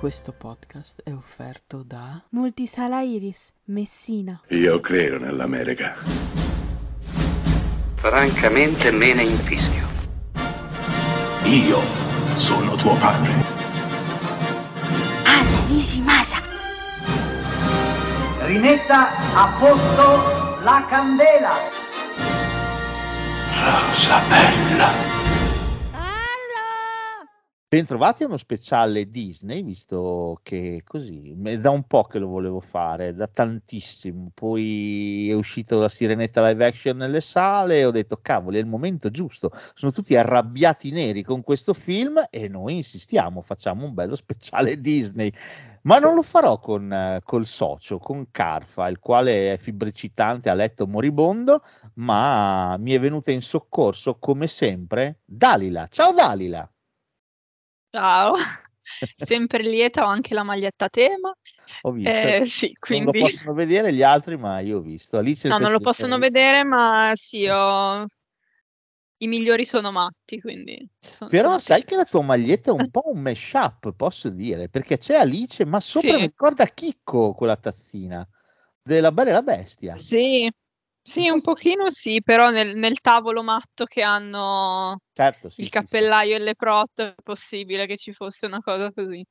Questo podcast è offerto da Multisala Iris, Messina. Io credo nell'America. Francamente me ne infischio. Io sono tuo padre. Anna Nishimasa. Rimetta a posto la candela. Rosa bella. Bentrovati a uno speciale Disney, visto che così, da un po' che lo volevo fare, da tantissimo, poi è uscito la Sirenetta live action nelle sale e ho detto cavoli è il momento giusto, sono tutti arrabbiati neri con questo film e noi insistiamo, facciamo un bello speciale Disney, ma non lo farò con, col socio, con Carfa, il quale è fibbricitante a letto moribondo, ma mi è venuta in soccorso come sempre Dalila, ciao Dalila! Ciao, sempre lieta, ho anche la maglietta a tema. Ho visto, Eh, sì, non lo quindi possono vedere gli altri, ma io ho visto. Alice no, non lo possono vedere, ma sì, ho... i migliori sono matti, quindi son- Però sono sai che fiera. la tua maglietta è un po' un mashup, posso dire, perché c'è Alice, ma sopra Sì. mi ricorda Chicco quella tazzina della Bella e la Bestia. Sì, sì, un pochino sì, però nel, nel tavolo matto che hanno Certo, sì, il sì, sì. cappellaio e le protte è possibile che ci fosse una cosa così.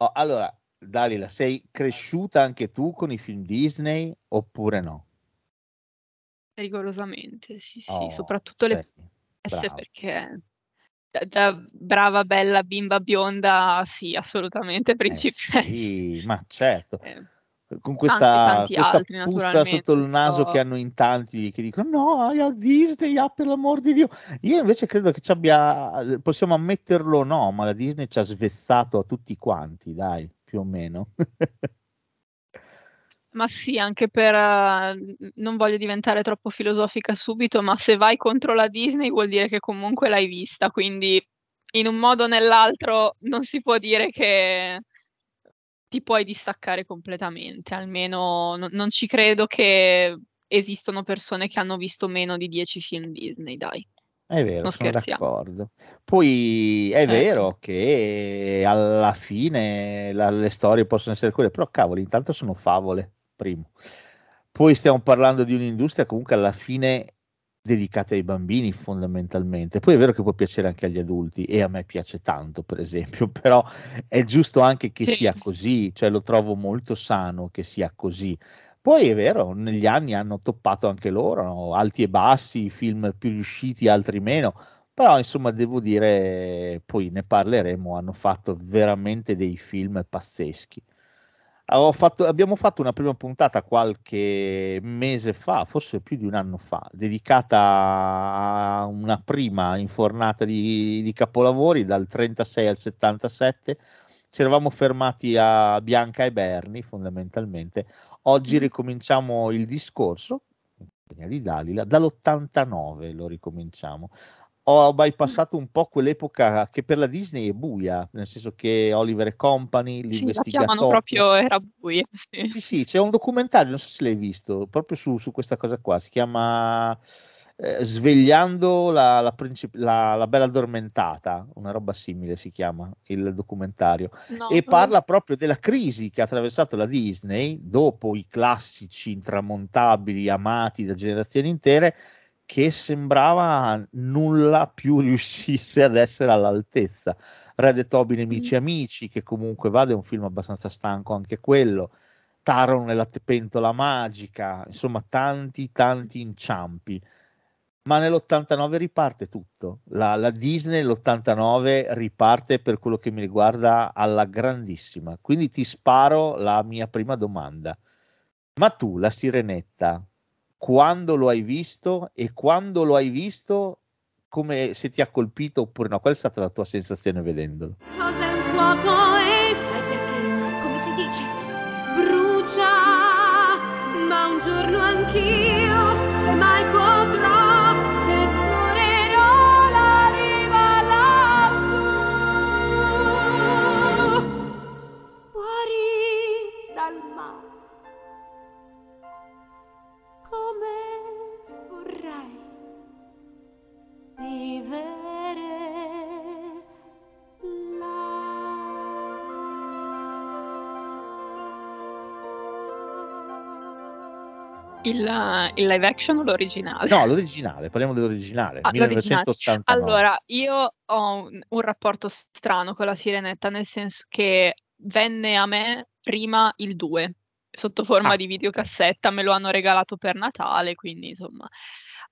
Oh, allora, Dalila, sei cresciuta anche tu con i film Disney oppure no? Rigorosamente, sì, sì, Oh, soprattutto le sei presse brava. perché da, da brava, bella bimba bionda, sì, assolutamente Eh principessa. sì, ma certo. Eh, con tanti, questa, tanti questa altri puzza sotto il naso però- che hanno in tanti che dicono no, hai a Disney, ah, per l'amor di Dio. Io invece credo che ci abbia, possiamo ammetterlo o no, ma la Disney ci ha svezzato a tutti quanti, dai, più o meno. Ma sì, anche per... n- non voglio diventare troppo filosofica subito, ma se vai contro la Disney vuol dire che comunque l'hai vista, quindi in un modo o nell'altro non si può dire che ti puoi distaccare completamente, almeno no- non ci credo che esistono persone che hanno visto meno di 10 film Disney, dai. È vero, Non sono scherziamo. d'accordo. Poi è Eh. vero che alla fine la- le storie possono essere quelle, però cavoli, intanto sono favole, primo. Poi stiamo parlando di un'industria comunque alla fine dedicata ai bambini fondamentalmente. Poi è vero che può piacere anche agli adulti e a me piace tanto, per esempio, però è giusto anche che Sì. sia così, cioè lo trovo molto sano che sia così. Poi è vero, negli anni hanno toppato anche loro, no? alti e bassi, film più riusciti, altri meno, però insomma devo dire, poi ne parleremo, hanno fatto veramente dei film pazzeschi. Fatto- abbiamo fatto una prima puntata qualche mese fa, forse più di un anno fa, dedicata a una prima infornata di, di capolavori dal 36 al 77. Ci eravamo fermati a Bianca e Berni fondamentalmente. Oggi Mm. ricominciamo il discorso di Dalila, dall'89 lo ricominciamo. Ho bypassato un po' quell'epoca che per la Disney è buia, nel senso che Oliver e Company, Sì, l'investigatore. proprio era buia, sì. Sì, sì, c'è un documentario, non so se l'hai visto, proprio su, su questa cosa qua, si chiama eh, Svegliando la, la, princip- la- la bella addormentata, una roba simile si chiama il documentario, No, e parla proprio della crisi che ha attraversato la Disney dopo i classici intramontabili amati da generazioni intere, che sembrava nulla più riuscisse ad essere all'altezza. Red e Toby nemici amici, che comunque vada, è un film abbastanza stanco anche quello. Taron la te- pentola magica, insomma tanti tanti inciampi. Ma nell'89 riparte tutto. La, la Disney nell'89 riparte per quello che mi riguarda alla grandissima. Quindi ti sparo la mia prima domanda. Ma tu, la sirenetta, quando lo hai visto e quando lo hai visto, come se ti ha colpito oppure no? Qual è stata la tua sensazione vedendolo? Cos'è un fuoco e sai perché? Come si dice? Brucia, ma un giorno anch'io, Il, il, live action o l'originale? No, l'originale, parliamo dell'originale. Ah, 1989. Allora, io ho un, un, rapporto strano con la Sirenetta, nel senso che venne a me prima il 2, sotto forma ah. di videocassetta, me lo hanno regalato per Natale, quindi insomma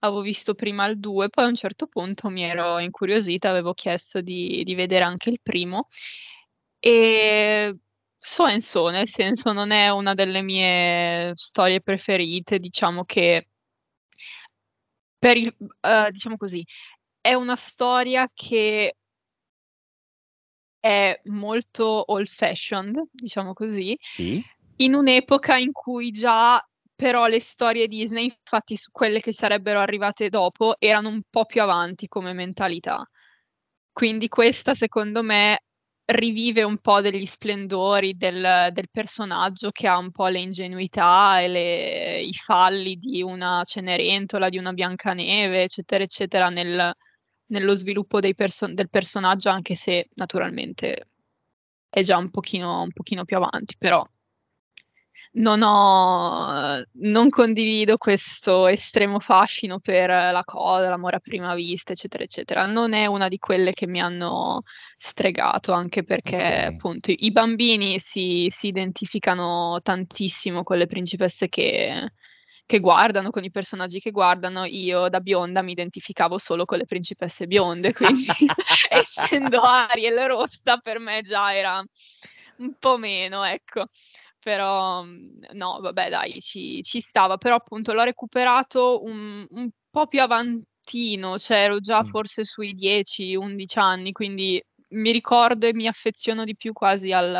avevo visto prima il 2, poi a un certo punto mi ero incuriosita, avevo chiesto di, di vedere anche il primo. E so and so, nel senso non è una delle mie storie preferite, diciamo che per il, eh, diciamo così, è una storia che è molto old fashioned, diciamo così, Sì, in un'epoca in cui già però le storie Disney, infatti quelle che sarebbero arrivate dopo, erano un po' più avanti come mentalità. Quindi questa, secondo me, rivive un po' degli splendori del, del personaggio che ha un po' le ingenuità e le- i falli di una Cenerentola, di una Biancaneve, eccetera, eccetera, nel- nello sviluppo perso- del personaggio, anche se naturalmente è già un pochino, un pochino più avanti, però non ho, non condivido questo estremo fascino per la coda, l'amore a prima vista, eccetera, eccetera. Non è una di quelle che mi hanno stregato, anche perché Ok. appunto i bambini si, si identificano tantissimo con le principesse che, che guardano, con i personaggi che guardano. Io da bionda mi identificavo solo con le principesse bionde, quindi essendo Ariel rossa per me già era un po' meno, ecco. Però mm, no, vabbè, dai, ci, ci stava. Però appunto l'ho recuperato un, un po' più avantino, cioè ero già Mm. forse sui 10-11 anni, quindi mi ricordo e mi affeziono di più quasi al,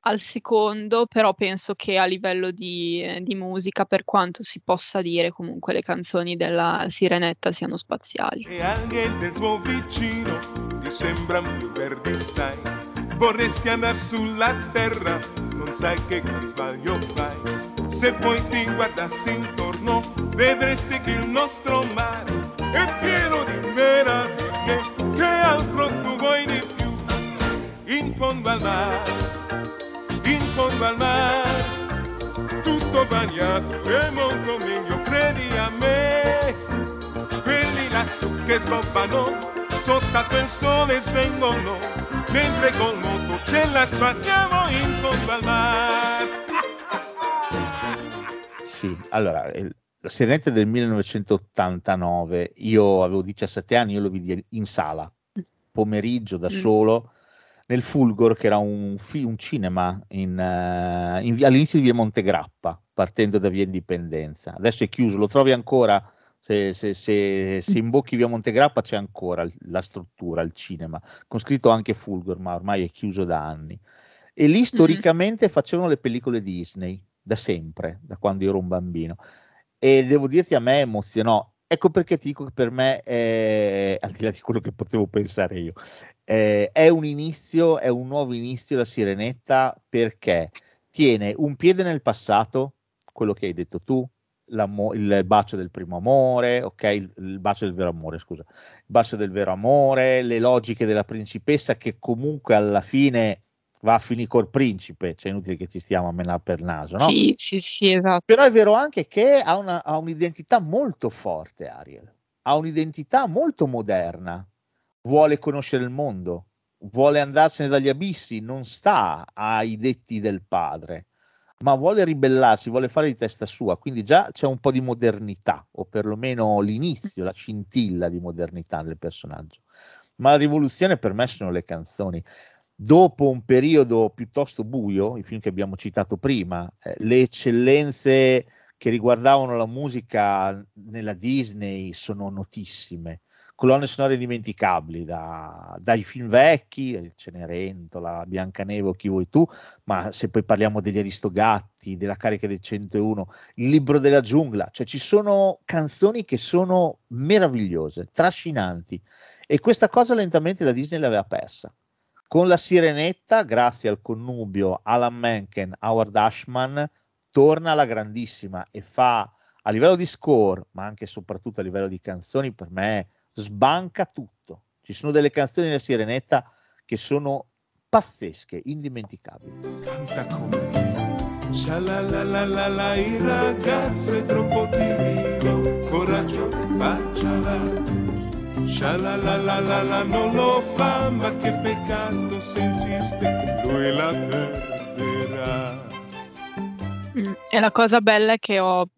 al secondo, però penso che a livello di, eh, di musica, per quanto si possa dire, comunque le canzoni della Sirenetta siano spaziali. E anche del tuo vicino ti sembra più verdi, sai. Vorresti andare sulla terra, non sai che sbaglio fai. Se poi ti guardassi intorno, vedresti che il nostro mare è pieno di meraviglie. Che altro tu vuoi di più? In fondo al mare, in fondo al mare, tutto bagnato è molto meglio, credi a me quelli lassù che scoppano sotto quel sole svengono mentre col moto ce la spassiamo in fondo al mare sì. Allora, il- la Sirenetta del 1989, io avevo 17 anni, io lo vidi in sala, pomeriggio da Mm. solo, nel Fulgor, che era un, fi- un cinema in, eh, in all'inizio di via Montegrappa, partendo da via Indipendenza. Adesso è chiuso, lo trovi ancora, se, se, se, se imbocchi via Montegrappa c'è ancora la struttura, il cinema, con scritto anche Fulgor, ma ormai è chiuso da anni. E lì storicamente facevano le pellicole Disney, da sempre, da quando ero un bambino. E devo dirti, a me emozionò. Ecco perché ti dico che per me, è, al di là di quello che potevo pensare io, eh, è un inizio, è un nuovo inizio la Sirenetta perché tiene un piede nel passato, quello che hai detto tu, il bacio del primo amore, ok, il, il bacio del vero amore, scusa, il bacio del vero amore, le logiche della principessa che comunque alla fine va a finire col principe, cioè è inutile che ci stiamo a menare per naso, no? Sì, sì, sì, esatto. Però è vero anche che ha, una- ha un'identità molto forte, Ariel. Ha un'identità molto moderna. Vuole conoscere il mondo, vuole andarsene dagli abissi, non sta ai detti del padre, ma vuole ribellarsi, vuole fare di testa sua. Quindi già c'è un po' di modernità, o perlomeno l'inizio, la scintilla di modernità del personaggio. Ma la rivoluzione per me sono le canzoni dopo un periodo piuttosto buio, i film che abbiamo citato prima, eh, le eccellenze che riguardavano la musica nella Disney sono notissime. Colonne sonore indimenticabili, da- dai film vecchi, eh, Cenerentola, Biancaneve o chi vuoi tu, ma se poi parliamo degli Aristogatti, della carica del 101, il libro della giungla, cioè ci sono canzoni che sono meravigliose, trascinanti, e questa cosa lentamente la Disney l'aveva persa. Con la Sirenetta, grazie al connubio Alan Menken, Howard Ashman, torna alla grandissima e fa a livello di score, ma anche e soprattutto a livello di canzoni, per me sbanca tutto. Ci sono delle canzoni della Sirenetta che sono pazzesche, indimenticabili. canta con me Scialalalala, il ragazzo è troppo timido, coraggio, baciala. Scialalalala, non lo fa, ma che peccato se insiste, lui la perderà. Mm, E la cosa bella che ho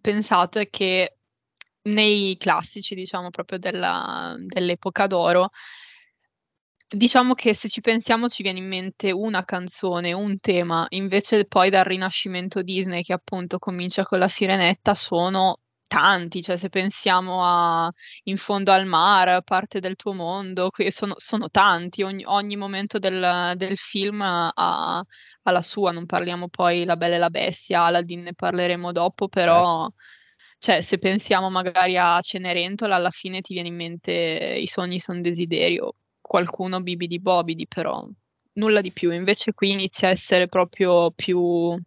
pensato è che nei classici, diciamo proprio della- dell'epoca d'oro, diciamo che se ci pensiamo ci viene in mente una canzone, un tema, invece poi dal Rinascimento Disney che appunto comincia con la Sirenetta sono tanti, cioè se pensiamo a In fondo al mare, Parte del tuo mondo, sono, sono tanti, ogni, ogni momento del, del film ha, ha la sua, non parliamo poi La Bella e la Bestia, Aladdin ne parleremo dopo, però cioè, se pensiamo magari a Cenerentola, alla fine ti viene in mente I sogni sono desiderio, qualcuno bibidi bobidi, però nulla di più. Invece qui inizia a essere proprio più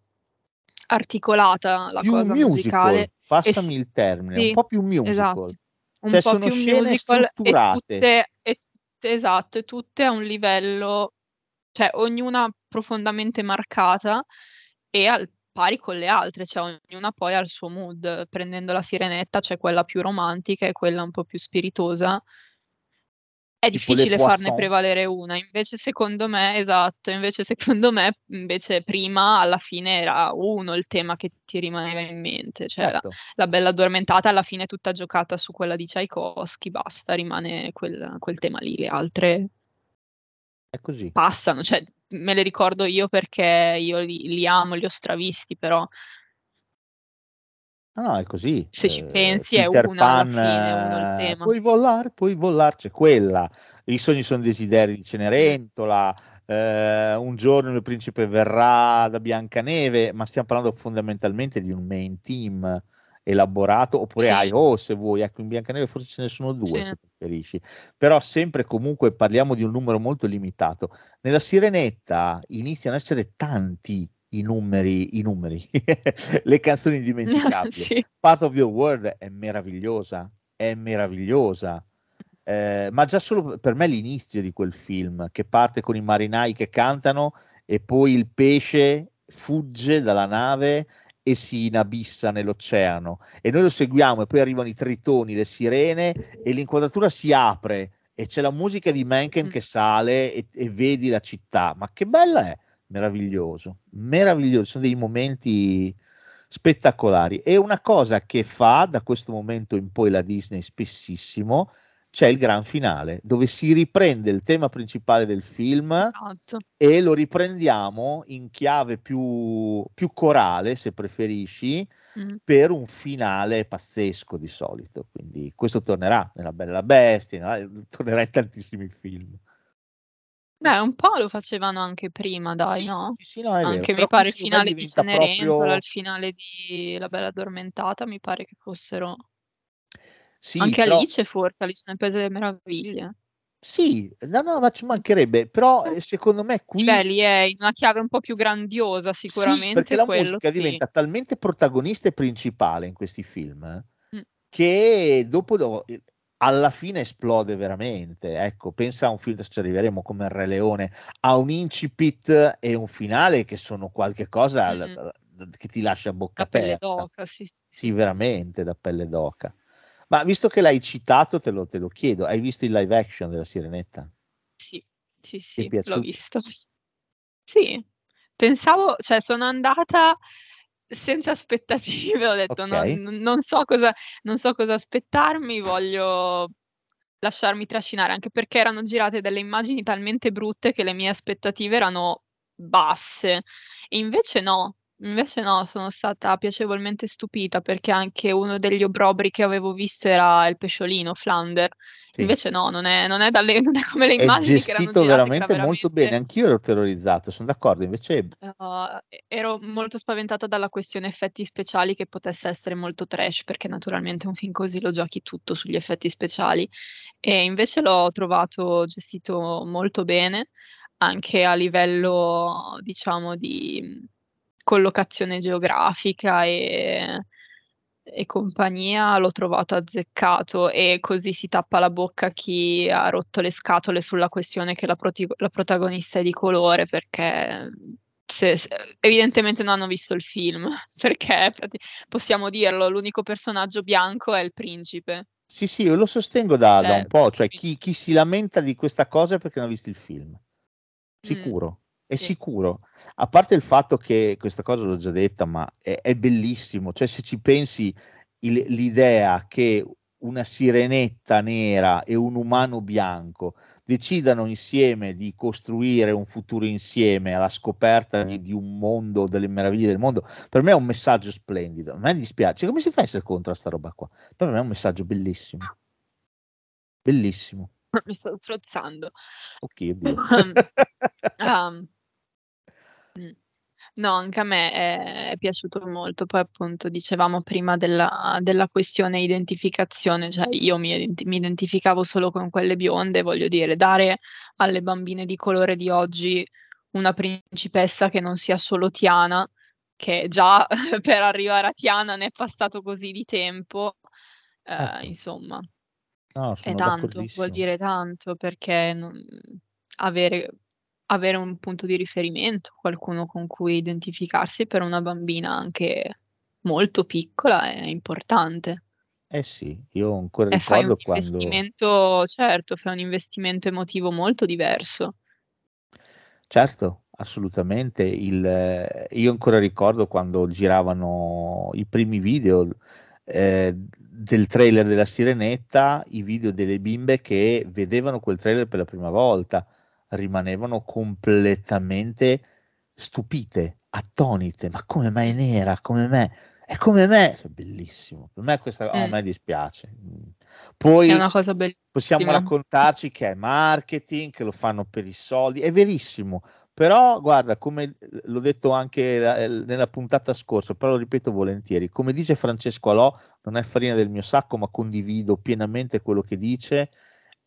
articolata la più cosa musical, musicale. passami E il termine, sì, un po' più musical. esatto, un Cioè, po' sono più musical e strutturate. tutte, e tutte- esatto, e tutte a un livello, cioè ognuna profondamente marcata e al pari con le altre, cioè ognuna poi ha il suo mood. Prendendo la Sirenetta c'è quella più romantica e quella un po' più spiritosa. È Tipo difficile farne prevalere una, invece secondo me, esatto, invece secondo me, invece prima alla fine era uno il tema che ti rimaneva in mente, cioè la, Certo. la Bella Addormentata alla fine è tutta giocata su quella di Tchaikovsky, basta, rimane quel, quel tema lì, le altre È così. passano, cioè me le ricordo io perché io li, li amo, li ho stravisti, però No, no, è così. se ci Eh, pensi è Peter una alla Pan, fine, uno eh, puoi volare, puoi volare, c'è quella. I sogni sono desideri di Cenerentola. eh, un giorno il principe verrà da Biancaneve, ma stiamo parlando fondamentalmente di un main team elaborato, oppure Sì. I.O. se vuoi, ecco in Biancaneve forse ce ne sono due Sì. se preferisci, però sempre comunque parliamo di un numero molto limitato. Nella Sirenetta iniziano ad essere tanti i numeri, i numeri, le canzoni indimenticabili. Sì. Part of Your World è meravigliosa, è meravigliosa. Eh, ma già solo per me l'inizio di quel film che parte con i marinai che cantano e poi il pesce fugge dalla nave e si inabissa nell'oceano e noi lo seguiamo e poi arrivano i tritoni, le sirene e l'inquadratura si apre e c'è la musica di Mencken Mm. che sale e, e vedi la città. Ma che bella è! Meraviglioso, meraviglioso, sono dei momenti spettacolari. E una cosa che fa da questo momento in poi la Disney spessissimo, c'è il gran finale, dove si riprende il tema principale del film Esatto. e lo riprendiamo in chiave più, più corale, se preferisci, Mm. per un finale pazzesco di solito. Quindi questo tornerà nella Bella la Bestia, tornerà in tantissimi film. Beh, un po' lo facevano anche prima, dai, Sì, no? sì, no, vero. Anche Però mi pare il finale di Cenerentola, proprio- il finale di La Bella Addormentata, mi pare che fossero Sì, anche però- Alice forse, Alice nel Paese delle Meraviglie. Sì, no, no, ma ci mancherebbe, però eh, secondo me qui Beh, lì è in una chiave un po' più grandiosa Sì, sicuramente perché la quello musica sì. diventa talmente protagonista e principale in questi film eh, Mm. che dopo alla fine esplode veramente. Ecco, pensa a un film, ci arriveremo come il Re Leone, a un incipit e un finale che sono qualche cosa Mm. che ti lascia a bocca Da pelle aperta. d'oca, sì, sì. Sì, veramente da pelle d'oca. Ma visto che l'hai citato, te lo, te lo chiedo, hai visto il live action della Sirenetta? Sì, sì, sì, l'ho visto. Sì, pensavo, cioè sono andata senza aspettative, ho detto Ok. non, non so cosa, non so cosa aspettarmi, voglio lasciarmi trascinare, anche perché erano girate delle immagini talmente brutte che le mie aspettative erano basse. E invece no, invece no, sono stata piacevolmente stupita perché anche uno degli obbrobri che avevo visto era il pesciolino Flounder. Sì. Invece no, non è, non è dalle- non è come le È immagini che erano gestito era veramente molto bene, anch'io ero terrorizzato, sono d'accordo, invece Uh, ero molto spaventata dalla questione effetti speciali che potesse essere molto trash, perché naturalmente un film così lo giochi tutto sugli effetti speciali. E invece l'ho trovato gestito molto bene, anche a livello, diciamo, di collocazione geografica e, e compagnia, l'ho trovato azzeccato e così si tappa la bocca a chi ha rotto le scatole sulla questione che la, proti- la protagonista è di colore, perché se, se, evidentemente non hanno visto il film, perché possiamo dirlo, l'unico personaggio bianco è il principe. Sì, sì, io lo sostengo da, da un eh, po', cioè chi, chi, si lamenta di questa cosa è perché non ha visto il film. Mm. Sicuro, mm, è sì. sicuro. A parte il fatto che questa cosa l'ho già detta, ma è, è bellissimo, cioè se ci pensi il, l'idea che una sirenetta nera e un umano bianco decidano insieme di costruire un futuro insieme alla scoperta di, di, un mondo, delle meraviglie del mondo, per me è un messaggio splendido. A me dispiace, come si fa a essere contro questa roba qua? Per me è un messaggio bellissimo. Bellissimo. Mi sto strozzando. Ok, Dio. um, um, No, anche a me è, è piaciuto molto. Poi appunto dicevamo prima della, della questione identificazione, cioè io mi, mi identificavo solo con quelle bionde, voglio dire, dare alle bambine di colore di oggi una principessa che non sia solo Tiana, che già per arrivare a Tiana ne è passato così di tempo, eh, Certo. insomma, No, è sono tanto, vuol d'accordissimo. dire tanto perché non- avere avere un punto di riferimento, qualcuno con cui identificarsi per una bambina anche molto piccola è importante. Eh sì, io ancora E fai un ricordo quando... investimento, certo, fai un investimento emotivo molto diverso. Certo, assolutamente. Il, eh, io ancora ricordo quando giravano i primi video eh, del trailer della Sirenetta, i video delle bimbe che vedevano quel trailer per la prima volta rimanevano completamente stupite, attonite. Ma come mai è nera? Come me? È come me, Cioè, bellissimo. Per me questa oh, a Mm. me dispiace. È Poi una cosa possiamo raccontarci che è marketing, che lo fanno per i soldi, è verissimo. Però guarda, come l'ho detto anche la- nella puntata scorsa, però lo ripeto volentieri, come dice Francesco Alò, non è farina del mio sacco, ma condivido pienamente quello che dice,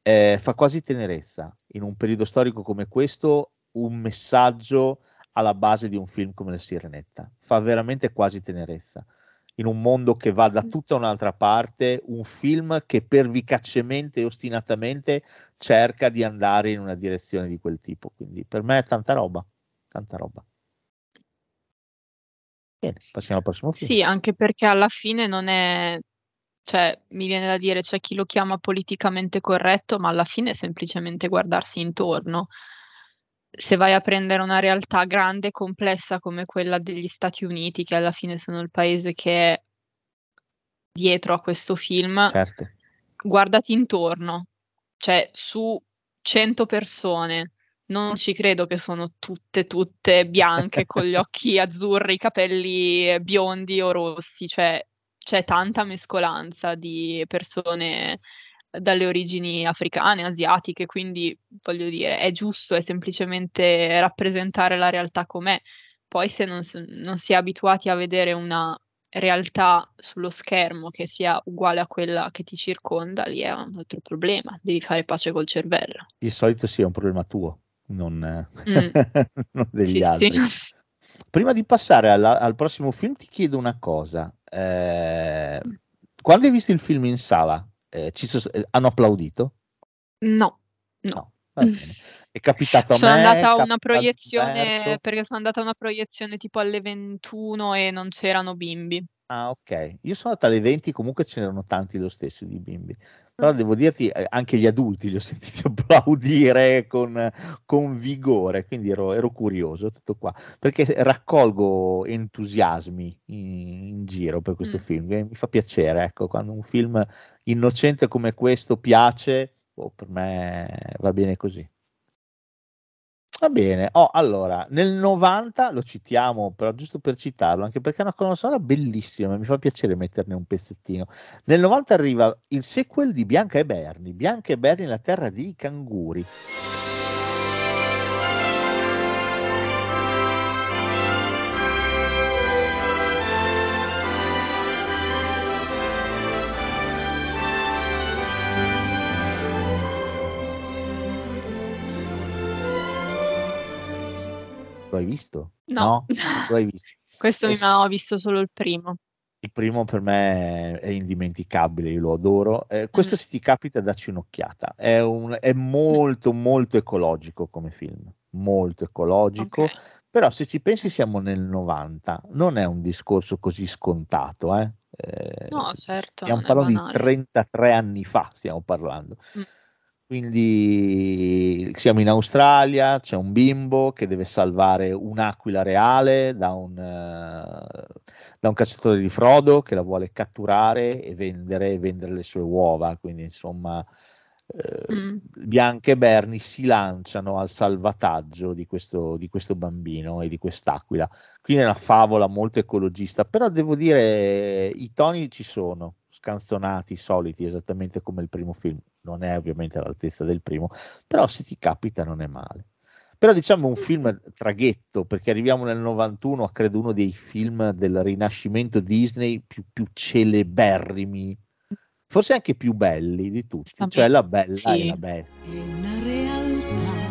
eh, fa quasi tenerezza in un periodo storico come questo un messaggio alla base di un film come La Sirenetta. Fa veramente quasi tenerezza. In un mondo che va da tutta un'altra parte, un film che pervicacemente e ostinatamente cerca di andare in una direzione di quel tipo. Quindi per me è tanta roba, tanta roba. Bene, passiamo al prossimo film. Sì, anche perché alla fine non è, cioè, mi viene da dire, c'è chi lo chiama politicamente corretto, ma alla fine è semplicemente guardarsi intorno. Se vai a prendere una realtà grande e complessa come quella degli Stati Uniti, che alla fine sono il paese che è dietro a questo film, Certo. guardati intorno, cioè su 100 persone, non ci credo che sono tutte, tutte bianche con gli occhi azzurri, i capelli biondi o rossi, cioè c'è tanta mescolanza di persone dalle origini africane, asiatiche, quindi voglio dire, è giusto, è semplicemente rappresentare la realtà com'è. Poi se non, non si è abituati a vedere una realtà sullo schermo che sia uguale a quella che ti circonda, lì è un altro problema, devi fare pace col cervello. Di solito sì, è un problema tuo, non, Mm. non degli Sì, altri. sì. Prima di passare alla- al prossimo film, ti chiedo una cosa. Eh, quando hai visto il film in sala, eh, sos- eh, hanno applaudito? No, no. No. È capitato a Sono me, andata a una proiezione, perché sono andata a una proiezione tipo alle 21 e non c'erano bimbi. Ah, ok. Io sono andato alle 20, comunque ce n'erano tanti lo stesso di bimbi. Però devo dirti, eh, anche gli adulti li ho sentiti applaudire con, con vigore, quindi ero, ero curioso, tutto qua. Perché raccolgo entusiasmi in, in giro per questo Mm. film, e mi fa piacere, ecco, quando un film innocente come questo piace, oh, per me va bene così. Va bene, oh, allora, nel 90 lo citiamo, però giusto per citarlo, anche perché è una colonna sonora bellissima, mi fa piacere metterne un pezzettino. Nel 90 arriva il sequel di Bianca e Bernie, Bianca e Bernie, la terra dei canguri. Lo hai visto? No. Lo hai visto? Questo mi Eh, ma ho visto solo il primo. Il primo per me è indimenticabile, io lo adoro. Eh, questo Mm. se ti capita, dacci un'occhiata. È, un- è molto, molto ecologico come film, molto ecologico. Ok. Però se ci pensi siamo nel 90, non è un discorso così scontato, eh? Eh, No, certo, stiamo parlando di banale. 33 anni fa, stiamo parlando. Mm. Quindi siamo in Australia, c'è un bimbo che deve salvare un'aquila reale da un, eh, da un cacciatore di frodo che la vuole catturare e vendere, e vendere le sue uova. Quindi insomma, eh, Mm. Bianca e Bernie si lanciano al salvataggio di questo, di questo bambino e di quest'aquila. Quindi è una favola molto ecologista, però devo dire i toni ci sono, scanzonati, soliti, esattamente come il primo film. Non è ovviamente all'altezza del primo, però se ti capita non è male. Però diciamo un film traghetto, perché arriviamo nel 91 a credo uno dei film del rinascimento Disney più, più celeberrimi, forse anche più belli di tutti, Sta cioè La Bella sì. e la Bestia. È una realtà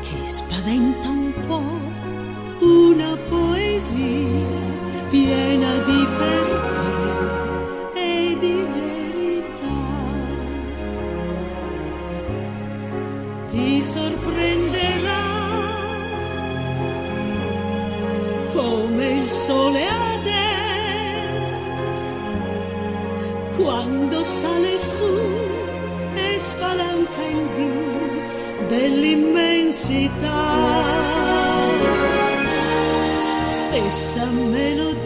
che spaventa un po', una poesia piena di perché e di verità. Ti sorprenderà come il sole ad est quando sale su e spalanca il blu dell'immensità. Stessa melodia,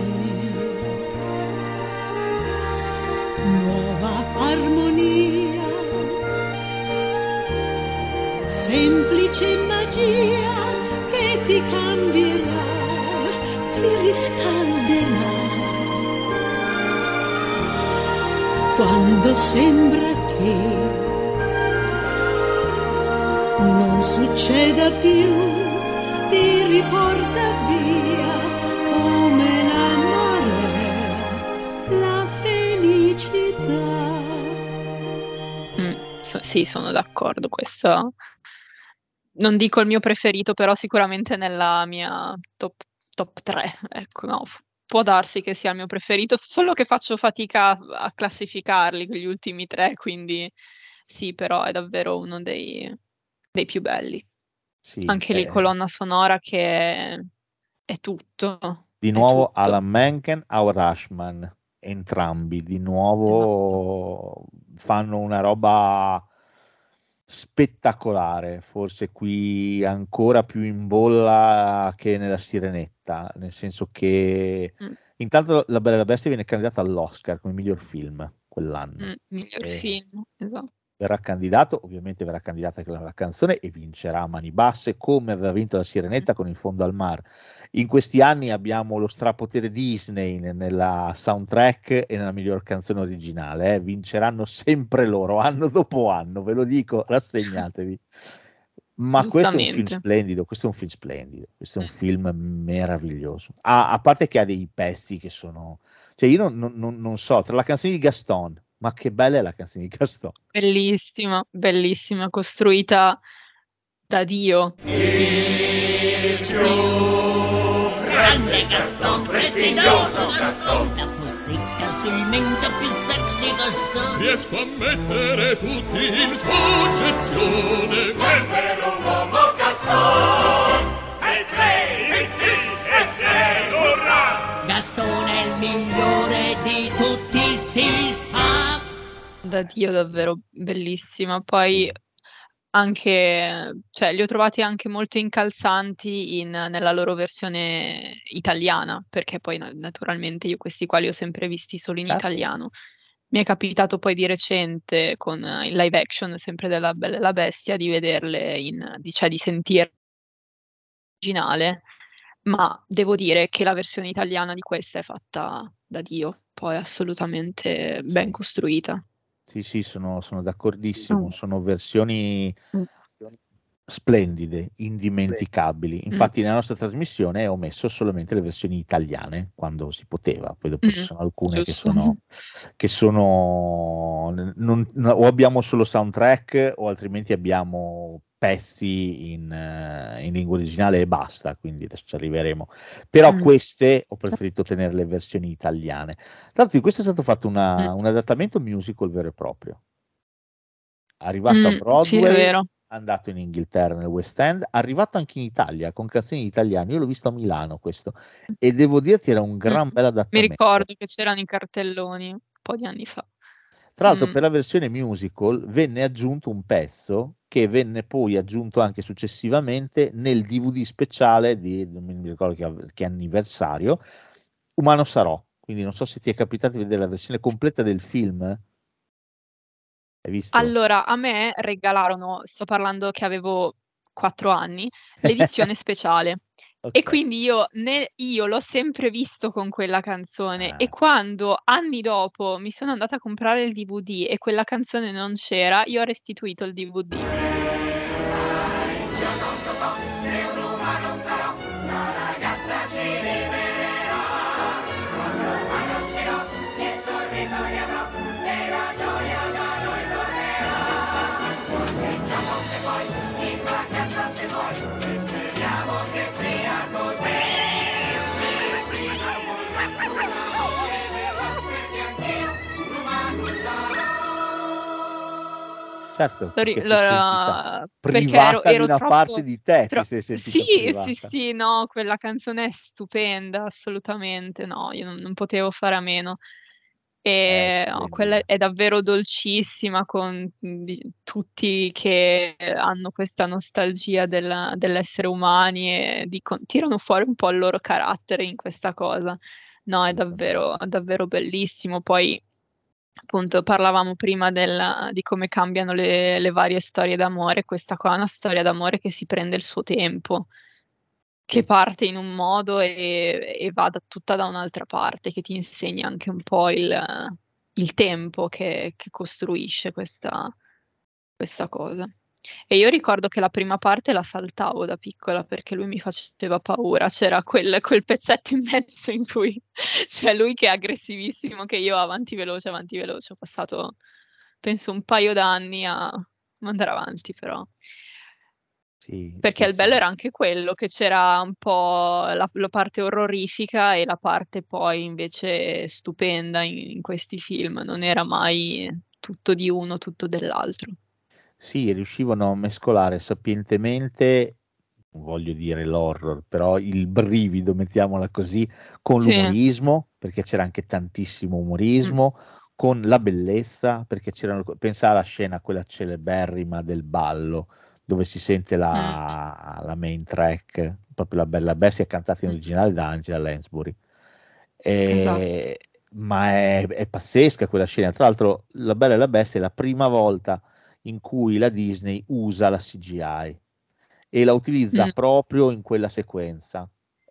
nuova armonia, semplice magia che ti cambierà, ti riscalderà. Quando sembra che non succeda più, ti riporta via come l'amore, la felicità. Mm, sì, sono d'accordo. Questo non dico il mio preferito, però sicuramente nella mia top, top 3. Ecco, no, può darsi che sia il mio preferito, solo che faccio fatica a, a classificarli, quegli ultimi tre, quindi sì, però è davvero uno dei, dei più belli. Sì, Anche lì eh, colonna sonora che è, è tutto. Di è nuovo tutto. Alan Menken, Howard Ashman, entrambi di nuovo fanno una roba spettacolare, forse qui ancora più in bolla che nella Sirenetta, nel senso che Mm. intanto La Bella e la Bestia viene candidata all'Oscar come miglior film quell'anno. Mm, miglior Eh, film, esatto. Verrà candidato, ovviamente verrà candidata anche la, canzone e vincerà a mani basse come aveva vinto la Sirenetta con Il fondo al mar. In questi anni abbiamo lo strapotere Disney ne- nella soundtrack e nella miglior canzone originale, eh. vinceranno sempre loro, anno dopo anno, ve lo dico, rassegnatevi. Ma questo è un film splendido, questo è un film splendido, questo è un Mm. film meraviglioso. Ah, a parte che ha dei pezzi che sono... Cioè io non- non- non so, tra la canzone di Gaston, ma che bella è la canzone di Gaston. Bellissima, bellissima, costruita da Dio. Grande Gaston, prestigioso Gaston, la fossetta sul mento più sexy Gaston. Riesco a mettere tutti in soggezione. Quel vero uomo Da Dio davvero bellissima. Poi anche, cioè, li ho trovati anche molto incalzanti in- nella loro versione italiana, perché poi na- naturalmente io questi qua li ho sempre visti solo in Certo. italiano. Mi è capitato poi di recente con eh, il live action, sempre della Bella e la Bestia, di vederle in, di, cioè di sentire originale, ma devo dire che la versione italiana di questa è fatta da Dio, poi assolutamente ben costruita. Sì, sì, sono, sono d'accordissimo, Mm. sono versioni Mm. splendide, indimenticabili. Infatti nella nostra trasmissione ho messo solamente le versioni italiane quando si poteva, poi dopo ci Mm, sono alcune che sono, che sono non- no, o abbiamo solo soundtrack o altrimenti abbiamo pezzi in, eh, in lingua originale e basta, quindi adesso ci arriveremo. Però Mm. queste ho preferito tenere le versioni italiane. Tra l'altro di questo è stato fatto una- Mm. un adattamento musical vero e proprio. Arrivato a Mm, sì, è Broadway. Andato in Inghilterra nel West End, arrivato anche in Italia con canzoni italiane. Io l'ho visto a Milano questo e devo dirti era un gran Mm. bel Mi adattamento. ricordo che c'erano i cartelloni un po' di anni fa. Tra l'altro, Mm. per la versione musical venne aggiunto un pezzo che venne poi aggiunto anche successivamente nel DVD speciale di non mi ricordo che, che anniversario, Umano Sarò. Quindi non so se ti è capitato di vedere la versione completa del film. Hai visto? Allora, a me regalarono, sto parlando che avevo quattro anni, l'edizione speciale. E Ok. quindi io, ne- io l'ho sempre visto con quella canzone Ah. e quando anni dopo mi sono andata a comprare il DVD e quella canzone non c'era, io ho restituito il DVD. Certo, perché sentita perché ero, ero di una troppo, parte di te, tro- ti sei Sì, privata. sì, sì, no, quella canzone è stupenda, assolutamente, no, io non, non potevo fare a meno. Eh, E no, quella è davvero dolcissima con di- tutti che hanno questa nostalgia della- dell'essere umani e dicono- tirano fuori un po' il loro carattere in questa cosa. No, è Assolutamente. davvero, davvero bellissimo. Poi, appunto, parlavamo prima del- di come cambiano le, le varie storie d'amore. Questa qua è una storia d'amore che si prende il suo tempo, che parte in un modo e, e va da- tutta da un'altra parte, che ti insegna anche un po' il, il tempo che, che costruisce questa, questa cosa. E io ricordo che la prima parte la saltavo da piccola perché lui mi faceva paura. C'era quel, quel pezzetto in mezzo in cui c'è lui che è aggressivissimo, che io avanti veloce, avanti veloce. Ho passato, penso, un paio d'anni a andare avanti, però. Sì, Perché sì, il bello sì. era anche quello, che c'era un po' la, la parte orrorifica e la parte poi invece stupenda in, in questi film. Non era mai tutto di uno, tutto dell'altro. Sì, riuscivano a mescolare sapientemente, non voglio dire l'horror, però il brivido, mettiamola così, con Sì. l'umorismo, perché c'era anche tantissimo Mm. umorismo, con la bellezza, perché c'erano, pensa alla scena, quella celeberrima del ballo, dove si sente la, la main track, proprio la bella bestia cantata in Mm. originale da Angela Lansbury. E- Esatto. ma è, è pazzesca quella scena. Tra l'altro, La Bella e la Bestia è la prima volta in cui la Disney usa la CGI e la utilizza Mm. proprio in quella sequenza.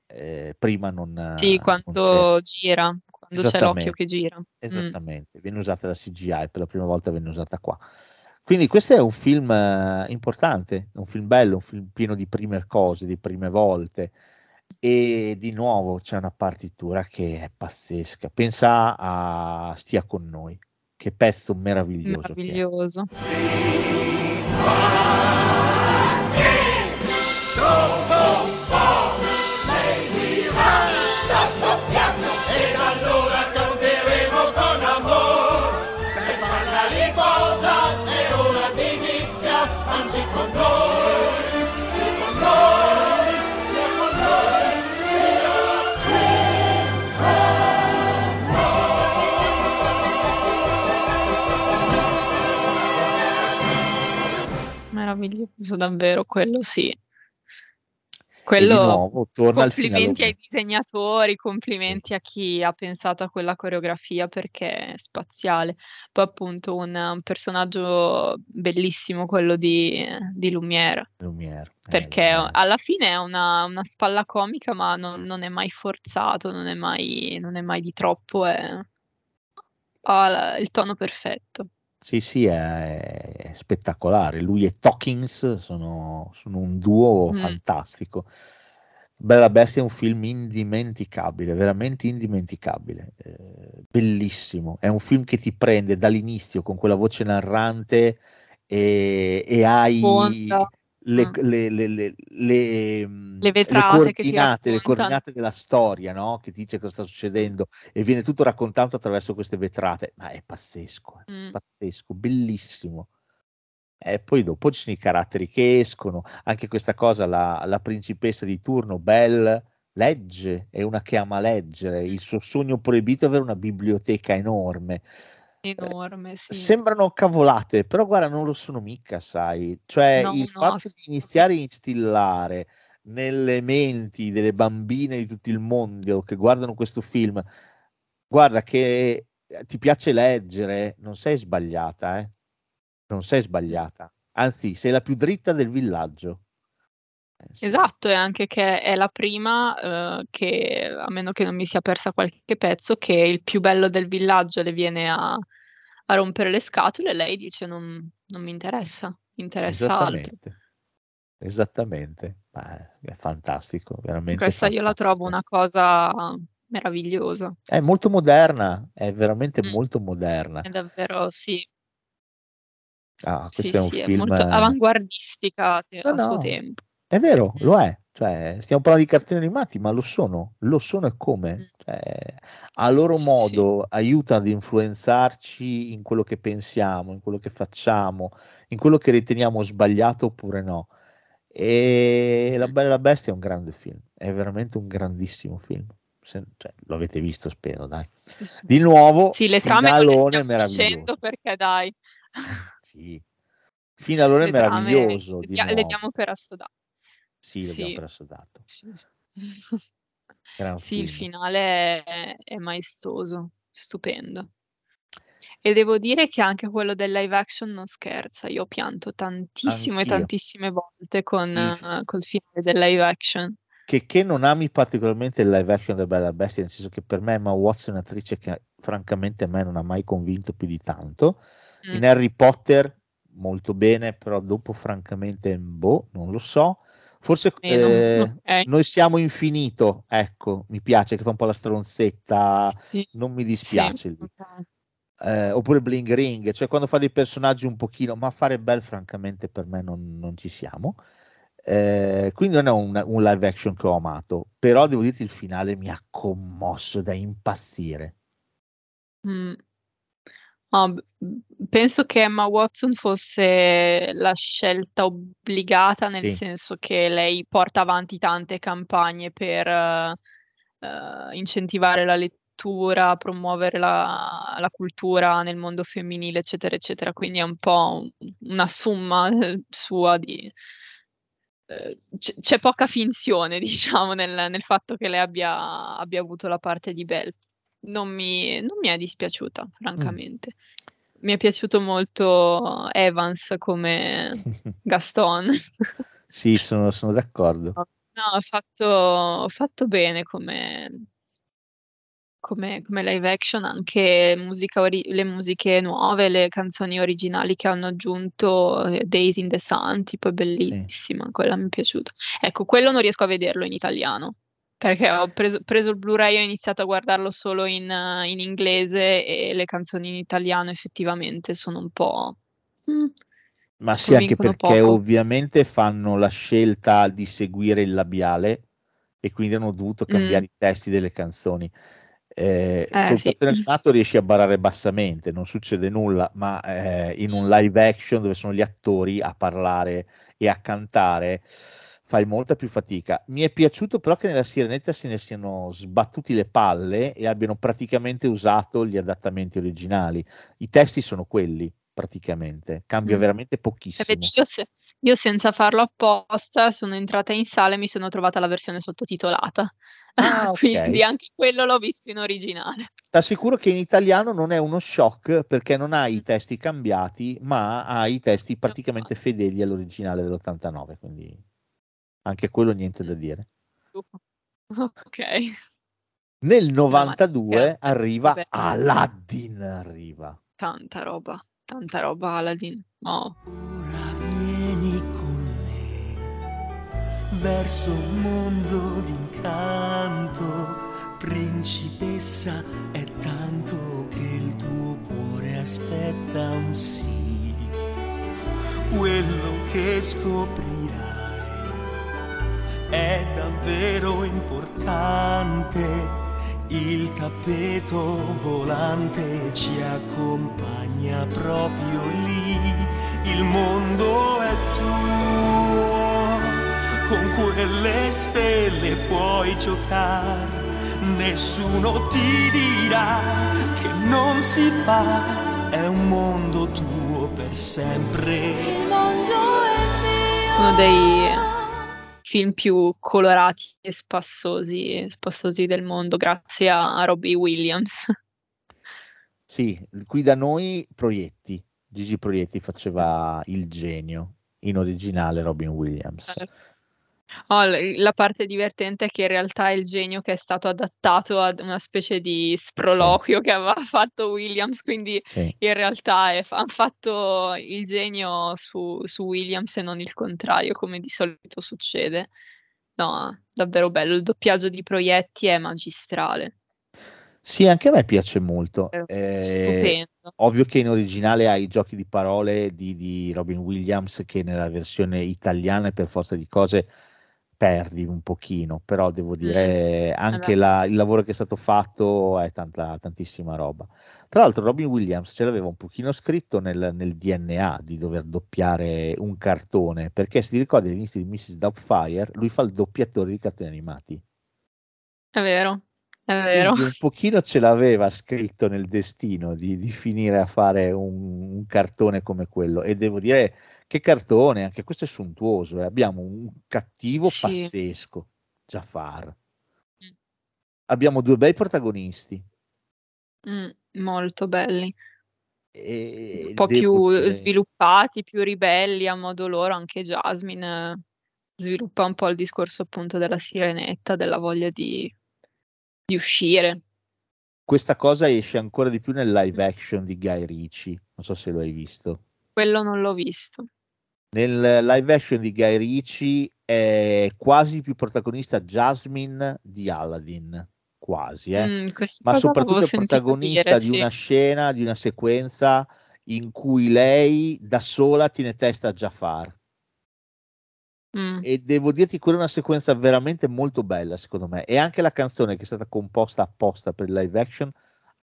Eh, prima non, Sì, non quando gira, quando c'è l'occhio che gira. Mm. Esattamente, viene usata la CGI, per la prima volta viene usata qua. Quindi questo è un film eh, importante, un film bello, un film pieno di prime cose, di prime volte e di nuovo c'è una partitura che è pazzesca. Pensa a Stia con noi, che pezzo meraviglioso. che è. Meraviglioso. Dopo Meraviglioso, davvero, quello sì. Quello, nuovo torna al complimenti ai disegnatori, Sì. complimenti a chi ha pensato a quella coreografia perché è spaziale. Poi appunto un, un personaggio bellissimo, quello di, di Lumière, Lumière, eh, perché Lumière. alla fine è una, una spalla comica, ma non, non è mai forzato, non è mai, non è mai di troppo, è- ha il tono perfetto. Sì, sì, è, è spettacolare. Lui e Tokins sono, sono un duo Mm. fantastico. Bella Bestia è un film indimenticabile, veramente indimenticabile, eh, bellissimo. È un film che ti prende dall'inizio con quella voce narrante e, e hai Sponda. Le, Mm. le- le- le- le, mm, le vetrate coordinate, le coordinate della storia, no? Che dice cosa sta succedendo e viene tutto raccontato attraverso queste vetrate. Ma è pazzesco, è Mm. pazzesco, bellissimo. E poi dopo ci sono i caratteri che escono, anche questa cosa, la, la principessa di turno, Belle, legge, è una che ama leggere, il suo sogno proibito è avere una biblioteca enorme. Enorme, sì. Sembrano cavolate, però guarda, non lo sono mica, sai. Cioè, No, il no, fatto di iniziare a instillare nelle menti delle bambine di tutto il mondo che guardano questo film, guarda che eh, ti piace leggere, non sei sbagliata, eh? Non sei sbagliata. Anzi, sei la più dritta del villaggio. Eh. Esatto, e anche che è la prima eh, che, a meno che non mi sia persa qualche pezzo, che il più bello del villaggio le viene a, a rompere le scatole e lei dice non, non mi interessa, mi interessa altro. Esattamente. Esattamente. Beh, è fantastico, veramente Questa io la trovo fantastico. una cosa meravigliosa, È molto moderna, è veramente Mm. molto moderna. è davvero, sì, Ah, sì, questo è un sì, è film. molto avanguardistica te- No, a suo tempo. è vero, lo è. Cioè, stiamo parlando di cartoni animati, ma lo sono, lo sono e Mm. come? Cioè, a loro Sì, sì. modo aiutano ad influenzarci in quello che pensiamo, in quello che facciamo, in quello che riteniamo sbagliato oppure no. E La Mm. Bella la Bestia è un grande film, è veramente un grandissimo film. Se- cioè, lo avete visto, spero, dai. Di nuovo, Sì, le trame finalone meraviglioso. perché dai, Sì. Finalone meraviglioso le, le diamo per assodate. Sì, l'abbiamo Sì. per assodato. Sì. Gran Sì, il finale è, è maestoso, stupendo. E devo dire che anche quello del live action non scherza. Io ho pianto tantissime e Anch'io. tantissime volte con, Il- eh, col finale del live action. Che, che non ami particolarmente il live action della Bella Bestia, nel senso che per me Emma Watson è un'attrice che francamente a me non ha mai convinto più di tanto. Mm. In Harry Potter molto bene, però dopo francamente, boh, non lo so. Forse Meno, eh, ok. noi siamo infinito, ecco, mi piace che fa un po' la stronzetta, Sì, non mi sì, dispiace ok. Eh, oppure Bling Ring, cioè quando fa dei personaggi un pochino, ma fare Belle francamente per me non, non ci siamo. Eh, quindi non è un, un live action che ho amato, però devo dirti il finale mi ha commosso da impazzire. Mm. B- penso che Emma Watson fosse la scelta obbligata, nel Sì. senso che lei porta avanti tante campagne per eh, incentivare la lettura, promuovere la, la cultura nel mondo femminile, eccetera, eccetera. Quindi è un po' un- una somma eh, sua di... eh, c'è poca finzione, diciamo, nel, nel fatto che lei abbia, abbia avuto la parte di Belle. Non mi, non mi è dispiaciuta, francamente. Mi è piaciuto molto Evans come Gaston. Sì, sono, sono d'accordo. No, ha fatto, ha fatto bene come, come, come live action, anche musica ori- le musiche nuove, le canzoni originali che hanno aggiunto, eh, Days in the Sun, tipo è bellissima, quella mi è piaciuta. Ecco, quello non riesco a vederlo in italiano, perché ho preso, preso il Blu-ray e ho iniziato a guardarlo solo in, eh, in inglese e le canzoni in italiano effettivamente sono un po'... mm, Ma sì, anche perché poco. ovviamente fanno la scelta di seguire il labiale e quindi hanno dovuto cambiare Mm. i testi delle canzoni. Eh, Eh, col sì. animato riesci a barare bassamente, non succede nulla, ma eh, in un live action dove sono gli attori a parlare e a cantare fai molta più fatica. Mi è piaciuto però che nella Sirenetta se ne siano sbattuti le palle e abbiano praticamente usato gli adattamenti originali. I testi sono quelli, praticamente, cambia Mm. veramente E pochissimo. vedi, io, se- io senza farlo apposta sono entrata in sala e mi sono trovata la versione sottotitolata. Ah, ok. Quindi anche quello l'ho visto in originale. Sta sicuro che in italiano non è uno shock perché non hai Mm. i testi cambiati, ma hai i testi praticamente fedeli all'originale dell'89, quindi anche quello niente da dire. Ok. Nel No, ma 92 scherzo. arriva Vabbè. Aladdin, arriva. Tanta roba, tanta roba Aladdin. Oh. Vieni con me verso un mondo d'incanto, principessa, è tanto che il tuo cuore aspetta un sì. Quello che scoprirai è davvero importante. Il tappeto volante ci accompagna proprio lì il mondo è tuo, con quelle stelle puoi giocare, nessuno ti dirà che non si fa, è un mondo tuo per sempre. Il mondo è Uno dei film più colorati e spassosi, spassosi del mondo, grazie a Robbie Williams. Sì, qui da noi Proietti, Gigi Proietti faceva il genio, in originale Robin Williams. Certo. Oh, l- la parte divertente è che in realtà è il genio che è stato adattato ad una specie di sproloquio che aveva fatto Williams, quindi Sì. in realtà è- hanno fatto il genio su, su Williams e non il contrario, come di solito succede. No, davvero bello. Il doppiaggio di Proietti è magistrale. Sì, anche a me piace molto. Eh, ovvio che in originale hai i giochi di parole di, di Robin Williams che nella versione italiana per forza di cose perdi un pochino, però devo dire anche la- il lavoro che è stato fatto è tanta, tantissima roba. Tra l'altro Robin Williams ce l'aveva un pochino scritto nel, nel DNA di dover doppiare un cartone, perché se ti ricordi all'inizio di Mrs. Doubtfire, lui fa il doppiatore di cartoni animati. È vero, un pochino ce l'aveva scritto nel destino di, di finire a fare un, un cartone come quello. E devo dire che cartone, anche questo è sontuoso. eh. Abbiamo un cattivo Sì. pazzesco, Jafar. Abbiamo due bei protagonisti. Mm, molto belli. E un po' più dire- sviluppati, più ribelli a modo loro, anche Jasmine sviluppa un po' il discorso appunto della sirenetta, della voglia di, di uscire. Questa cosa esce ancora di più nel live action di Guy Ritchie. Non so se lo hai visto. Quello non l'ho visto. Nel live action di Guy Ritchie è quasi più protagonista Jasmine di Aladdin, quasi, eh. Mm, ma soprattutto è protagonista dire, di sì. una scena, di una sequenza in cui lei da sola tiene testa a Jafar. Mm. E devo dirti, quella è una sequenza veramente molto bella, secondo me. E anche la canzone che è stata composta apposta per il live action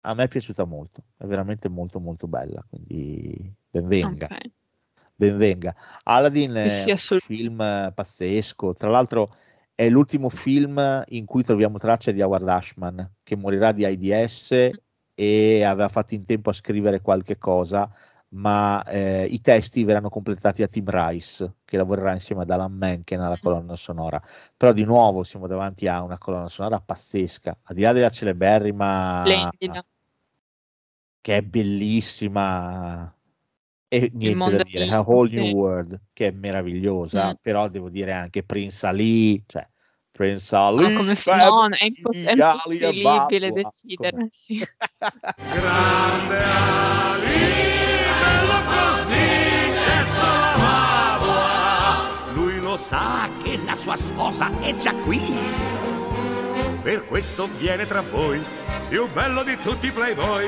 a me è piaciuta molto. È veramente molto, molto bella. Quindi benvenga. Ok. Benvenga. Aladdin è sì, un assolut- film pazzesco. Tra l'altro, è l'ultimo film in cui troviamo tracce di Howard Ashman, che morirà di AIDS e aveva fatto in tempo a scrivere qualche cosa, ma eh, i testi verranno completati da Tim Rice, che lavorerà insieme ad Alan Menken alla colonna sonora. Però di nuovo siamo davanti a una colonna sonora pazzesca, al di là della celeberrima Splendida. che è bellissima e niente da dire, A Whole sì. New World che è meravigliosa, Mm. però devo dire anche Prince Ali, cioè Prince Ali, Ma come fi- no, è, impos- è impossibile decidere. Sì. Grande Ali, c'è solo Maboa. Lui lo sa che la sua sposa è già qui. Per questo viene tra voi, più bello di tutti i playboy.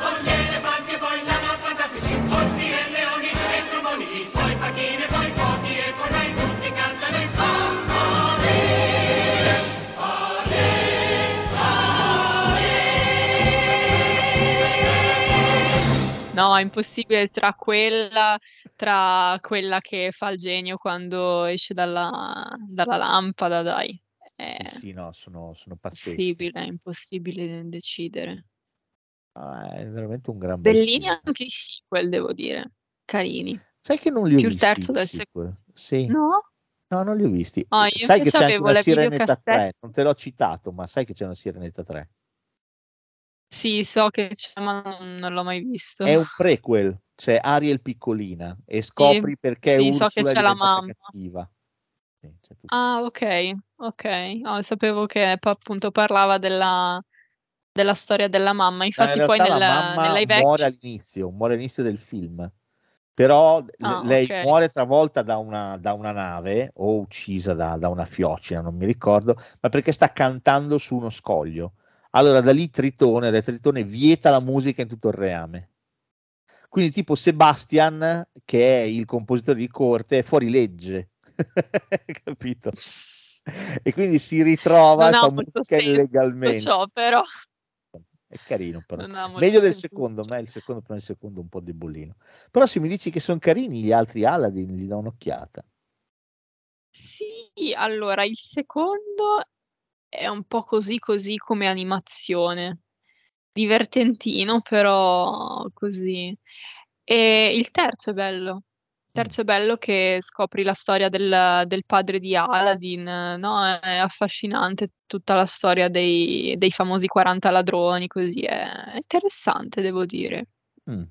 Con gli elefanti e poi lama fantastici, orsi e leoni e tromoni, i suoi facchini e poi fuochi e fornai tutti cantano in. No, è impossibile tra quella, tra quella che fa il genio quando esce dalla, dalla lampada, dai. È Sì, sì, no, sono, sono pazzeschi. impossibile, è impossibile decidere. Ah, è veramente un gran bel Bellini film. anche i sequel, devo dire. Carini. Sai che non li ho Più il visti terzo i del sequel? Sì. No? No, non li ho visti. Io sai che c'è anche una la Sirenetta videocassetta. 3, non te l'ho citato, ma sai che c'è una Sirenetta 3? Sì, so che c'è, ma non, non l'ho mai visto. È un prequel, c'è Ariel piccolina e scopri perché sì, so Ursula che è c'è la mamma. cattiva. Sì. Ah, ok, ok. No, sapevo che appunto parlava della, della storia della mamma. No, in Infatti, poi nel, la mamma nel live muore all'inizio, muore all'inizio del film, però Ah, lei ok. muore travolta da una, da una nave o uccisa da, da una fiocina, non mi ricordo, ma perché sta cantando su uno scoglio. Allora da lì Tritone, da Tritone vieta la musica in tutto il reame. Quindi tipo Sebastian, che è il compositore di corte, è fuori legge, capito? E quindi si ritrova Non molto musica senso illegalmente. ciò, però. è carino però. Meglio del secondo, ma il secondo, però il secondo un po' debolino. Però se mi dici che sono carini gli altri Aladdin, gli do un'occhiata. Sì, allora il secondo è un po' così così come animazione. Divertentino, però così. E il terzo è bello. Il terzo è bello che scopri la storia del, del padre di Aladdin, no? È affascinante tutta la storia dei, dei famosi 40 ladroni, così è interessante, devo dire. Mm.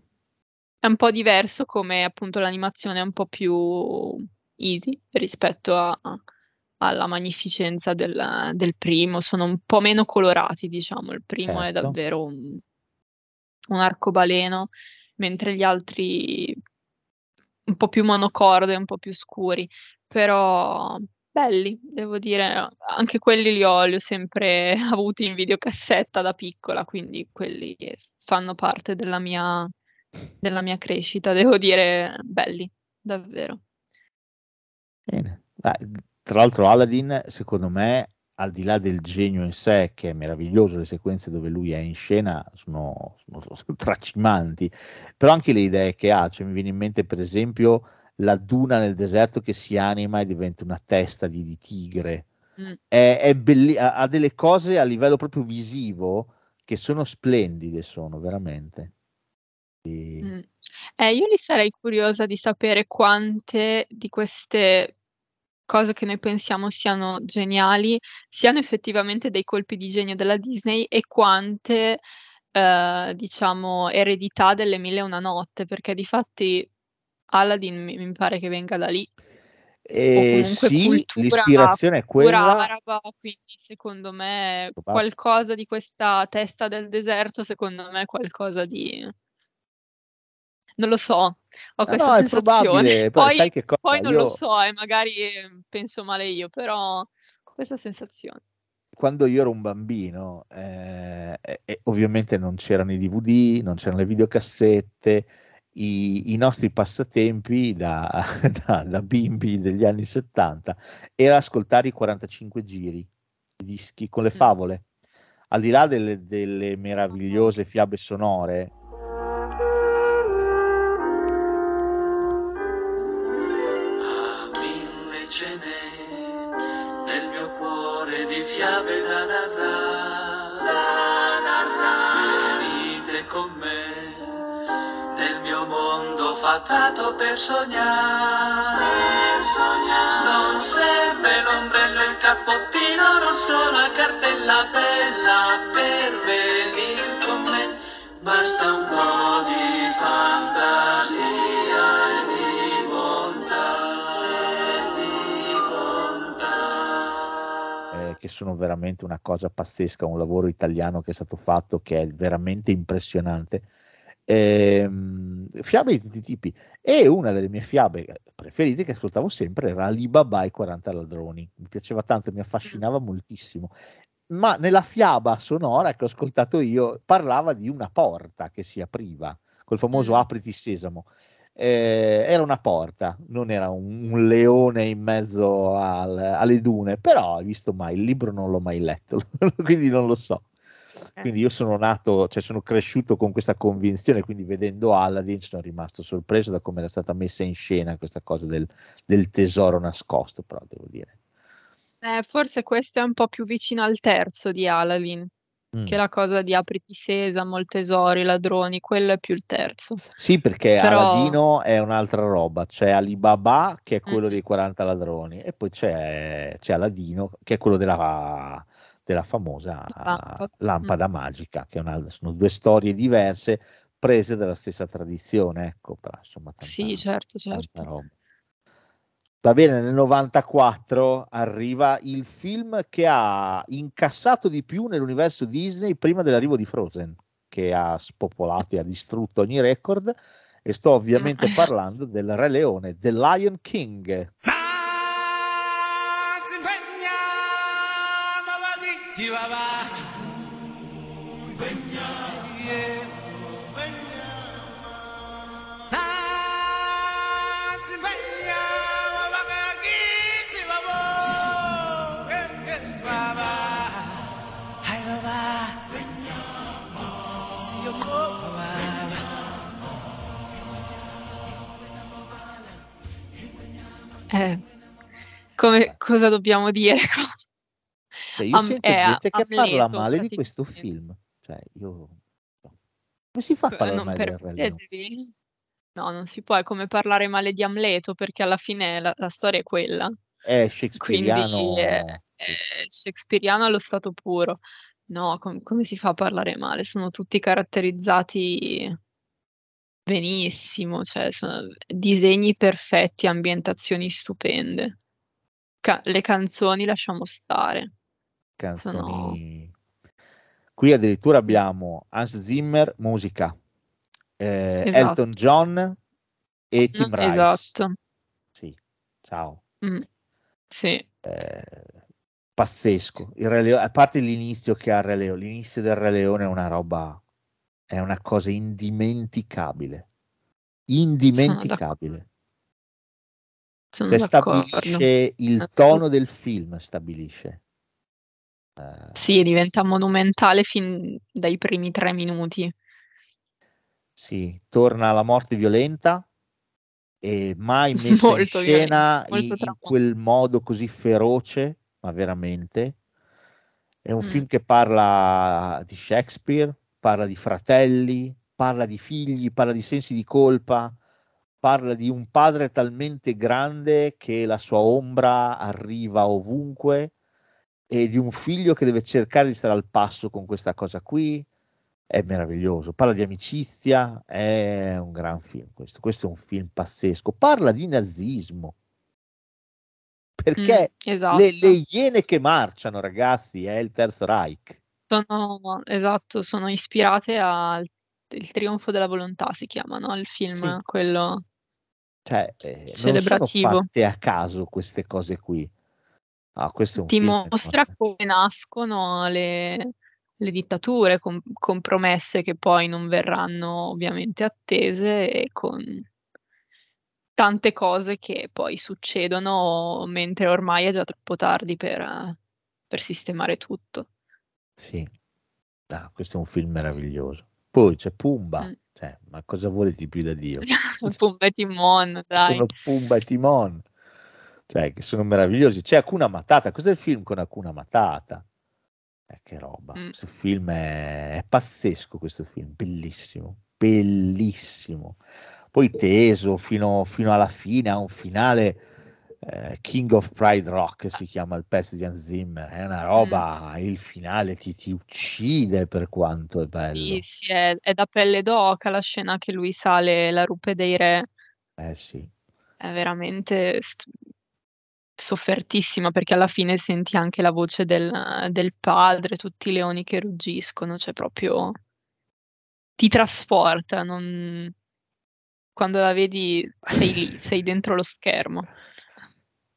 È un po' diverso come appunto l'animazione è un po' più easy rispetto a- alla magnificenza del, del primo, sono un po' meno colorati, diciamo. Il primo è Certo. davvero un, un arcobaleno, mentre gli altri un po' più monocorde, un po' più scuri, però belli, devo dire. Anche quelli li ho, li ho sempre avuti in videocassetta da piccola, quindi quelli fanno parte della mia, della mia crescita, devo dire, belli, davvero. Bene. Ah, tra l'altro Aladdin, secondo me, al di là del genio in sé, che è meraviglioso, le sequenze dove lui è in scena sono, sono- sono tracimanti, però anche le idee che ha, cioè mi viene in mente per esempio la duna nel deserto che si anima e diventa una testa di, di tigre. Mm. È, è belli- ha, ha delle cose a livello proprio visivo che sono splendide, sono veramente. E- Mm. Eh, io li sarei curiosa di sapere quante di queste cose che noi pensiamo siano geniali siano effettivamente dei colpi di genio della Disney e quante, eh, diciamo, eredità delle Mille e una notte, perché di fatti Aladdin mi, mi pare che venga da lì. E comunque sì, cultura, l'ispirazione è quella. araba, quindi secondo me qualcosa di questa testa del deserto, secondo me è qualcosa di... Non lo so, ho No, questa no, è sensazione. Poi, cosa? poi non lo Io- so e magari eh, penso male io, però ho questa sensazione. quando io ero un bambino, eh, e- e ovviamente non c'erano i DVD, non c'erano le videocassette, i, i nostri passatempi da, da- da bimbi degli anni 70 era ascoltare i 45 giri, i dischi con le Mm. favole. Al di là delle, delle meravigliose fiabe sonore, fatato per sognare, per sognare. Non serve l'ombrello il cappottino rosso, la cartella bella per venire con me. Basta un po' di fantasia e di bontà, e di bontà. eh, che sono veramente una cosa pazzesca, un lavoro italiano che è stato fatto che è veramente impressionante. Ehm, fiabe di tutti i tipi e una delle mie fiabe preferite che ascoltavo sempre era Alibaba e i 40 ladroni. Mi piaceva tanto, mi affascinava moltissimo. Ma nella fiaba sonora che ho ascoltato io parlava di una porta che si apriva, col famoso Mm. apriti sesamo. Eh, era una porta, non era un, un leone in mezzo al- alle dune, però hai visto mai, il libro non l'ho mai letto, quindi non lo so. Quindi io sono nato, cioè sono cresciuto con questa convinzione, quindi vedendo Aladdin sono rimasto sorpreso da come era stata messa in scena questa cosa del, del tesoro nascosto, però devo dire. Eh, forse questo è un po' più vicino al terzo di Aladdin, Mm. che la cosa di apriti sesamo, il tesoro, i ladroni, quello è più il terzo. Sì, perché Però- Aladino è un'altra roba, c'è Alibaba che è quello Mm. dei 40 ladroni e poi c'è, c'è Aladino che è quello della, della famosa Lampada. lampada magica, che una- sono due storie diverse prese dalla stessa tradizione, ecco, però insomma tanta, Sì, certo, certo. roba. Va bene, nel 94 arriva il film che ha incassato di più nell'universo Disney prima dell'arrivo di Frozen, che ha spopolato e ha distrutto ogni record. E sto ovviamente parlando del Re Leone, The Lion King. Chihuahua. Eh, come, cosa dobbiamo dire? Cioè, io Am- sento è gente che parla Amleto, male di questo film. Cioè, io... Come si fa a Eh, parlare non male del Re. No, non si può, è come parlare male di Amleto, perché alla fine la, la storia è quella. È Quindi shakespeariano. è, è shakespeariano allo stato puro. No, com- come si fa a parlare male? Sono tutti caratterizzati benissimo, cioè sono disegni perfetti, ambientazioni stupende. Ca- le canzoni lasciamo stare. Canzoni. Qui addirittura abbiamo Hans Zimmer, musica, eh, Esatto. Elton John e Tim No, Rice. esatto. Sì, ciao. Mm, Sì. Eh, pazzesco. Leone- a parte l'inizio che ha Re Leone, l'inizio del Re Leone è una roba, è una cosa indimenticabile. Indimenticabile. Sono Cioè, stabilisce il tono del film, stabilisce. Eh, Sì, diventa monumentale fin dai primi tre minuti. Sì, torna alla morte violenta e mai messa in Molto scena violenta, molto in, in quel modo così feroce, ma veramente. È un Mm. film che parla di Shakespeare, parla di fratelli, parla di figli, parla di sensi di colpa, parla di un padre talmente grande che la sua ombra arriva ovunque e di un figlio che deve cercare di stare al passo con questa cosa qui. È meraviglioso, parla di amicizia, è un gran film questo, questo è un film pazzesco, parla di nazismo, perché Mm, esatto. le, le iene che marciano, ragazzi, è il Terzo Reich. Sono, esatto, sono ispirate al il trionfo della volontà, si chiama, no? Il film, Sì. quello Cioè, eh, non sono celebrativo. fatte a caso queste cose qui. Ah, questo Ti film mostra enorme. come nascono le, le dittature com- con promesse che poi non verranno ovviamente attese e con tante cose che poi succedono mentre ormai è già troppo tardi per, per sistemare tutto. Sì, Ah, questo è un film meraviglioso. Poi c'è Pumba, Mm. cioè, ma cosa volete più da Dio? Pumba e Timon, dai. sono Pumba e Timon, cioè che sono meravigliosi. C'è Hakuna Matata, cos'è il film con Hakuna Matata? Eh, che roba, Mm. questo film è, è pazzesco, questo film, bellissimo, bellissimo. Poi teso fino, fino alla fine, ha un finale eh, King of Pride Rock, si chiama il pezzo di Hans Zimmer, è una roba, il finale ti, ti uccide per quanto è bello. Sì, sì, è, è da pelle d'oca la scena che lui sale la rupe dei re, Eh sì, è veramente st- soffertissima perché alla fine senti anche la voce del, del padre, tutti i leoni che ruggiscono, cioè proprio ti trasporta, non- quando la vedi sei lì, sei dentro lo schermo.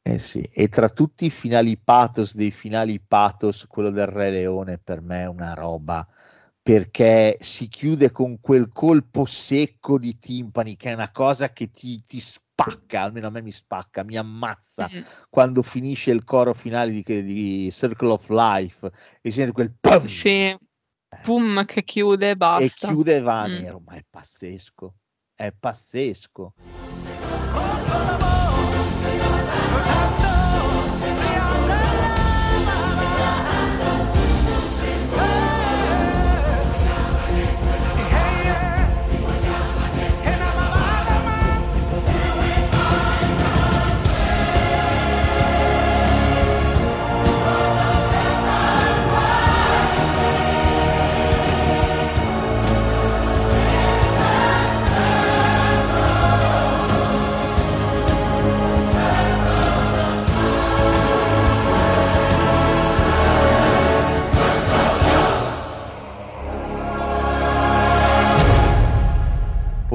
Eh sì, e tra tutti i finali pathos dei finali pathos, quello del Re Leone per me è una roba perché si chiude con quel colpo secco di timpani che è una cosa che ti, ti spacca, almeno a me mi spacca, mi ammazza Mm. quando finisce il coro finale di, di Circle of Life e si sente quel pum Sì, boom che chiude e e basta. chiude e va Mm. nero, ma è pazzesco, è pazzesco.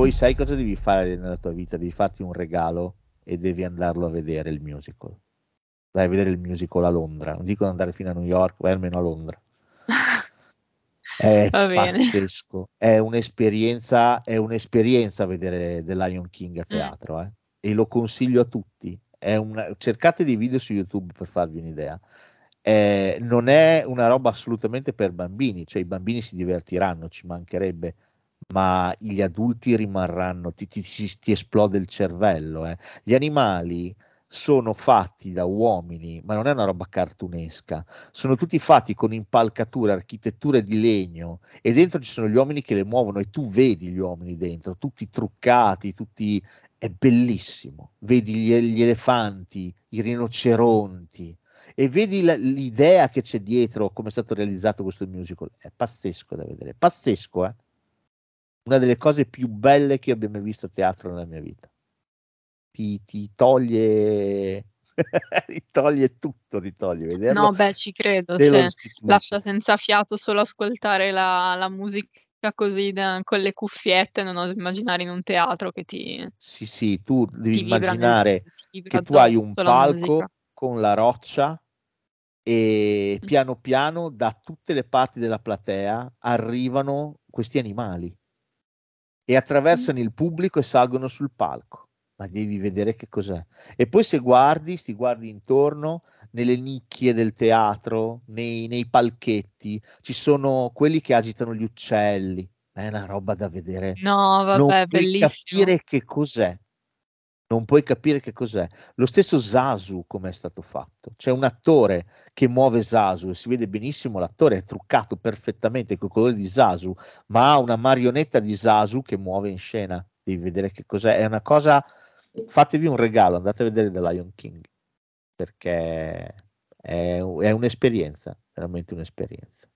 Poi sai cosa devi fare nella tua vita? Devi farti un regalo e devi andarlo a vedere il musical. Vai a vedere il musical a Londra. Non dico andare fino a New York, vai almeno a Londra. È pazzesco. È un'esperienza, è un'esperienza vedere The Lion King a Mm. teatro, eh. E lo consiglio a tutti. È una- cercate dei video su YouTube per farvi un'idea. Eh, non è una roba assolutamente per bambini, cioè i bambini si divertiranno, ci mancherebbe, ma gli adulti rimarranno, ti, ti- ti- esplode il cervello. eh. Gli animali sono fatti da uomini, ma non è una roba cartunesca, sono tutti fatti con impalcature, architetture di legno e dentro ci sono gli uomini che le muovono e tu vedi gli uomini dentro, tutti truccati, tutti... è bellissimo, vedi gli, gli elefanti, i rinoceronti e vedi la, l'idea che c'è dietro, come è stato realizzato questo musical, è pazzesco da vedere, pazzesco, eh? Una delle cose più belle che abbia mai visto a teatro nella mia vita ti, ti toglie toglie tutto, ti toglie vederlo. No, beh, ci credo. Se lascia senza fiato solo ascoltare la, la musica così da, con le cuffiette, non oso immaginare in un teatro che ti. Sì, sì, tu devi immaginare che tu hai un palco con la roccia e mm. piano piano da tutte le parti della platea arrivano questi animali e attraversano mm. il pubblico e salgono sul palco ma devi vedere che cos'è. E poi se guardi, ti guardi intorno, nelle nicchie del teatro, nei, nei palchetti, ci sono quelli che agitano gli uccelli. È una roba da vedere. No, vabbè, non puoi bellissimo. capire che cos'è. Non puoi capire che cos'è. Lo stesso Zasu, come è stato fatto. C'è un attore che muove Zasu e si vede benissimo l'attore, è truccato perfettamente con i colori di Zasu, ma ha una marionetta di Zasu che muove in scena. Devi vedere che cos'è. È una cosa fatevi un regalo, andate a vedere The Lion King, perché è, è un'esperienza, veramente un'esperienza.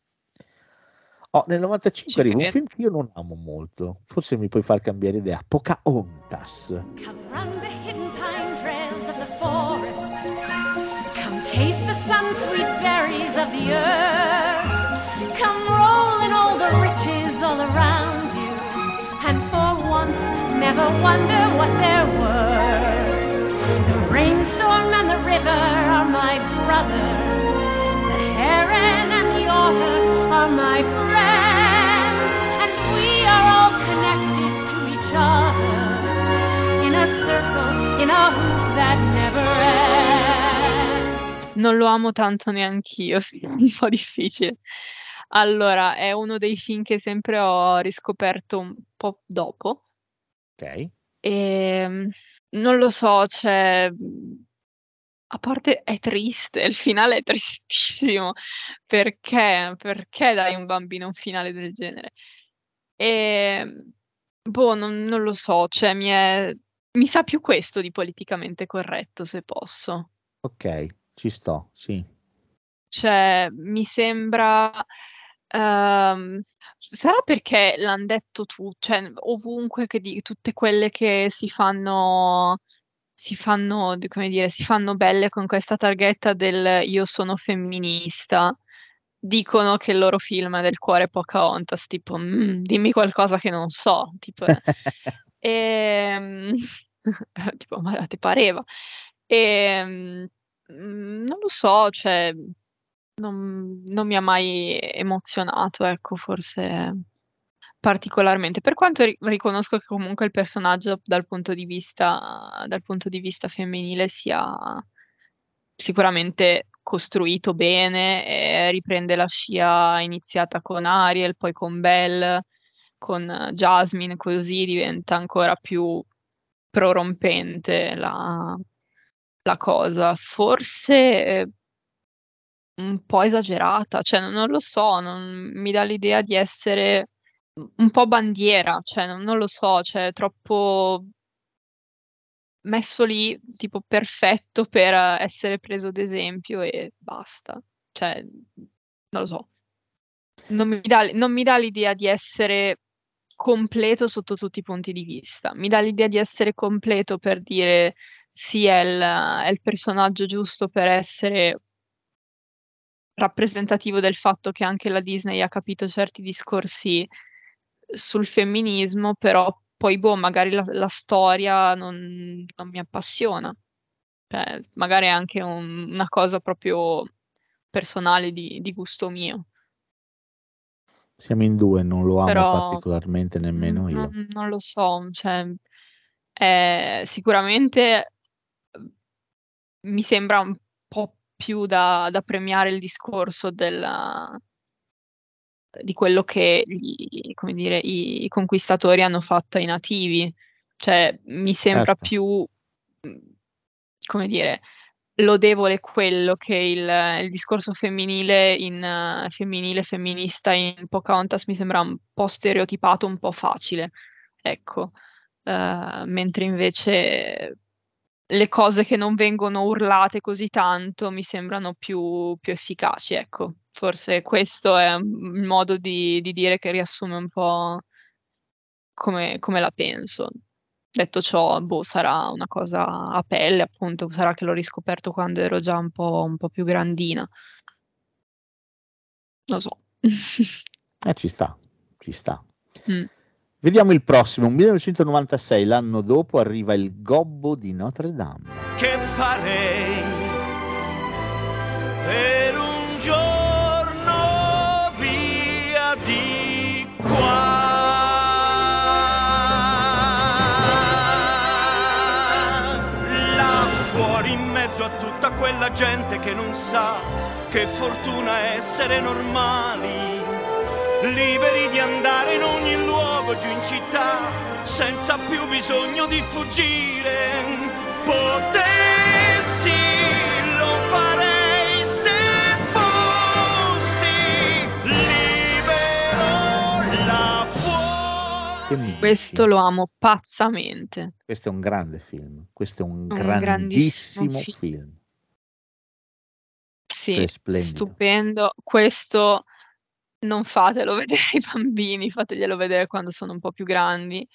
Oh, nel 95 arriva un film che io non amo molto, forse mi puoi far cambiare idea, Pocahontas. Come run the hidden pine trails of the forest, come taste the sun sweet berries of the earth, come roll in all the riches all around you, and for once never wonder what they're worth. The rainstorm and the river are my brothers. The heron and the otter are my friends. Other in a circle, in a hoop that never ends. Non lo amo tanto neanch'io, sì, è un po' difficile. Allora, è uno dei film che sempre ho riscoperto un po' dopo, Ok. Ehm, non lo so, cioè, a parte è triste, il finale è tristissimo. Perché? Perché dai a un bambino un finale del genere? Ehm, boh, non non lo so, cioè mi è mi sa più questo di politicamente corretto, se posso. Ok, ci sto, sì. Cioè, mi sembra, uhm Sarà perché l'han detto tu cioè ovunque che di tutte quelle che si fanno si fanno come dire, si fanno belle con questa targhetta del "io sono femminista", dicono che il loro film è del cuore Pocahontas, tipo, mhmm, dimmi qualcosa che non so, tipo ehm, tipo ma ti pareva? Ehm, mhmm, non lo so, cioè non non mi ha mai emozionato, ecco, forse particolarmente. Per quanto ri riconosco che comunque il personaggio dal punto di vista dal punto di vista femminile sia sicuramente costruito bene e riprende la scia iniziata con Ariel, poi con Belle, con Jasmine, così diventa ancora più prorompente la la cosa. Forse un po' esagerata, cioè non non lo so, non mi dà l'idea di essere un po' bandiera, cioè non non lo so, cioè troppo messo lì tipo perfetto per essere preso d'esempio e basta. Cioè, non lo so. Non mi dà non mi dà l'idea di essere completo sotto tutti i punti di vista. Mi dà l'idea di essere completo per dire: "Sì, è il è il personaggio giusto per essere rappresentativo del fatto che anche la Disney ha capito certi discorsi sul femminismo, però poi boh, magari la la storia non non mi appassiona. Cioè, magari è anche un una cosa proprio personale di di gusto mio. Siamo in 2, non lo amo Però particolarmente nemmeno io. non non lo so, cioè, ehm, sicuramente, mi sembra un po' più da da premiare il discorso della di quello che gli come dire, i conquistatori hanno fatto ai nativi. Cioè, mi sembra Certo. più mhmm, come dire, lodevole quello che il, il discorso femminile, in, uh, femminile femminista in Pocahontas mi sembra un po' stereotipato, un po' facile, ecco, uh, mentre invece le cose che non vengono urlate così tanto mi sembrano più, più efficaci, ecco. Forse questo è il modo di, di dire che riassume un po' come, come la penso. Detto ciò, boh, sarà una cosa a pelle, appunto, sarà che l'ho riscoperto quando ero già un po', un po più grandina. Lo so. eh, ci sta, ci sta. Mm. Vediamo il prossimo, 1996, l'anno dopo arriva il Gobbo di Notre Dame. Che farei per un giorno via di qua? Là fuori in mezzo a tutta quella gente che non sa che fortuna essere normali liberi di andare in ogni luogo giù in città, senza più bisogno di fuggire. Potessi, lo farei se fossi libero là fuori. Questo lo amo pazzamente. Questo è un grande film, questo è un, Un grandissimo, grandissimo film. film. Sì, è splendido. stupendo. Questo non fatelo vedere ai bambini, fateglielo vedere quando sono un po' più grandi,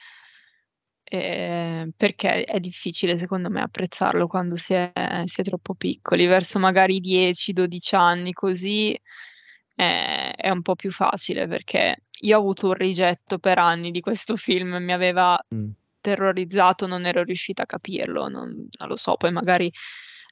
ehm, perché è difficile secondo me apprezzarlo quando si è si è troppo piccoli. Verso magari i 10, 12 anni così, ehm, è un po' più facile perché io ho avuto un rigetto per anni di questo film, mi aveva Mh. terrorizzato, non ero riuscita a capirlo, non non lo so, poi magari,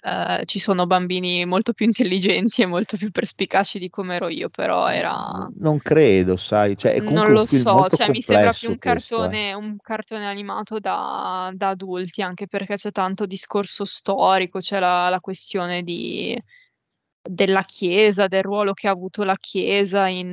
ehm, ci sono bambini molto più intelligenti e molto più perspicaci di come ero io, però era Non credo, sai, cioè non lo so, cioè mi sembra più un questo, eh. cartone un cartone animato da da adulti, anche perché c'è tanto discorso storico, c'è la la questione di della Chiesa, del ruolo che ha avuto la Chiesa in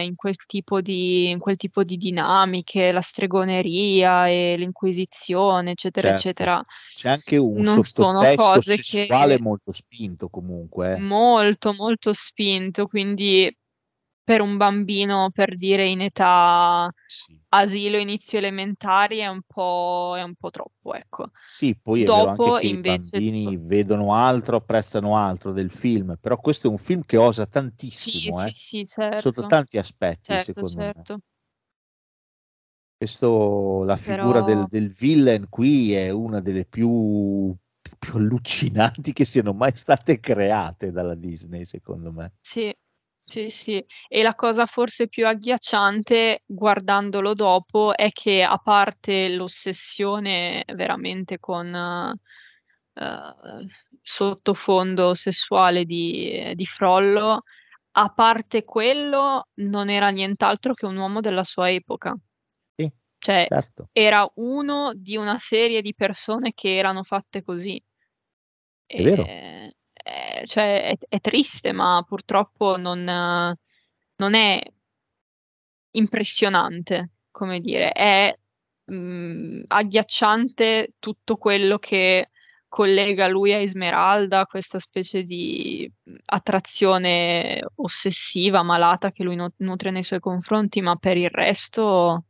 in quel tipo di in quel tipo di dinamiche, la stregoneria e l'Inquisizione, eccetera, Certo. eccetera. C'è anche un Non sottotesto sessuale che molto spinto comunque, eh. molto, molto spinto, quindi per un bambino, per dire in età asilo, inizio elementari è un po' è un po' troppo, ecco. Sì, poi è vero anche Dopo che i invece bambini spo vedono altro, apprezzano altro del film, però questo è un film che osa Sì, tantissimo, sì, eh, sì, sotto certo. tanti aspetti Certo, secondo me. certo. Questo la figura del Però del villain qui è una delle più più allucinanti che siano mai state create dalla Disney, secondo me. Sì, sì, sì. E la cosa forse più agghiacciante, guardandolo dopo, è che a parte l'ossessione veramente con, uhm, sottofondo sessuale di di Frollo, a parte quello non era nient'altro che un uomo della sua epoca. Sì, Cioè, certo. era uno di una serie di persone che erano fatte così. È vero. Cioè è è triste, ma purtroppo non non è impressionante, come dire, è, mhmm, agghiacciante tutto quello che collega lui a Esmeralda, questa specie di, mhmm, attrazione ossessiva, malata che lui nu nutre nei suoi confronti, ma per il resto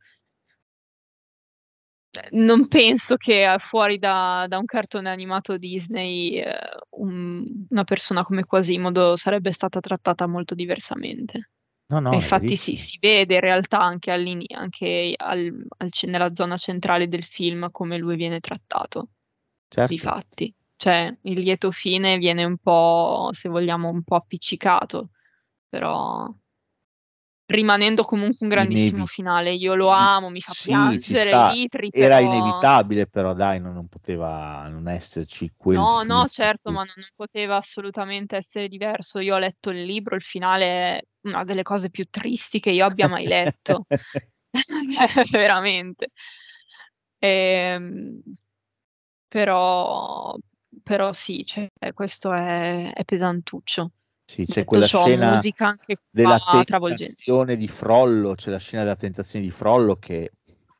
Ehm, non penso che fuori da da un cartone animato Disney, ehm, un una persona come Quasimodo sarebbe stata trattata molto diversamente. No, no, infatti sì, si vede in realtà anche anche al al nella zona centrale del film come lui viene trattato. Certo. Difatti. Cioè, il lieto fine viene un po', se vogliamo, un po' appiccicato, però rimanendo comunque un grandissimo Inevi finale. Io lo amo, mi fa Sì, piangere sta. Itri, Era però inevitabile, però dai, no non poteva non esserci quel No, no, certo, ma no non poteva assolutamente essere diverso. Io ho letto il libro, il finale è una delle cose più tristi che io abbia mai letto. Veramente. Ehm, però però sì, cioè questo è è pesantuccio. Sì, c'è Detto quella ciò, scena musica anche della qua tentazione di Frollo, c'è la scena della tentazione di Frollo che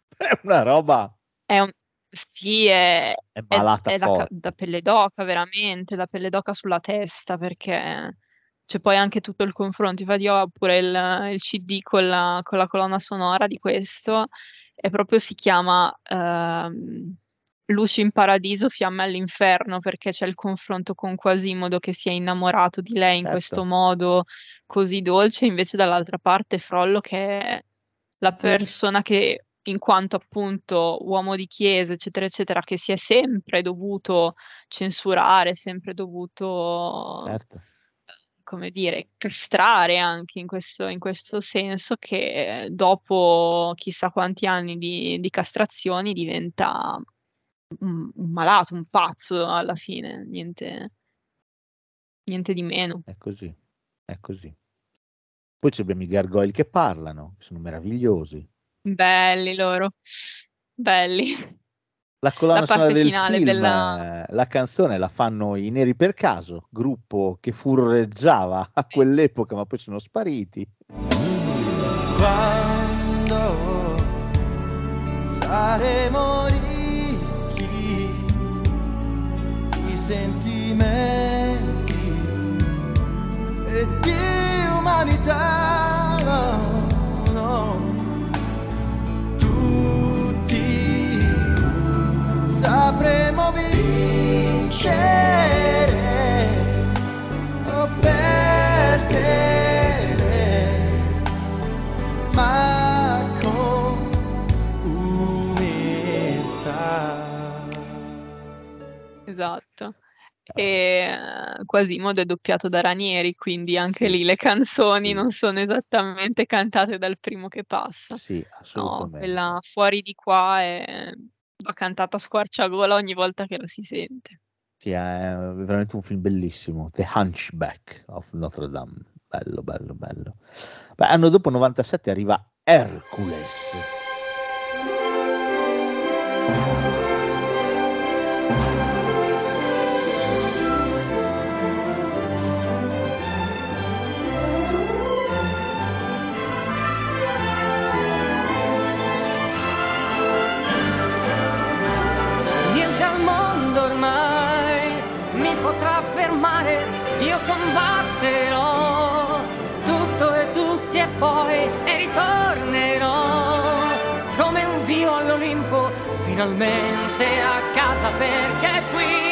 è una roba È un Sì, è, È è- malata è da, ca- forte. da pelle d'oca, veramente, da pelle d'oca sulla testa, perché c'è poi anche tutto il confronto. Infatti, io ho pure il, il CD con la, con la colonna sonora di questo, e proprio si chiama ehm, Luci in paradiso, fiamme all'inferno, perché c'è il confronto con Quasimodo che si è innamorato di lei in Certo. questo modo così dolce, invece dall'altra parte Frollo che è la persona che, in quanto appunto uomo di chiesa, eccetera, eccetera, che si è sempre dovuto censurare, sempre dovuto, Certo. come dire, castrare anche in questo, in questo senso, che dopo chissà quanti anni di, di castrazioni diventa un, un malato, un pazzo alla fine, niente, niente di meno. È così, è così. Poi ci abbiamo i gargoyle che parlano, sono meravigliosi. Belli loro, belli. La colonna La sonora del finale film, della- la canzone la fanno i Neri per caso, gruppo che furreggiava a quell'epoca, ma poi sono spariti. Quando saremo ricchi sentimenti e di umanità, sapremo vincere Esatto. E eh, Quasimodo è doppiato da Ranieri, quindi anche lì le canzoni sì. non sono esattamente cantate dal primo che passa. Sì, No, assolutamente. quella fuori di qua è... va cantata a squarciagola ogni volta che la si sente. Sì, è veramente un film bellissimo, The Hunchback of Notre Dame. Bello, bello, bello. Beh, anno dopo 97 arriva Hercules. Io combatterò tutto e tutti e poi e ritornerò come un dio all'Olimpo, finalmente a casa perché qui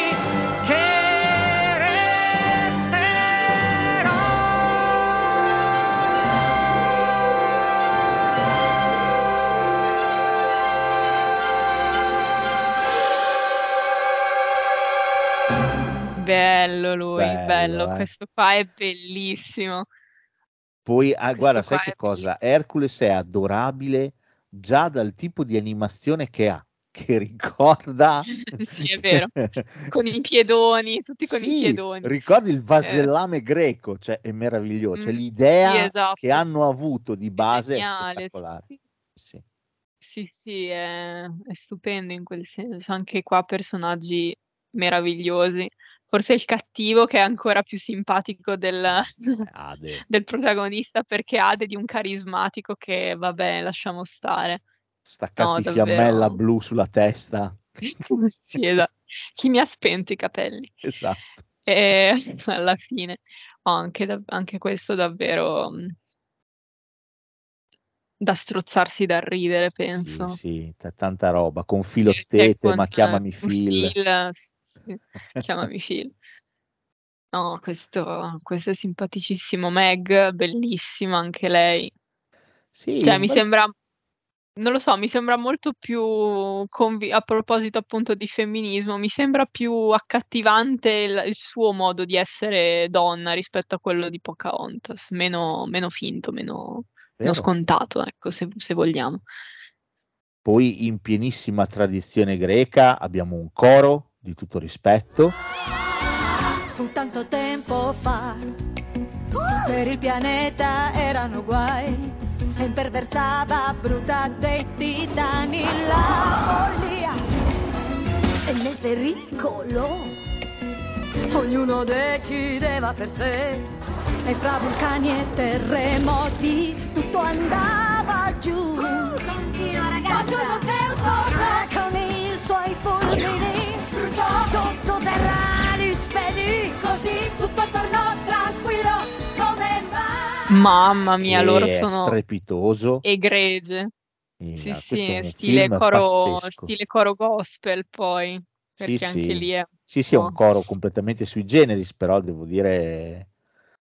Bello lui, Bello, bello, eh. questo qua è bellissimo. Poi, ah, guarda, sai che è cosa? Hercules è adorabile già dal tipo di animazione che ha, che ricorda... Sì, è vero. Con i piedoni, tutti con i Sì, piedoni. ricordi il vasellame greco, cioè è meraviglioso, cioè Mm, l'idea sì, esatto. che hanno avuto di base è Geniale, spettacolare. sì. Sì. Sì, sì, è, è stupendo in quel senso. Anche qua personaggi meravigliosi. Forse il cattivo che è ancora più simpatico del, Ade. del protagonista perché Ade di un carismatico che, vabbè, lasciamo stare. Staccati No, fiammella blu sulla testa. Sì, esatto. Chi mi ha spento i capelli? Esatto. E alla fine, oh, anche, anche questo davvero mm, da strozzarsi dal ridere, penso. Sì, sì, t- tanta roba, con filottete, con, ma eh, chiamami con Phil. Phil, sì, chiamami Phil. No, questo, questo è simpaticissimo. Meg, bellissima anche lei. Sì, Cioè, un mi sembra, non lo so, mi sembra molto più, convi- a proposito appunto di femminismo, mi sembra più accattivante il, il suo modo di essere donna rispetto a quello di Pocahontas, meno, meno finto, meno, meno scontato, ecco, se, se vogliamo. Poi in pienissima tradizione greca abbiamo un coro di tutto rispetto. Fu tanto tempo fa, per il pianeta erano guai, e imperversava bruta dei titani la follia. E nel pericolo, ognuno decideva per sé, e fra vulcani e terremoti tutto andava giù. Continua ragazza! Zeus torna con i suoi uomini Mamma mia, loro sono strepitoso. egregie. Sì, Sì, sì, stile coro, stile coro gospel poi, perché Sì, anche sì. lì è Sì, sì, è un coro completamente sui generis, però devo dire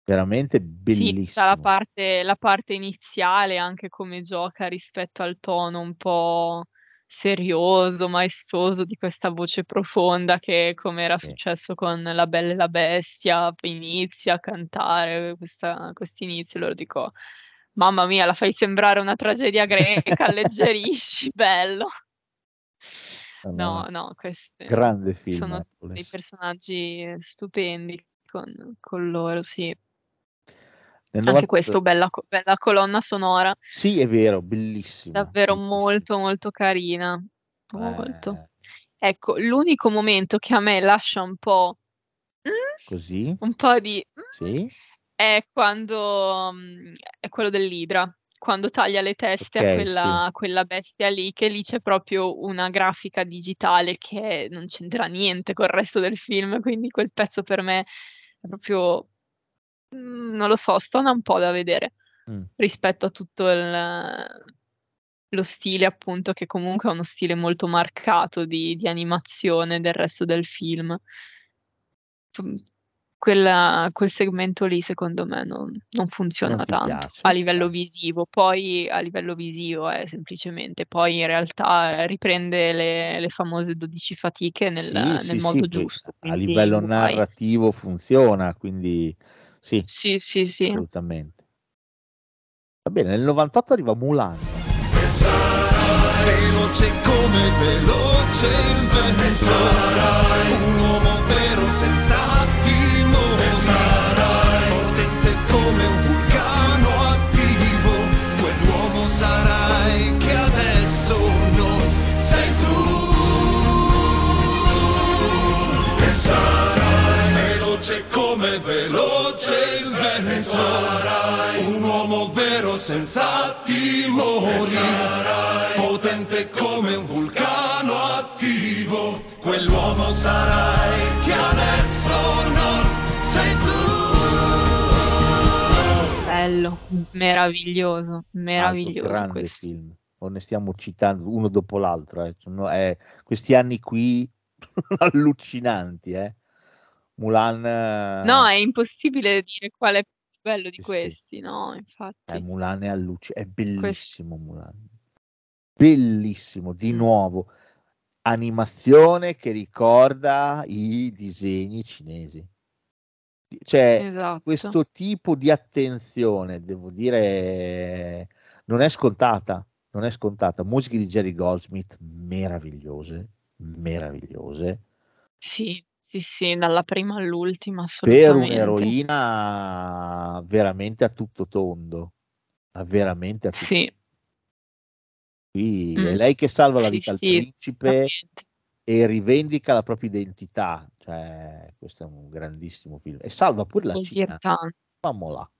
veramente Sì, bellissimo. la parte, la parte iniziale, anche come gioca rispetto al tono un po' serioso, maestoso di questa voce profonda che, come era successo con La Bella e la Bestia, inizia a cantare questo inizio, loro dico, mamma mia, la fai sembrare una tragedia greca, alleggerisci, bello. No, No, no, grande film sono dei Hercules. personaggi stupendi con, con loro, sì. Nel Anche 90 questo, bella, bella colonna sonora, Sì, è vero, bellissima, davvero bellissima. molto, molto carina. Molto. Eh, Ecco, l'unico momento che a me lascia un po', mm, così, un po' di mm, sì, è quando mm, è quello dell'idra, quando taglia le teste a ok, sì. quella, a quella bestia lì, che lì c'è proprio una grafica digitale che non c'entra niente col resto del film, quindi quel pezzo per me è proprio, non lo so, stona un po' da vedere Mm. rispetto a tutto il- lo stile, appunto, che comunque è uno stile molto marcato di, di animazione del resto del film. F- quella- quel segmento lì, secondo me, non, non funziona Non tanto piace, a livello visivo. Poi a livello visivo è semplicemente, poi in realtà riprende le, le famose 12 fatiche nel, Sì, nel sì, modo sì, giusto. a livello narrativo funziona, quindi sì, Sì, sì, sì. assolutamente. Va bene, nel 98 arriva Mulan. Veloce come veloce il vento Sarai un uomo vero senza Sarai un uomo vero senza timori potente come un vulcano attivo quell'uomo sarai che adesso non sei tu Bello, meraviglioso, Altro meraviglioso grande questo. film. O ne stiamo citando uno dopo l'altro. eh. Sono- eh, questi anni qui allucinanti. Eh. Mulan, eh, No, è impossibile dire qual è più bello di sì, sì. questi, no, Eh, infatti. Mulan è allucinante. È Questo. bellissimo Mulan. Bellissimo, di Mm. nuovo. Animazione che ricorda i disegni cinesi. Cioè, Esatto. questo tipo di attenzione, devo dire, non è scontata. Non è scontata. Musiche di Jerry Goldsmith meravigliose, meravigliose. Sì, sì, sì, dalla prima all'ultima, Per assolutamente. un'eroina veramente a tutto tondo. Ma Veramente a tutto Sì, Qui Mm. è lei che salva la sì, vita al sì, principe e rivendica la propria identità. Cioè, questo è un grandissimo film. E salva pure la Vuol Cina. dire tanto. Famola.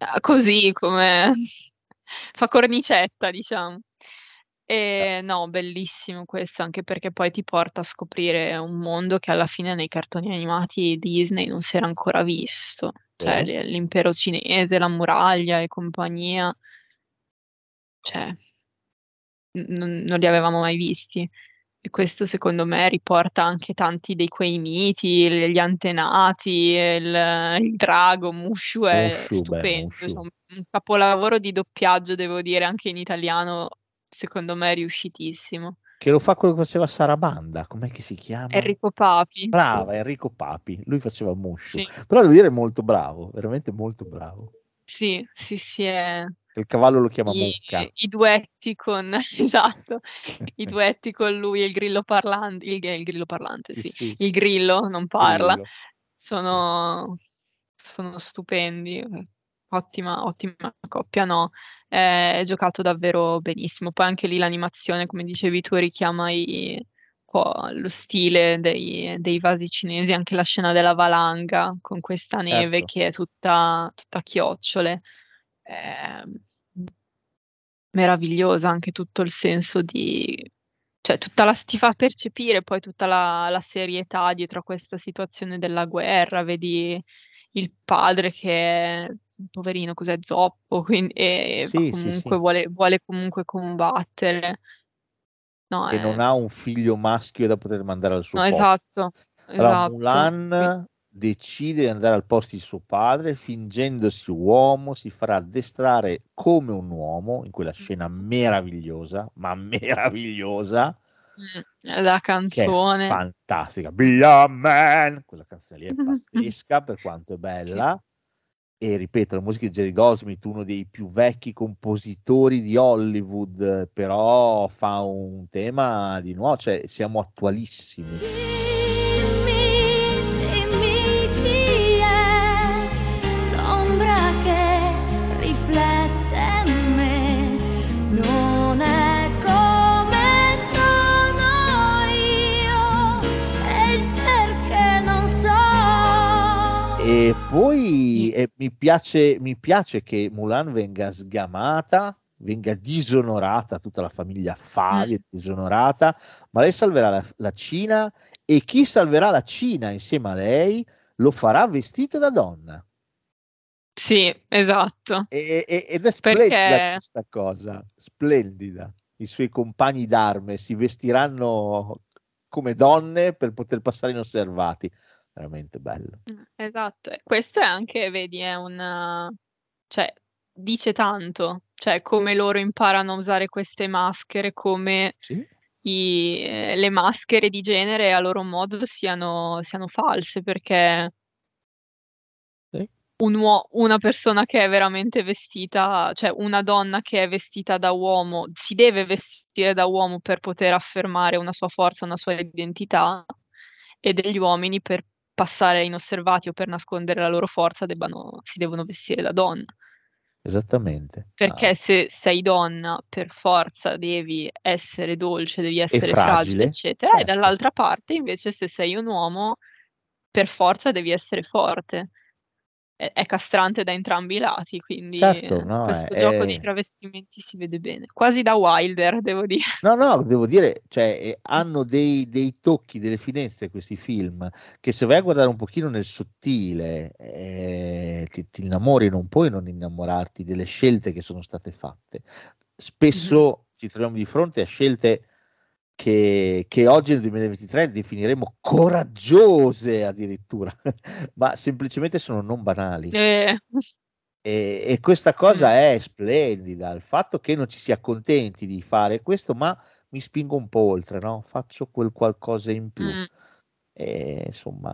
Ah, Così come fa cornicetta, diciamo. E no, bellissimo questo, anche perché poi ti porta a scoprire un mondo che alla fine nei cartoni animati Disney non si era ancora visto. Cioè, l- l'impero cinese, la muraglia e compagnia, cioè, n- non, li avevamo mai visti. E questo secondo me riporta anche tanti di quei miti, gli antenati, il, il drago, Mushu è Mushu, beh, stupendo, Mushu. cioè, un, un capolavoro di doppiaggio, devo dire, anche in italiano, secondo me è riuscitissimo. Che lo fa quello che faceva Sarabanda. Com'è che si chiama? Enrico Papi. Brava, Enrico Papi. Lui faceva Mushu. Sì, Però devo dire molto bravo, veramente molto bravo. sì, sì, sì, è... Il cavallo lo chiama I, Mucca. i duetti con, esatto, i duetti con lui e il grillo parlante, il, il grillo parlante, Sì, sì, il grillo non parla, Grillo. sono, sono stupendi, ottima, ottima coppia, no, è giocato davvero benissimo, poi anche lì l'animazione, come dicevi tu, richiama i- lo stile dei, dei vasi cinesi, anche la scena della valanga con questa neve Certo. che è tutta, tutta a chiocciole, eh, meravigliosa anche tutto il senso di cioè tutta la ti fa percepire poi tutta la la serietà dietro a questa situazione della guerra, vedi il padre che poverino cos'è zoppo, quindi e Sì, sì, comunque sì. vuole vuole comunque combattere. No, E non è ha un figlio maschio da poter mandare al suo No, posto. esatto, Allora esatto. Mulan decide di andare al posto di suo padre, fingendosi uomo, si farà addestrare come un uomo in quella scena meravigliosa, ma meravigliosa, Mh, la canzone. fantastica. Be a man! Quella canzone lì è pazzesca per quanto è bella. E ripeto, la musica di Jerry Goldsmith, uno dei più vecchi compositori di Hollywood, però fa un tema di nuovo, cioè siamo attualissimi. Poi eh, mi, piace, mi piace che Mulan venga sgamata, venga disonorata, tutta la famiglia Fali è disonorata, ma lei salverà la, la Cina e chi salverà la Cina insieme a lei lo farà vestita da donna. Sì, esatto. E- e- ed è splendida Perché questa cosa, splendida. I suoi compagni d'arme si vestiranno come donne per poter passare inosservati. Veramente bello. Mh, esatto. E questo è anche vedi, è un cioè dice tanto, cioè come loro imparano a usare queste maschere, come Sì. i ehm, le maschere di genere a loro modo siano siano false, perché Sì. un uo una persona che è veramente vestita cioè una donna che è vestita da uomo, si deve vestire da uomo per poter affermare una sua forza, una sua identità, e degli uomini per passare inosservati o per nascondere la loro forza debbano si devono vestire da donna. Esattamente. Perché Ah, se sei donna per forza devi essere dolce, devi essere fragile, fragile, eccetera, e certo. dall'altra parte invece se sei un uomo per forza devi essere forte. È è castrante da entrambi i lati, quindi Certo, no, questo è- gioco di è- travestimenti si vede bene. Quasi da Wilder, devo dire. No, no, devo dire, cioè, eh, hanno dei, dei tocchi, delle finestre questi film, che se vai a guardare un pochino nel sottile, eh, ti, ti innamori, non puoi non innamorarti delle scelte che sono state fatte. Spesso ci troviamo di fronte a scelte che, che oggi nel 2023 definiremo coraggiose addirittura, ma semplicemente sono non banali. Eh, E, e questa cosa è splendida, il fatto che non ci si accontenti di fare questo, ma mi spingo un po' oltre, no? Faccio quel qualcosa in più. mh. E, insomma,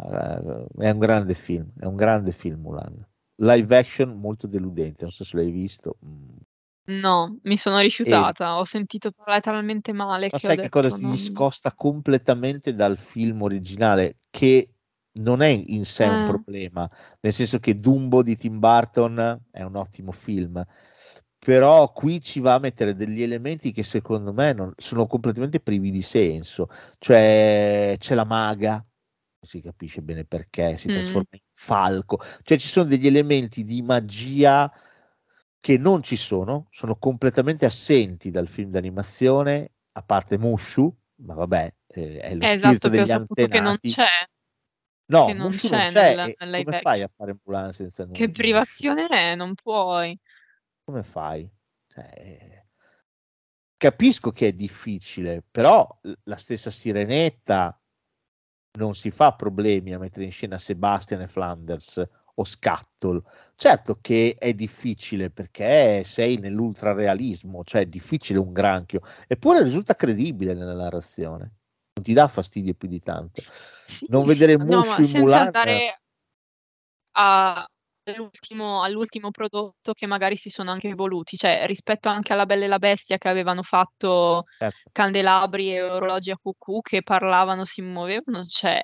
è un grande film, è un grande film Mulan. Live action molto deludente, non so se l'hai visto. Mm. No, mi sono rifiutata. Ho sentito parlare talmente male Ma sai che cosa detto si non discosta completamente dal film originale, che non è in sé un Eh. problema, nel senso che Dumbo di Tim Burton è un ottimo film, però qui ci va a mettere degli elementi che secondo me non- sono completamente privi di senso, cioè c'è la maga, non si capisce bene perché, si Mh. trasforma in falco, cioè ci sono degli elementi di magia che non ci sono, sono completamente assenti dal film d'animazione, a parte Mushu, ma vabbè, eh, è lo esatto, degli saputo che non antenati. c'è. No, che non Mushu c'è non c'è, nel- nel live come fai a fare Mulan senza nu- Che privazione è? Non puoi. Come fai? Cioè, eh, capisco che è difficile, però la stessa Sirenetta non si fa problemi a mettere in scena Sebastian e Flanders o Scatol. Certo che è difficile perché sei nell'ultrarealismo, cioè è difficile un granchio, eppure risulta credibile nella narrazione. Non ti dà fastidio più di tanto. Sì, Non sì, vedere no, Mushu ma in senza Mulan andare a- all'ultimo, all'ultimo prodotto che magari si sono anche evoluti, cioè rispetto anche alla Bella e la Bestia che avevano fatto Certo. candelabri e orologi a cucù che parlavano, si muovevano, cioè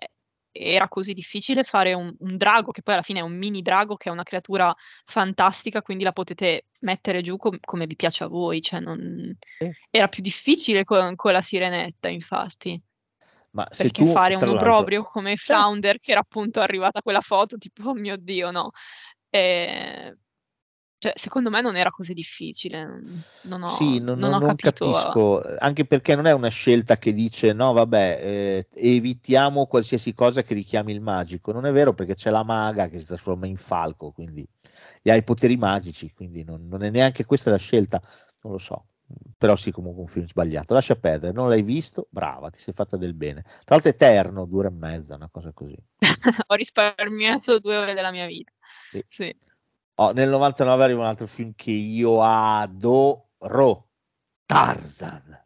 era così difficile fare un, un drago, che poi alla fine è un mini drago, che è una creatura fantastica, quindi la potete mettere giù com- come vi piace a voi, cioè non... Era più difficile con, con la sirenetta, infatti. Ma se Perché tu, fare un obbrobrio come Certo. Flounder, che era appunto arrivata quella foto, tipo, oh mio Dio, no. Eh, Cioè, secondo me non era così difficile. Non, ho, Sì, non, non non- ho non capito. capisco, anche perché non è una scelta che dice no, vabbè, eh, evitiamo qualsiasi cosa che richiami il magico. Non è vero perché c'è la maga che si trasforma in falco, quindi e ha i poteri magici, quindi non, non è neanche questa la scelta, non lo so. Però sì, comunque un film sbagliato. Lascia perdere, non l'hai visto? Brava, ti sei fatta del bene. Tra l'altro è eterno, due ore e mezza, una cosa così. ho risparmiato due ore della mia vita. Sì. Sì. Oh, nel 99 arriva un altro film che io adoro, Tarzan.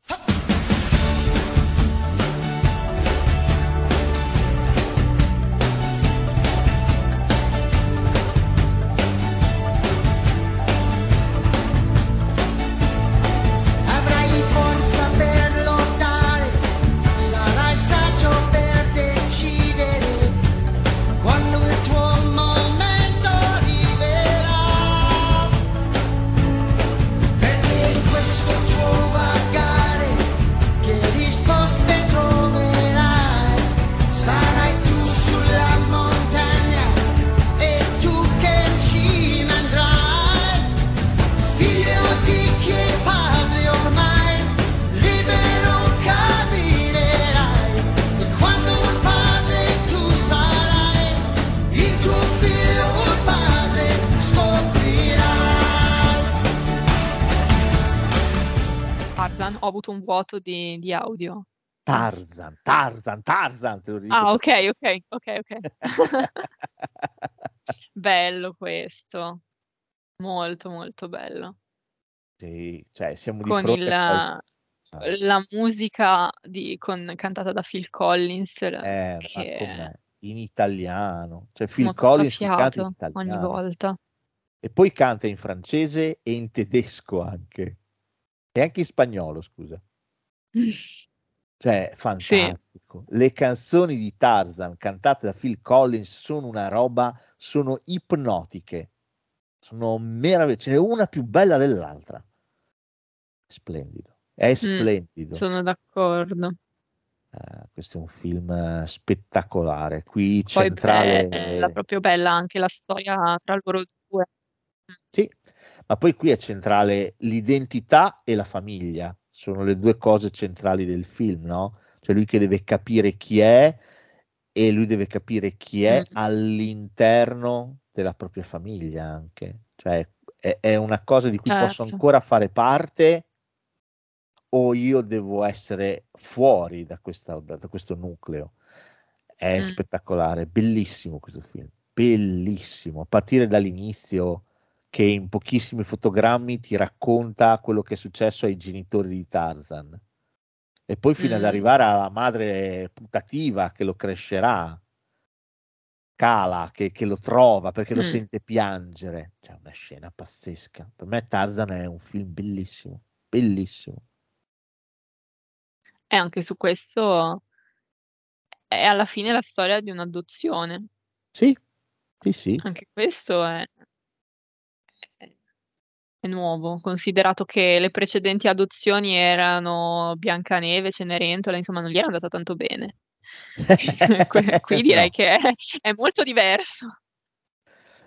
Ho avuto un vuoto di, di audio. Tarzan, Tarzan, Tarzan. Ah, ok, ok, ok, ok. bello questo. Molto, molto bello. Sì, cioè siamo di Con fronte il, a qual- la musica di, con- cantata da Phil Collins, Eh, ma che? In italiano, cioè Phil mi Collins canta in fiato ogni italiano volta. e poi canta in francese e in tedesco anche e anche in spagnolo, scusa. Cioè, fantastico. Le canzoni di Tarzan cantate da Phil Collins sono una roba, sono ipnotiche, sono meravigliose. Ce n'è una più bella dell'altra. Splendido, è splendido. Mm, Sono d'accordo. Eh, questo è un film eh, spettacolare. Qui Poi centrale. è, è la- proprio bella anche la storia tra loro due. Sì, ma poi qui è centrale l'identità e la famiglia, sono le due cose centrali del film, no? Cioè lui che deve capire chi è e lui deve capire chi è Mm. all'interno della propria famiglia anche. Cioè è, è una cosa di cui posso Certo. ancora fare parte o io devo essere fuori da, questa- da questo nucleo. È Mm. spettacolare, bellissimo questo film, bellissimo, a partire dall'inizio che in pochissimi fotogrammi ti racconta quello che è successo ai genitori di Tarzan e poi fino ad Mm. arrivare alla madre putativa che lo crescerà, Kala che, che lo trova perché lo Mm. sente piangere. C'è una scena pazzesca. Per me Tarzan è un film bellissimo, bellissimo. E anche su questo è alla fine la storia di un'adozione. Sì, sì, sì. Anche questo è- è nuovo, considerato che le precedenti adozioni erano Biancaneve, Cenerentola, insomma non gli era andata tanto bene. Qui direi No. che è, è molto diverso.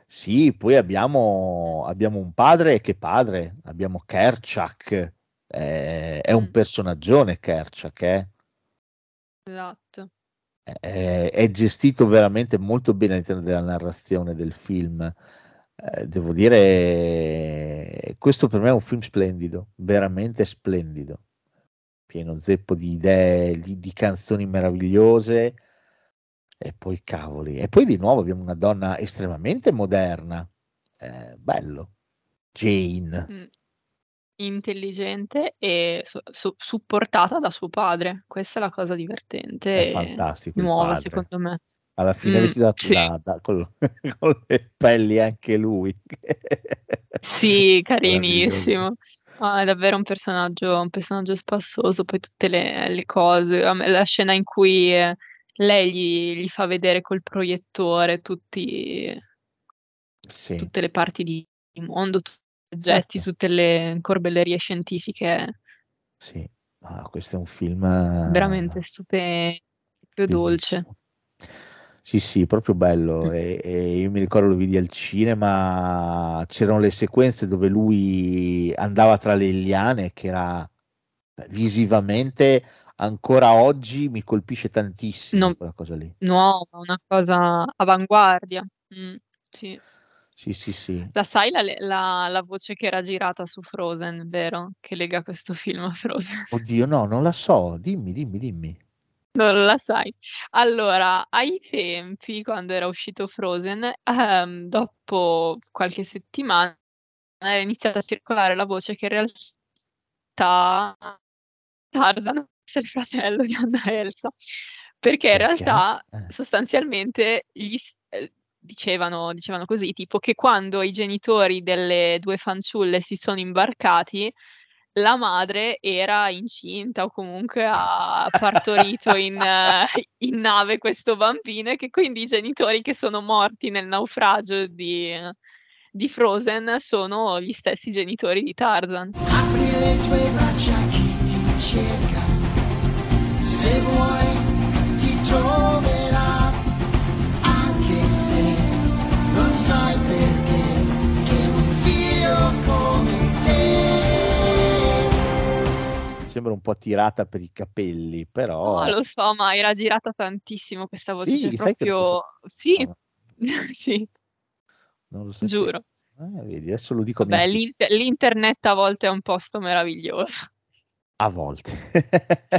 Sì, poi abbiamo, abbiamo un padre che padre, abbiamo Kerchak, eh, è un Mm. personaggione Kerchak, eh. Esatto. è, è gestito veramente molto bene all'interno della narrazione del film. Eh, devo dire, questo per me è un film splendido, veramente splendido, pieno zeppo di idee, di, di canzoni meravigliose. E poi cavoli, e poi di nuovo abbiamo una donna estremamente moderna, eh, bello, Jane. Mm. Intelligente e su- supportata da suo padre. Questa è la cosa divertente È fantastico nuova, secondo me. Alla fine Mm, vestito da, sì. da- con, con le pelli anche lui. Sì, carinissimo. Ma è davvero un personaggio, un personaggio spassoso. Poi tutte le, le cose, la scena in cui eh, lei gli, gli fa vedere col proiettore tutti, Sì, tutte le parti di, mondo, tutti gli oggetti, Certo. tutte le corbellerie scientifiche, sì. Ah, questo è un film veramente stupendo, proprio dolce. Sì, sì, proprio bello. E, e io mi ricordo lo vidi al cinema, c'erano le sequenze dove lui andava tra le liane, che era visivamente ancora oggi mi colpisce tantissimo No. quella cosa lì. Nuova, una cosa avanguardia. Mm, sì. Sì, sì, sì. La sai la, la- la voce che era girata su Frozen, vero? Che lega questo film a Frozen. Oddio, no, non la so. Dimmi, dimmi, dimmi. Non la sai. Allora, ai tempi, quando era uscito Frozen, ehm, dopo qualche settimana era iniziata a circolare la voce che in realtà Tarzan fosse il fratello di Anna Elsa, perché in Perché? realtà Eh. sostanzialmente gli eh, dicevano, dicevano così, tipo che quando i genitori delle due fanciulle si sono imbarcati, la madre era incinta o comunque ha partorito in, eh, in nave questo bambino e che quindi i genitori che sono morti nel naufragio di, di Frozen sono gli stessi genitori di Tarzan. Apri le tue braccia chi ti cerca. Se vuoi ti troverà. Anche se non sai perché. Sembra un po' tirata per i capelli, però No, lo so, ma era girata tantissimo questa voce, Sì, cioè proprio... Sì, Ah, sì, non lo sapevo. giuro. Eh, vedi, adesso lo dico Beh, figlia. l'int- l'internet a volte è un posto meraviglioso. A volte.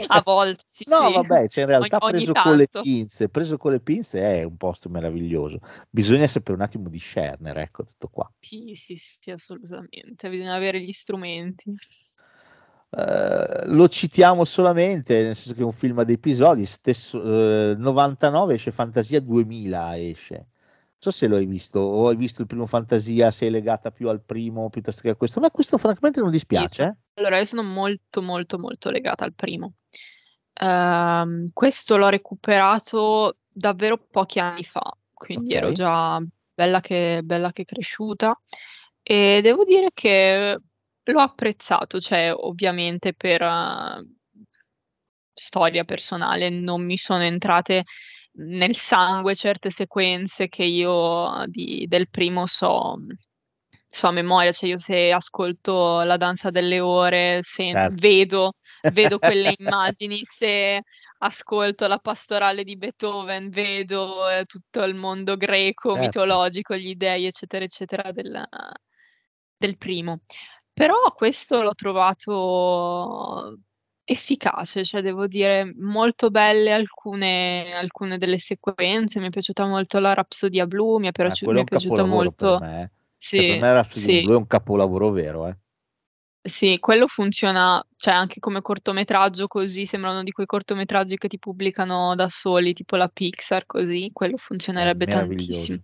A volte, sì, No, sì. vabbè, cioè in realtà Ogni- ogni preso con le pinze, preso con le pinze è un posto meraviglioso. Bisogna sapere un attimo discernere, ecco, tutto qua. Sì, sì, sì, assolutamente. Bisogna avere gli strumenti. Eh, lo citiamo solamente, nel senso che è un film ad episodi, stesso, eh, 99 esce Fantasia 2000 esce. Non so se lo hai visto o hai visto il primo Fantasia, sei legata più al primo piuttosto che a questo. Ma questo francamente non dispiace. eh? Allora, io sono molto, molto, molto legata al primo. Ehm, questo l'ho recuperato davvero pochi anni fa, quindi ero Ok. già bella che, bella che cresciuta e devo dire che l'ho apprezzato, cioè ovviamente per eh, storia personale non mi sono entrate nel sangue certe sequenze che io di- del primo so, so a memoria, cioè io se ascolto la danza delle ore, se Certo. vedo, vedo quelle immagini, se ascolto la pastorale di Beethoven, vedo eh, tutto il mondo greco, Certo. mitologico, gli dei, eccetera, eccetera, del, del primo. Però questo l'ho trovato efficace, cioè devo dire molto belle alcune, alcune delle sequenze, mi è piaciuta molto la Rapsodia blu, mi è, Eh, piaciu- quello mi è capolavoro molto... per me. eh. Sì, Cioè, per me Rhapsody in sì. Blue è un capolavoro vero, eh. Sì, quello funziona, cioè anche come cortometraggio così, sembrano di quei cortometraggi che ti pubblicano da soli, tipo la Pixar, così, quello funzionerebbe tantissimo.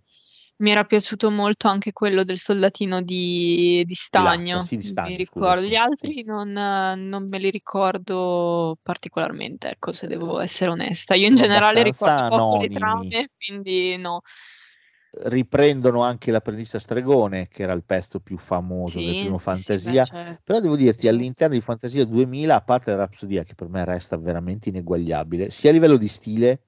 Mi era piaciuto molto anche quello del soldatino di, di Stagno, sì, di Stagno, mi scusa, ricordo. sì, Gli altri non, non me li ricordo particolarmente, ecco, se devo essere onesta. Io in sono generale ricordo poco le trame, quindi no. Riprendono anche l'apprendista stregone, che era il pezzo più famoso del Sì, primo sì, sì, Fantasia. beh, certo. Però devo dirti, all'interno di Fantasia 2000, a parte la Rapsodia, che per me resta veramente ineguagliabile, sia a livello di stile,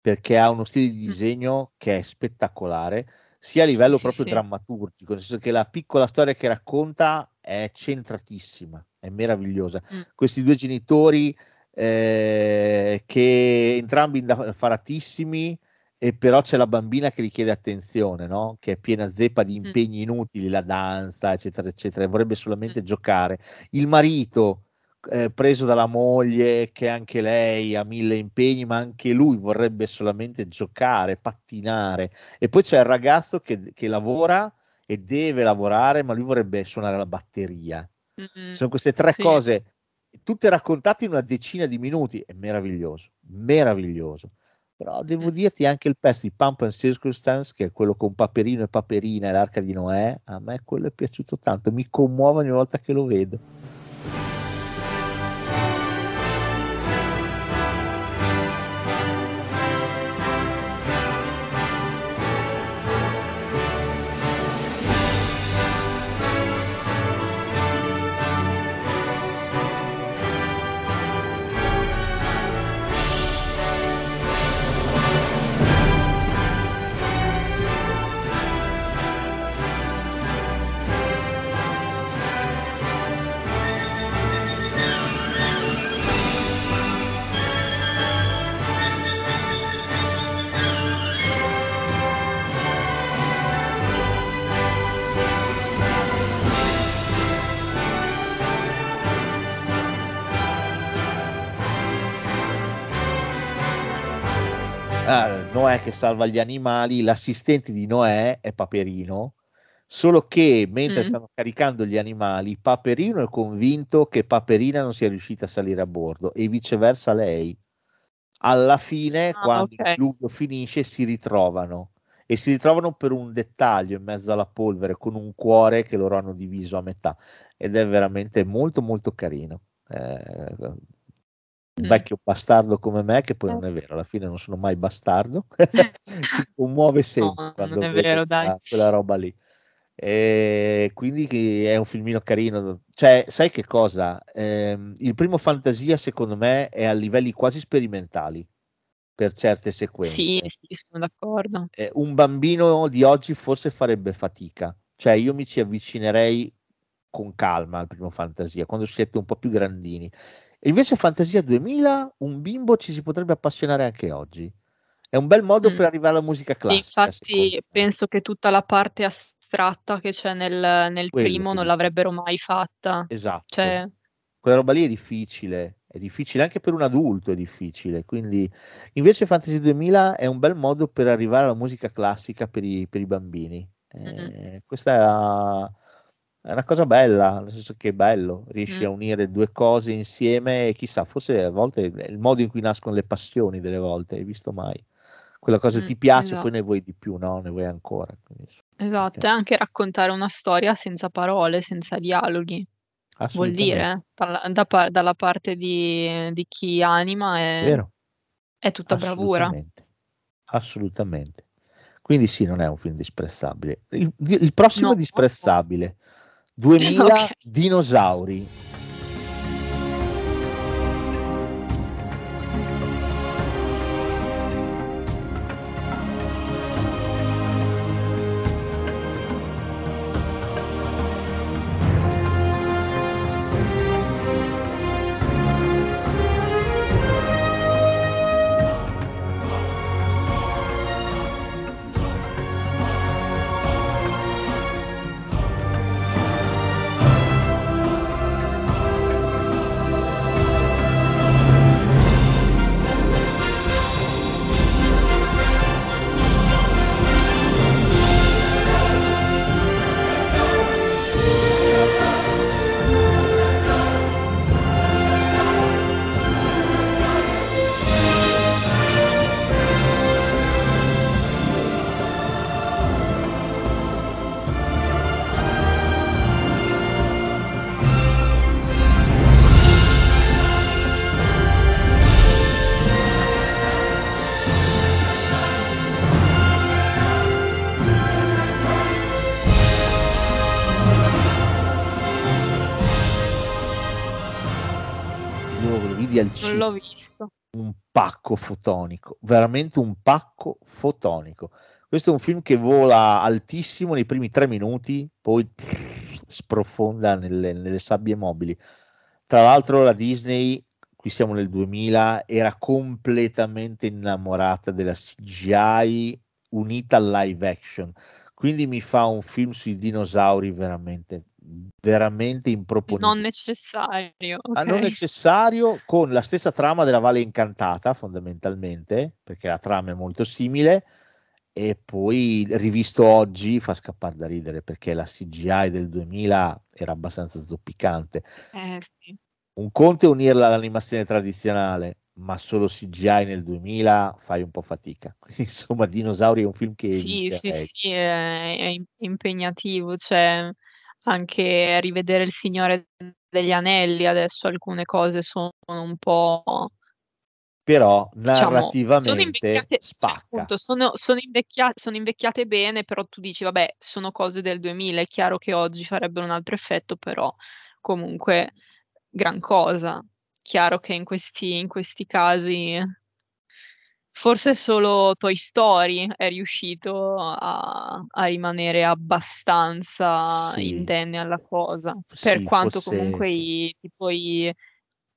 perché ha uno stile di Mm. disegno che è spettacolare, sia a livello Sì, proprio sì. drammaturgico, nel senso che la piccola storia che racconta è centratissima, è meravigliosa. Mm. Questi due genitori eh, che entrambi indaffaratissimi e però c'è la bambina che richiede attenzione, no? Che è piena zeppa di Mm. impegni inutili, la danza, eccetera, eccetera, e vorrebbe solamente giocare. Il marito eh, preso dalla moglie, che anche lei ha mille impegni, ma anche lui vorrebbe solamente giocare, pattinare. E poi c'è il ragazzo che, che lavora e deve lavorare, ma lui vorrebbe suonare la batteria. Mm, Sono queste tre sì. cose, tutte raccontate in una decina di minuti, è meraviglioso, meraviglioso. Però devo Mm. dirti anche il pezzo di Pump and Circumstance, che è quello con Paperino e Paperina e l'arca di Noè, a me quello è piaciuto tanto, mi commuove ogni volta che lo vedo. Che salva gli animali, l'assistente di Noè è Paperino, solo che mentre Mm. stanno caricando gli animali, Paperino è convinto che Paperina non sia riuscita a salire a bordo e viceversa lei. Alla fine, Ah, quando ok. il diluvio finisce, si ritrovano e si ritrovano per un dettaglio in mezzo alla polvere con un cuore che loro hanno diviso a metà ed è veramente molto molto carino. Eh, un Mm. vecchio bastardo come me, che poi non è vero, alla fine non sono mai bastardo, si commuove sempre No, quando non è vede vero, dai. quella, roba lì. E quindi è un filmino carino. Cioè, sai che cosa? Ehm, il primo Fantasia, secondo me, è a livelli quasi sperimentali per certe sequenze. Sì, sì, sono d'accordo. Eh, un bambino di oggi forse farebbe fatica. Cioè, io mi ci avvicinerei con calma al primo Fantasia, quando siete un po' più grandini. Invece Fantasia 2000, un bimbo ci si potrebbe appassionare anche oggi. È un bel modo Mm. per arrivare alla musica classica. infatti penso che tutta la parte astratta che c'è nel, nel Quello primo non l'avrebbero mai fatta. Esatto. Cioè, Quella roba lì è difficile, è difficile anche per un adulto, è difficile. Quindi invece Fantasy 2000 è un bel modo per arrivare alla musica classica per i, per i bambini. Eh, Questa è, a- è una cosa bella, nel senso che è bello, riesci Mm. a unire due cose insieme e chissà, forse a volte è il modo in cui nascono le passioni delle volte, hai visto mai? Quella cosa Mm, ti piace, esatto. poi ne vuoi di più, no? Ne vuoi ancora. Quindi, esatto, e anche raccontare una storia senza parole, senza dialoghi. Vuol assolutamente. dire, da pa- dalla parte di, di chi anima è, è tutta bravura. Assolutamente. Assolutamente. Quindi sì, non è un film disprezzabile. Il, il prossimo No. è disprezzabile. 2000 Ok. dinosauri. Pacco fotonico, veramente un pacco fotonico. Questo è un film che vola altissimo nei primi tre minuti, poi sprofonda nelle, nelle sabbie mobili. Tra l'altro la Disney, qui siamo nel 2000, era completamente innamorata della CGI unita al live action. Quindi mi fa un film sui dinosauri veramente, veramente improponibile. Non necessario. Ah, non ok. necessario con la stessa trama della Valle Incantata, fondamentalmente, perché la trama è molto simile. E poi rivisto oggi fa scappare da ridere perché la CGI del 2000 era abbastanza zoppicante. Eh sì. Un conto è unirla all'animazione tradizionale, ma solo CGI nel 2000 fai un po' fatica. Insomma, Dinosauri è un film che Sì, sì, sì, è, è im- impegnativo, cioè anche rivedere Il Signore degli Anelli adesso alcune cose sono un po', Però diciamo, sono narrativamente invecchiate, cioè, spacca. appunto, sono, sono invecchia- sono invecchiate bene, però tu dici, vabbè, sono cose del 2000, è chiaro che oggi farebbero un altro effetto, però comunque gran cosa. Chiaro che in questi, in questi casi Forse solo Toy Story è riuscito a, a rimanere abbastanza Sì. indenne alla cosa, per Sì, quanto forse comunque sì. i, tipo i-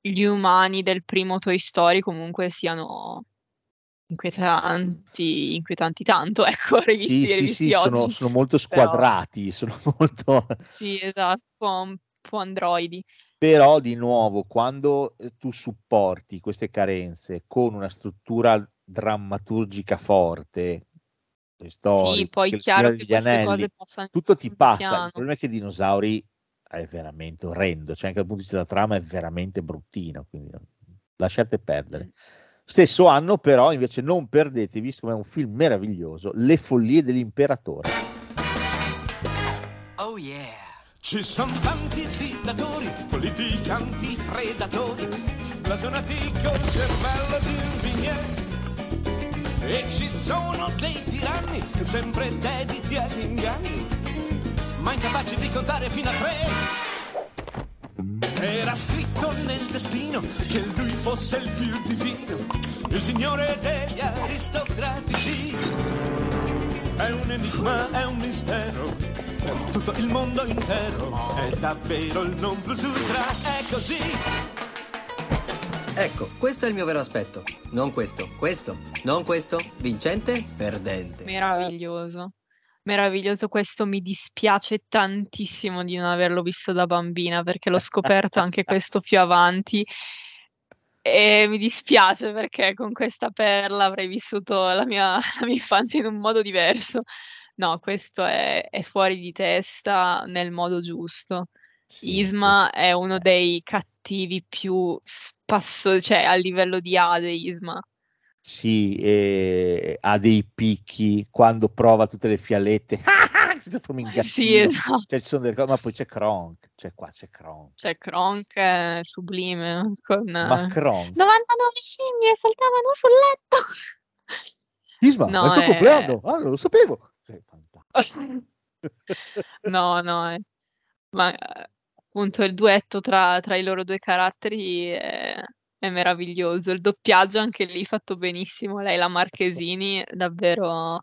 gli umani del primo Toy Story comunque siano inquietanti, inquietanti tanto, ecco, rivisti, Sì, sì, rivisti sì, sono, oggi. sono molto Però- squadrati, sono molto... Sì, esatto, un po', un po' androidi. Però di nuovo, quando eh, tu supporti queste carenze con una struttura drammaturgica forte, le storie, Sì, poi chiaro che Anelli, cose passano in tutto ti passa. piano. Il problema è che dinosauri è veramente orrendo, cioè anche dal punto di vista della trama è veramente bruttino, quindi lasciate perdere. Stesso anno, però, invece, non perdetevi, visto come è un film meraviglioso, Le follie dell'imperatore. Oh yeah. Ci sono tanti dittatori, politicanti, predatori, blasonati col cervello di un vignè. E ci sono dei tiranni, sempre dediti agli inganni, ma incapaci di contare fino a tre. Era scritto nel destino che lui fosse il più divino, il signore degli aristocratici. È un enigma, è un mistero, per tutto il mondo intero. È davvero il non plus ultra, è così. Ecco, questo è il mio vero aspetto. Non questo, questo, non questo. Vincente, perdente. Meraviglioso. Meraviglioso, questo mi dispiace tantissimo di non averlo visto da bambina perché l'ho scoperto anche questo più avanti e mi dispiace perché con questa perla avrei vissuto la mia, la mia infanzia in un modo diverso. No, questo è, è fuori di testa nel modo giusto. Isma è uno dei cattivi più spasso, cioè a livello di Ade, Isma. Sì, e ha dei picchi quando prova tutte le fialette. Sì, esatto. Cioè, ci sono delle cose, ma poi c'è Kronk, cioè qua c'è Kronk. Cioè, Kronk è sublime con Ma eh, Kronk, 99 scimmie saltavano sul letto. Isma, No, è il tuo è- compleanno? Ah, non lo sapevo. Cioè, No, no, eh. ma eh, appunto il duetto tra, tra i loro due caratteri è, è meraviglioso. Il doppiaggio anche lì fatto benissimo. Lei, la Marchesini, davvero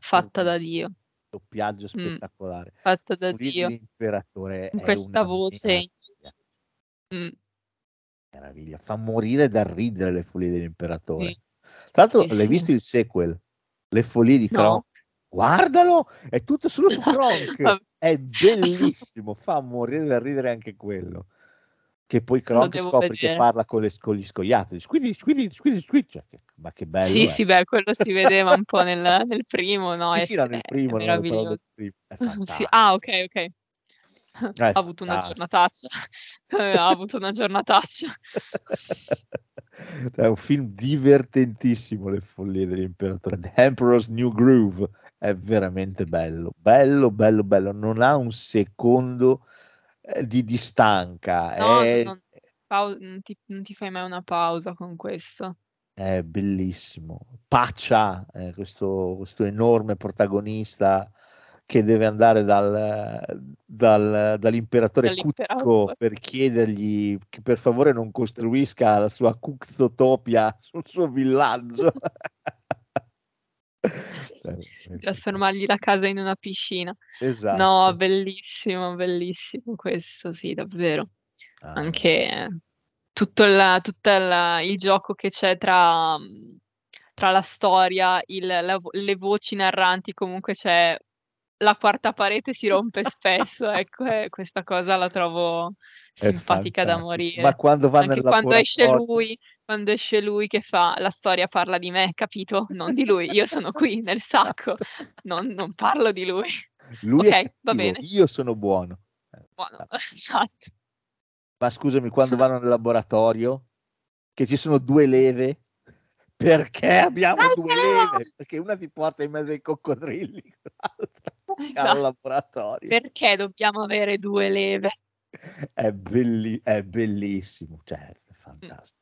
fatta da Dio. doppiaggio Mm, spettacolare. fatta da Dio. dell'imperatore Con è questa voce. Mm, meraviglia, fa morire dal ridere le follie dell'imperatore. Sì. Tra l'altro, Sì, l'hai sì. visto il sequel? Le follie di No. Kronk? Guardalo, è tutto solo su Kronk. È bellissimo, fa morire da ridere anche quello. Che poi Kronk scopre che vedere. parla con, le, con gli scoiattoli. Squidi, squidi, squidi, squidi. Cioè, che- ma che bello! Sì, è. sì, beh, quello si vedeva un po' nel, nel primo, no? Sì, è, sì, no, nel è primo, avevo parlato meraviglioso. primo. È Sì, ah, ok, ok. È Ha avuto una fantastico. giornataccia. Ha avuto una giornataccia. È un film divertentissimo, Le follie dell'imperatore. The Emperor's New Groove è veramente bello, bello, bello, bello. Non ha un secondo eh, di, di stanca. No, è, non, pau- non ti, non ti fai mai una pausa con questo. è bellissimo. Paccia, eh, questo, questo enorme protagonista che deve andare dal, dal- dall'imperatore Dall'imperatore. per chiedergli che per favore non costruisca la sua Cuxotopia sul suo villaggio. Eh, Trasformargli la casa in una piscina. Esatto. No, bellissimo, bellissimo questo, sì, davvero. Ah, Anche eh, tutto il, tutto il- il gioco che c'è tra, tra la storia, il- la le voci narranti, comunque c'è la quarta parete si rompe spesso, ecco, questa cosa la trovo simpatica da morire. Ma quando va Anche nel quando esce lui, quando esce lui che fa la storia parla di me, capito? Non di lui, io sono qui nel sacco, non, non parlo di lui. Lui ok, è va cattivo, bene. io sono buono. Buono, esatto. Ma scusami, quando vanno nel laboratorio, che ci sono due leve, perché abbiamo due leve? Perché una ti porta in mezzo ai coccodrilli, l'altra al Esatto. laboratorio. Perché dobbiamo avere due leve? È, belli- è bellissimo, cioè, è Mm. fantastico.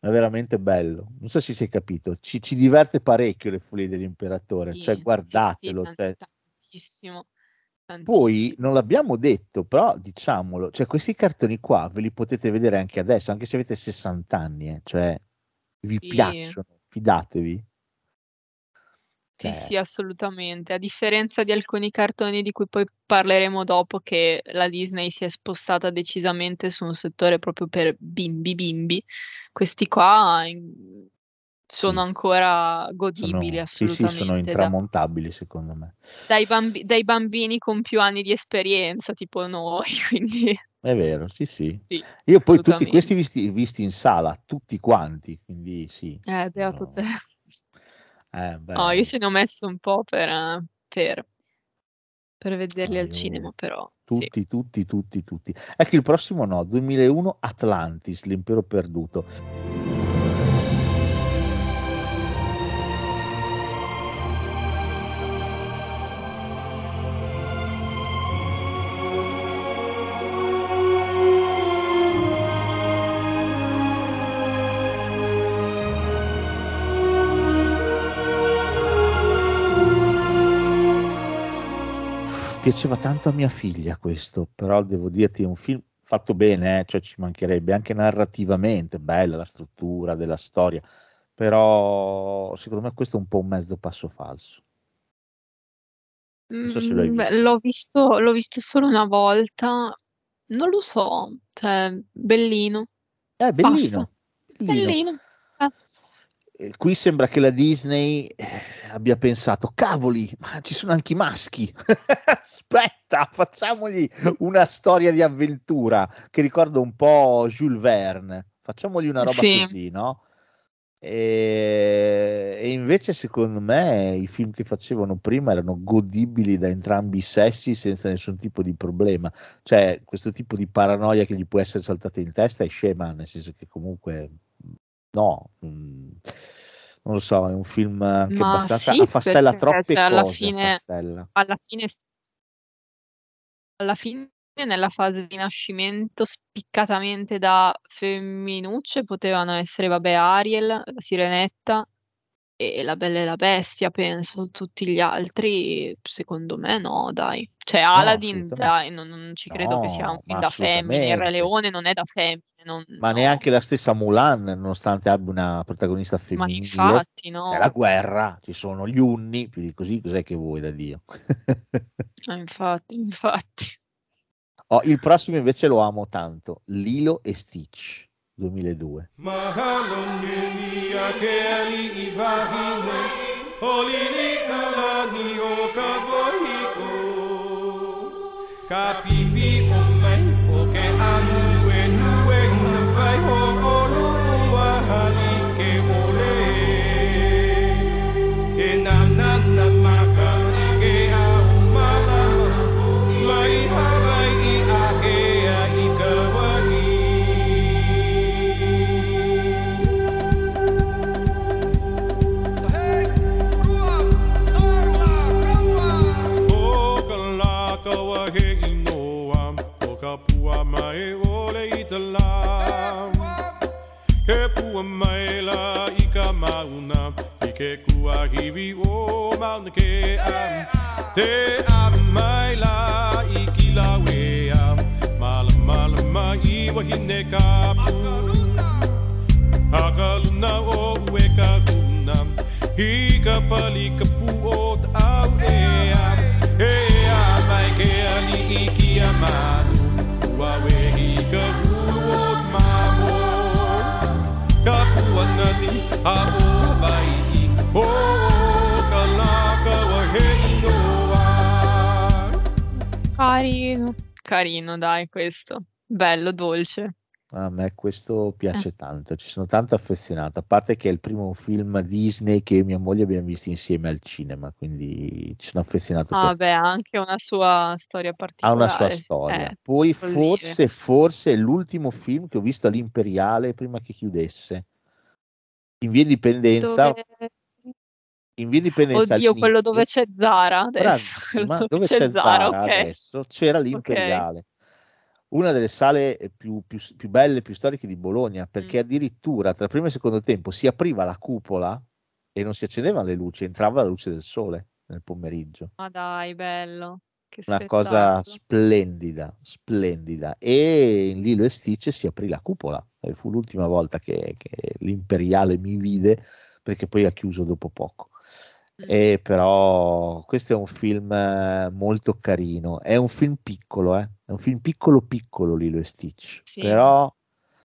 È veramente bello. Non so se si è capito, ci, ci diverte parecchio le follie dell'imperatore, Sì, cioè sì, sì, guardatelo. tan- cioè, tantissimo. Poi non l'abbiamo detto, però diciamolo, cioè questi cartoni qua ve li potete vedere anche adesso, anche se avete 60 anni, eh, cioè vi Sì. piacciono, fidatevi. Sì, Cioè, sì, assolutamente. A differenza di alcuni cartoni di cui poi parleremo dopo, che la Disney si è spostata decisamente su un settore proprio per bimbi bimbi, questi qua in- sono ancora godibili sono, sì, sì, sono assolutamente da- intramontabili secondo me. dai, bambi- dai bambini con più anni di esperienza, tipo noi, quindi è vero, sì, sì. Sì, Io poi tutti assolutamente. questi visti, visti in sala, tutti quanti, quindi sì. Eh, beato te. Eh, No, io ce ne ho messo un po' per, eh, per, per vederli no, al cinema, però sì. tutti, tutti, tutti, tutti. Ecco, il prossimo no, 2001 Atlantis, l'impero perduto. Piaceva tanto a mia figlia questo, però devo dirti, è un film fatto bene, eh, cioè ci mancherebbe anche narrativamente, bella la struttura della storia, però secondo me questo è un po' un mezzo passo falso. Non so se l'hai Mm, beh, visto. l'ho visto, l'ho visto solo una volta, non lo so, cioè, bellino, È basta, bellino, bellino. Eh, Qui sembra che la Disney eh, abbia pensato, cavoli, ma ci sono anche i maschi. Aspetta, facciamogli una storia di avventura che ricorda un po' Jules Verne. Facciamogli una roba Sì. così, no? E, e invece, secondo me, i film che facevano prima erano godibili da entrambi i sessi senza nessun tipo di problema. Cioè, questo tipo di paranoia che gli può essere saltata in testa è scema, nel senso che comunque no, mm, non lo so, è un film anche Ma abbastanza sì, affastella troppe cioè, alla cose, fine, affastella. alla fine, alla fine, nella fase di nascimento, spiccatamente da femminucce, potevano essere, vabbè, Ariel, la Sirenetta e la Bella e la Bestia, penso, tutti gli altri, secondo me, no, dai. Cioè, No, Aladdin, assolutamente. dai, non, non ci credo che sia un No, film da femmine, il Re. Leone non è da femmine, non- Ma no. neanche la stessa Mulan, nonostante abbia una protagonista Ma femminile, infatti, c'è no. la guerra, ci sono gli unni, più di così, cos'è che vuoi da Dio? Eh, Infatti, infatti. Oh, il prossimo invece lo amo tanto, Lilo e Stitch, 2002. Mahalonenia Ke pua mai la i ka mauna I ke kua hiwi o mauna ke am. Te am mai la i ki la wea Mala mala mai i wahine ka pu Akaluna o ue ka huna I pali ka pu o ta au e a E a mai ke ali i ki a we i ka Carino, carino, dai, questo. Bello, dolce. A me questo piace tanto, ci sono tanto affezionato, a parte che è il primo film Disney che mia moglie abbiamo visto insieme al cinema, quindi ci sono affezionato Ah, per- beh, ha anche una sua storia ha particolare. una sua storia. Eh, Poi forse, dire. forse è l'ultimo film che ho visto all'Imperiale prima che chiudesse. In via Indipendenza, Dove... in via Indipendenza Oddio, quello dove c'è Zara adesso. quello Bravissima, dove dove c'è c'è Zara, Zara ok. adesso c'era l'Imperiale, una delle sale eh, più, più- più belle, più storiche di Bologna, perché Mm. addirittura tra primo e secondo tempo si apriva la cupola e non si accendevano le luci, entrava la luce del sole nel pomeriggio. Ma dai, bello. Una cosa splendida, splendida. E in Lilo e Stitch si aprì la cupola. E fu l'ultima volta che, che l'Imperiale mi vide, perché poi ha chiuso dopo poco. Mm. E però questo è un film eh, molto carino. È un film piccolo, eh? È un film piccolo piccolo Lilo e Stitch. Sì. Però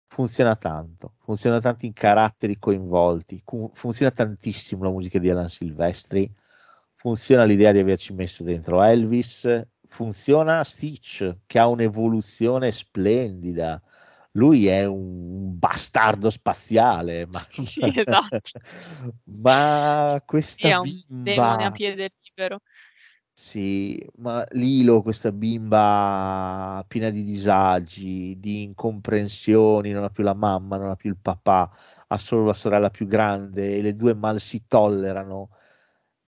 funziona tanto. Funziona tanto in caratteri coinvolti. funziona tantissimo la musica di Alan Silvestri. Funziona l'idea di averci messo dentro Elvis. funziona Stitch, che ha un'evoluzione splendida. Lui è un bastardo spaziale, ma, Sì, esatto. ma questa Sì, è un demone a bimba, piede libero. sì, ma Lilo, questa bimba piena di disagi, di incomprensioni, non ha più la mamma, non ha più il papà, ha solo la sorella più grande e le due mal si tollerano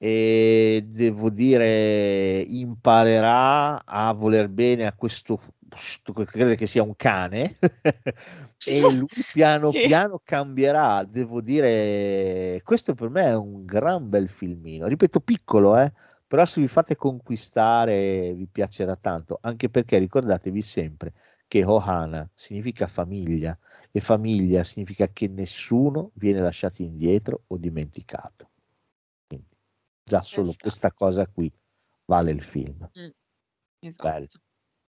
e devo dire imparerà a voler bene a questo crede che sia un cane e lui piano Sì. piano cambierà. Devo dire questo per me è un gran bel filmino. Ripeto piccolo eh però se vi fate conquistare vi piacerà tanto. Anche perché ricordatevi sempre che Ohana significa famiglia e famiglia significa che nessuno viene lasciato indietro o dimenticato già solo questa cosa qui vale il film. Mm, esatto.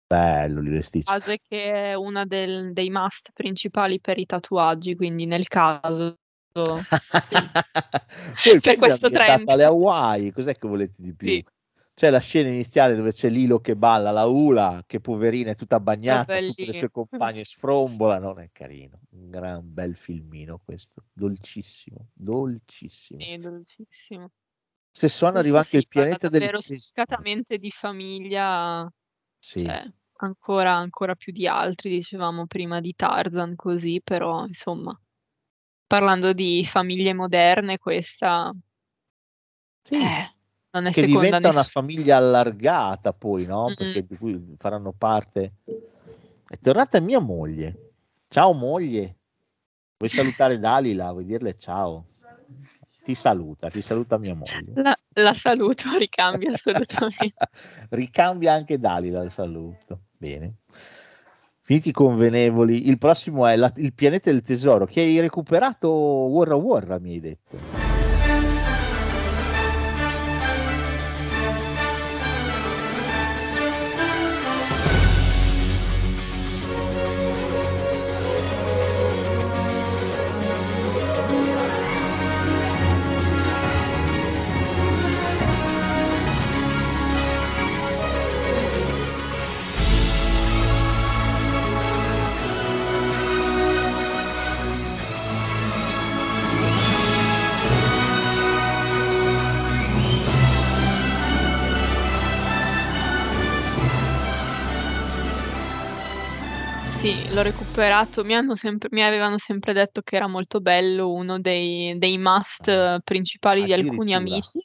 Bello, bello Stitch. Base che è una del- dei must principali per i tatuaggi, quindi nel caso Poi per è questo trend. alle Hawaii, cos'è che volete di più? Sì. C'è la scena iniziale dove c'è Lilo che balla, la Ula che poverina è tutta bagnata, Vabbè, tutte le sue compagne sfrombolano, è carino, un gran bel filmino questo, dolcissimo, dolcissimo. Sì, dolcissimo. Stesso anno arriva anche il pianeta delle spiccatamente di famiglia, Sì. cioè, ancora, ancora più di altri, dicevamo prima di Tarzan, così, però insomma, parlando di famiglie moderne, questa Sì. eh, non è che diventa una nessuno. famiglia allargata poi, no? Mm-mm. Perché di cui faranno parte. È tornata mia moglie. Ciao moglie. Vuoi salutare Dalila? Vuoi dirle ciao? Ti saluta, ti saluta mia moglie. La, la saluto, ricambio assolutamente. Ricambia anche Dalila il saluto. Bene. Finiti i convenevoli, il prossimo è la- il pianeta del tesoro che hai recuperato Warra Warra, mi hai detto. Recuperato. Mi hanno sempre, mi avevano sempre detto che era molto bello, uno dei, dei must eh, principali di alcuni amici.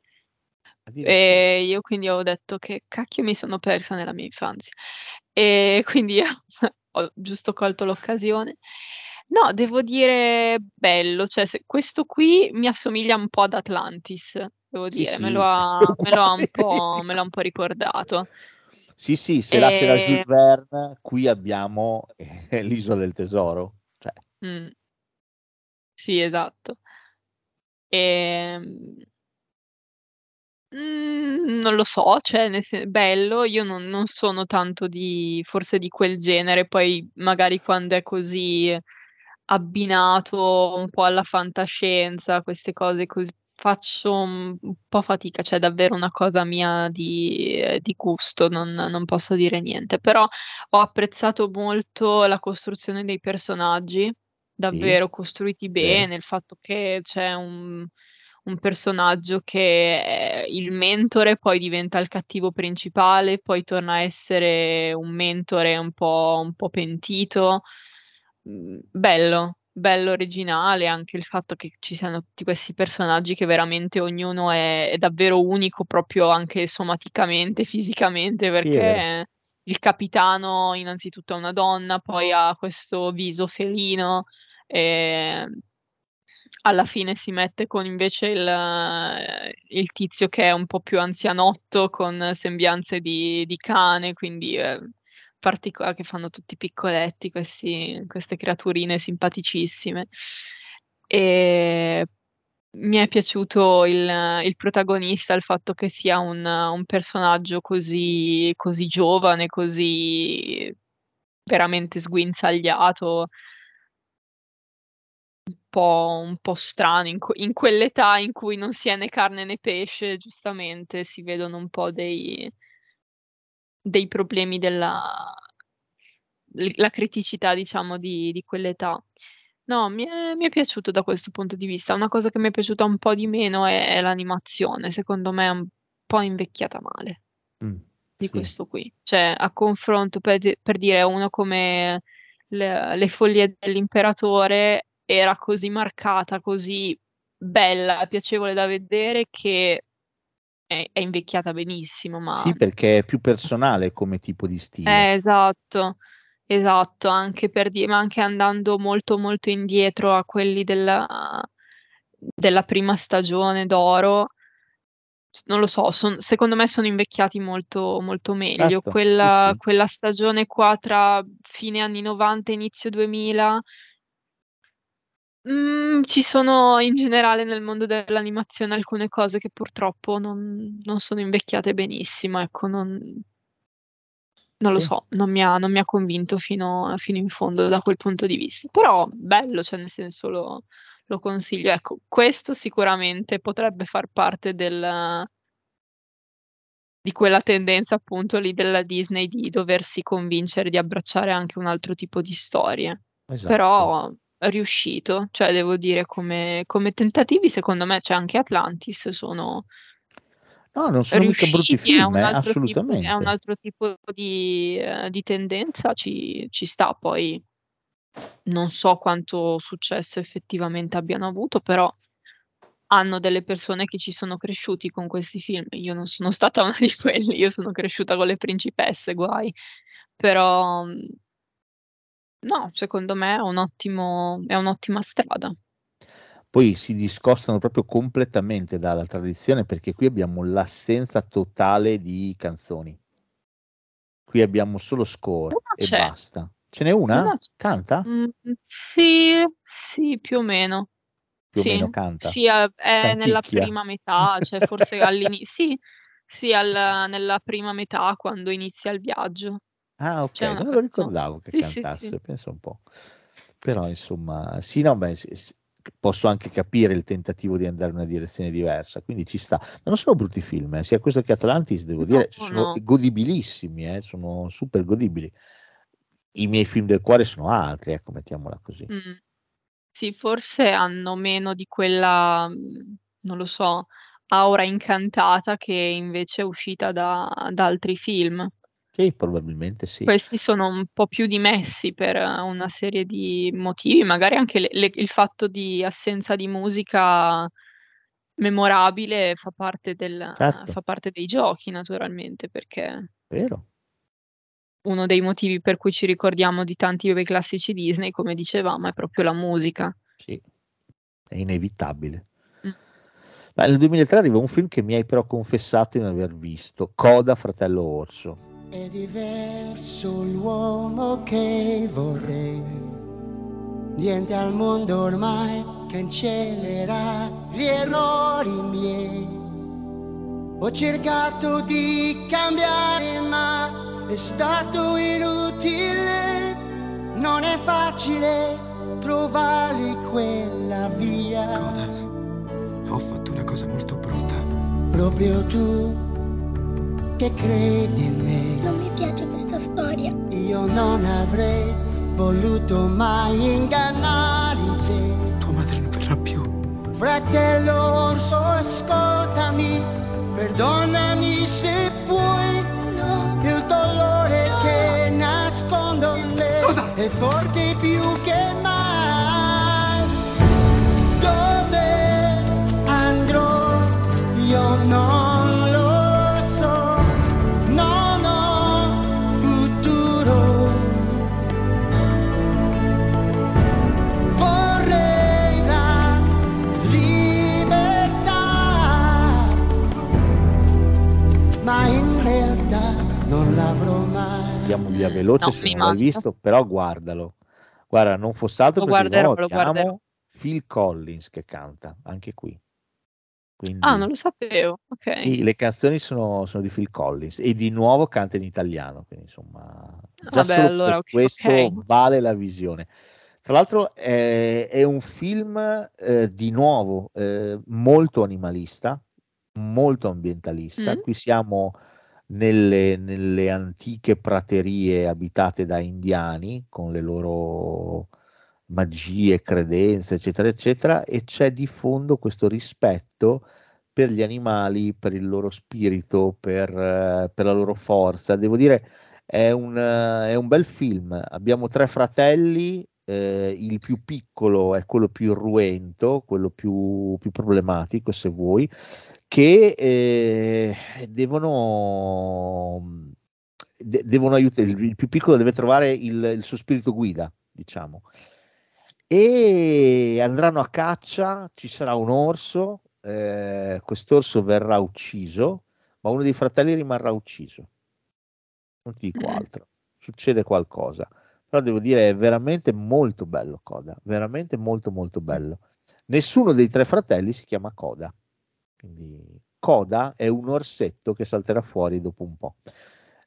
E io quindi ho detto che cacchio mi sono persa nella mia infanzia. E quindi ho giusto colto l'occasione. No, devo dire bello, cioè se- questo qui mi assomiglia un po' ad Atlantis, devo Sì, dire, me sì. lo ha, me lo ha un po', me l'ha un po' ricordato. Sì, sì, se là c'era E- Jules Verne, qui abbiamo eh, l'isola del tesoro. Cioè, Mm. Sì, esatto. Ehm, mm, non lo so, cioè, sen- bello, io non, non sono tanto di, forse di quel genere, poi magari quando è così abbinato un po' alla fantascienza, queste cose così, faccio un, po' fatica, cioè è davvero una cosa mia di, di gusto, non, non posso dire niente, però ho apprezzato molto la costruzione dei personaggi, davvero costruiti bene, il fatto che c'è un, un personaggio che è il mentore, poi diventa il cattivo principale, poi torna a essere un mentore un po', un po' pentito. Mm, Bello, bello originale, anche il fatto che ci siano tutti questi personaggi che veramente ognuno è, è davvero unico, proprio anche somaticamente, fisicamente, perché il capitano innanzitutto è una donna, poi ha questo viso felino, e alla fine si mette con invece il, il tizio che è un po' più anzianotto, con sembianze di, di cane, quindi eh, particolare che fanno tutti piccoletti, questi- queste creaturine simpaticissime. E mi è piaciuto il, il protagonista, il fatto che sia un, un personaggio così, così giovane, così veramente sguinzagliato, un po', un po' strano, in, in quell'età in cui non si è né carne né pesce, giustamente si vedono un po' dei, dei problemi della la criticità, diciamo, di, di quell'età. No, mi è, mi è piaciuto da questo punto di vista. Una cosa che mi è piaciuta un po' di meno è, è l'animazione, secondo me è un po' invecchiata male Mm, di sì. questo qui. Cioè, a confronto, per, per dire, uno come le, le follie dell'imperatore era così marcata, così bella, piacevole da vedere che è, è invecchiata benissimo, ma... Sì, perché è più personale come tipo di stile. Eh, esatto, esatto, anche per dire, ma anche andando molto molto indietro a quelli della, della prima stagione d'oro, non lo so, son- secondo me sono invecchiati molto, molto meglio. Certo, sì, Quella, sì. quella stagione qua tra fine anni 90 e inizio 2000, mm, ci sono in generale nel mondo dell'animazione alcune cose che purtroppo non, non sono invecchiate benissimo, ecco, non, non lo Sì. so, non mi ha, non mi ha convinto fino, fino in fondo da quel punto di vista. Però bello, cioè nel senso lo, lo consiglio. Ecco, questo sicuramente potrebbe far parte del, di quella tendenza appunto lì della Disney di doversi convincere di abbracciare anche un altro tipo di storie. Esatto. Però riuscito, cioè devo dire come, come tentativi secondo me c'è anche Atlantis, sono No, non sono mica brutti riusciti, è un film, eh, altro tipo, è un assolutamente. altro tipo di, eh, di tendenza, ci, ci sta. Poi non so quanto successo effettivamente abbiano avuto, però hanno delle persone che ci sono cresciuti con questi film. Io non sono stata una di quelli, io sono cresciuta con le principesse, guai. Però no, secondo me è un ottimo, è un'ottima strada. Poi si discostano proprio completamente dalla tradizione perché qui abbiamo l'assenza totale di canzoni. Qui abbiamo solo score Una e c'è. basta. Ce n'è una? Una. Canta? Mm, sì, sì, più o meno. Più o Sì, meno canta. sì, è, è nella Canticchia. prima metà, cioè forse all'inizio, sì, sì, al- nella prima metà quando inizia il viaggio. Ah, ok, non me lo ricordavo che Sì, sì, cantasse, sì. penso un po'. Però insomma, sì, no, beh, sì, sì, posso anche capire il tentativo di andare in una direzione diversa, quindi ci sta. Ma non sono brutti film, eh, sia questo che Atlantis, devo dire, No, sono no. godibilissimi, eh, sono super godibili. I miei film del cuore sono altri, ecco, mettiamola così. Mm. Sì, forse hanno meno di quella, mm, non lo so, aura incantata che invece è uscita da, da altri film. Sì, probabilmente sì. Questi sono un po' più dimessi per eh, una serie di motivi, magari anche le- le- il fatto di assenza di musica memorabile fa parte, del, Certo. fa parte dei giochi, naturalmente, perché Vero? uno dei motivi per cui ci ricordiamo di tanti bei classici Disney, come dicevamo, è proprio la musica. Sì, è inevitabile. Mm. Ma nel 2003 arriva un film che mi hai però confessato di non aver visto, Coda Fratello Orso. È diverso l'uomo che vorrei. Niente al mondo ormai cancellerà gli errori miei. Ho cercato di cambiare ma è stato inutile. Non è facile trovare quella via. Ho fatto una cosa molto brutta. Proprio tu che credi in me. Non mi piace questa storia. Io non avrei voluto mai ingannare te. Tua madre non verrà più. Fratello orso, ascoltami, perdonami se puoi. Il dolore che nascondo in me è forte più che Andiamo via veloce No, se non l'hai manca. visto, però guardalo. Guarda, non fosse altro Lo perché guarderò, lo guarderò. Phil Collins che canta, anche qui. Quindi, Ah, non lo sapevo, ok. sì, le canzoni sono, sono di Phil Collins e di nuovo canta in italiano, quindi insomma, già Vabbè, allora, per ok, questo ok. vale la visione. Tra l'altro è, è un film eh, di nuovo eh, molto animalista, molto ambientalista. Mm. Qui siamo nelle, nelle antiche praterie abitate da indiani con le loro magie, credenze, eccetera, eccetera, e c'è di fondo questo rispetto per gli animali, per il loro spirito, per, eh, per la loro forza. Devo dire, è un, è un bel film. Abbiamo tre fratelli, eh, il più piccolo è quello più irruento, quello più, più problematico, se vuoi, che eh, devono, de- devono aiutare. Il, più piccolo deve trovare il, il suo spirito guida, diciamo e andranno a caccia, ci sarà un orso, eh, quest'orso verrà ucciso, ma uno dei fratelli rimarrà ucciso. Non ti dico mm. altro, succede qualcosa. Però devo dire è veramente molto bello Coda, veramente molto molto bello. Nessuno dei tre fratelli si chiama Coda. Quindi Coda è un orsetto che salterà fuori dopo un po'.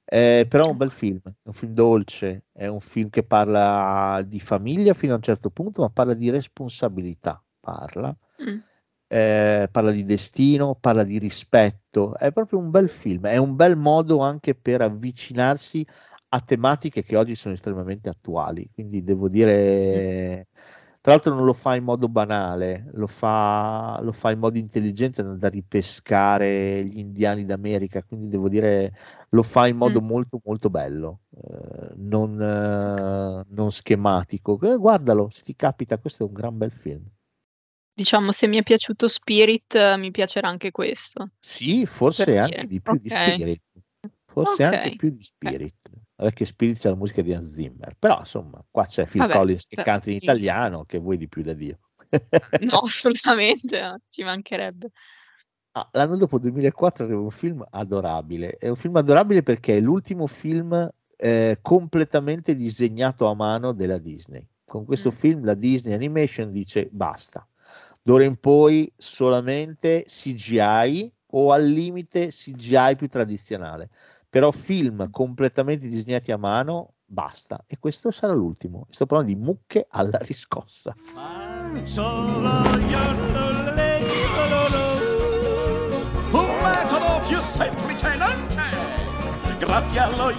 Eh, però è un bel film, è un film dolce, è un film che parla di famiglia fino a un certo punto, ma parla di responsabilità, parla, mm. eh, parla di destino, parla di rispetto, è proprio un bel film, è un bel modo anche per avvicinarsi a tematiche che oggi sono estremamente attuali, quindi devo dire... Mm tra l'altro non lo fa in modo banale, lo fa, lo fa in modo intelligente andando a ripescare gli indiani d'America, quindi devo dire lo fa in modo mm. molto molto bello, eh, non, eh, non, schematico. Eh, guardalo, se ti capita, questo è un gran bel film. Diciamo, se mi è piaciuto Spirit, mi piacerà anche questo. Sì, forse anche di più okay. di Spirit. Forse okay. anche più di Spirit. Okay che Spirit la musica di Hans Zimmer, però insomma qua c'è Phil Vabbè, Collins che canta in italiano, che vuoi di più da Dio. no, assolutamente, no, ci mancherebbe. Ah, l'anno dopo 2004 arriva un film adorabile, è un film adorabile perché è l'ultimo film eh, completamente disegnato a mano della Disney. Con questo mm. film la Disney Animation dice basta, d'ora in poi solamente CGI o al limite CGI più tradizionale però film completamente disegnati a mano basta. E questo sarà l'ultimo. Sto parlando di mucche alla riscossa. Un metodo più semplice non c'è. Grazie allo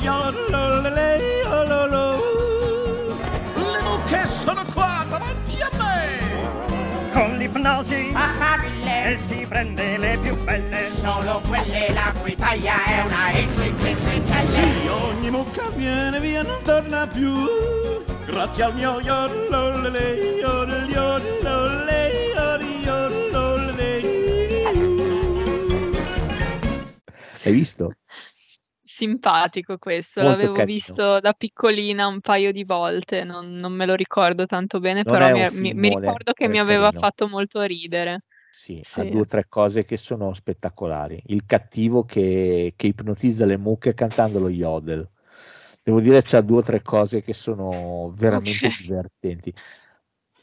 le mucche sono qua davanti a me. Con l'ipnosi. Affabile e si prende le più belle solo quelle la cui taglia è una XXXL sì ogni mucca viene via non torna più grazie al mio yorlolele yorlolele yorlolele hai visto? simpatico questo, Molto l'avevo carino. visto da piccolina un paio di volte, non, non me lo ricordo tanto bene, non però mi, mi, mi, ricordo che mi aveva carino. fatto molto ridere. Sì, sì, ha due o tre cose che sono spettacolari. Il cattivo che, che ipnotizza le mucche cantando lo yodel. Devo dire c'ha due o tre cose che sono veramente okay. divertenti.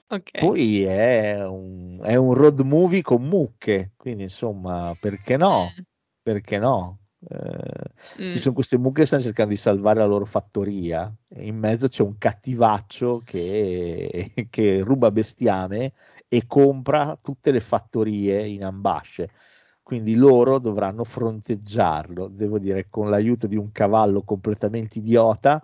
Okay. Poi è un, è un road movie con mucche, quindi insomma, perché no? Mm. Perché no? Eh, mm. Ci sono queste mucche che stanno cercando di salvare la loro fattoria e in mezzo c'è un cattivaccio che, che ruba bestiame e compra tutte le fattorie in ambasce. Quindi loro dovranno fronteggiarlo, devo dire, con l'aiuto di un cavallo completamente idiota.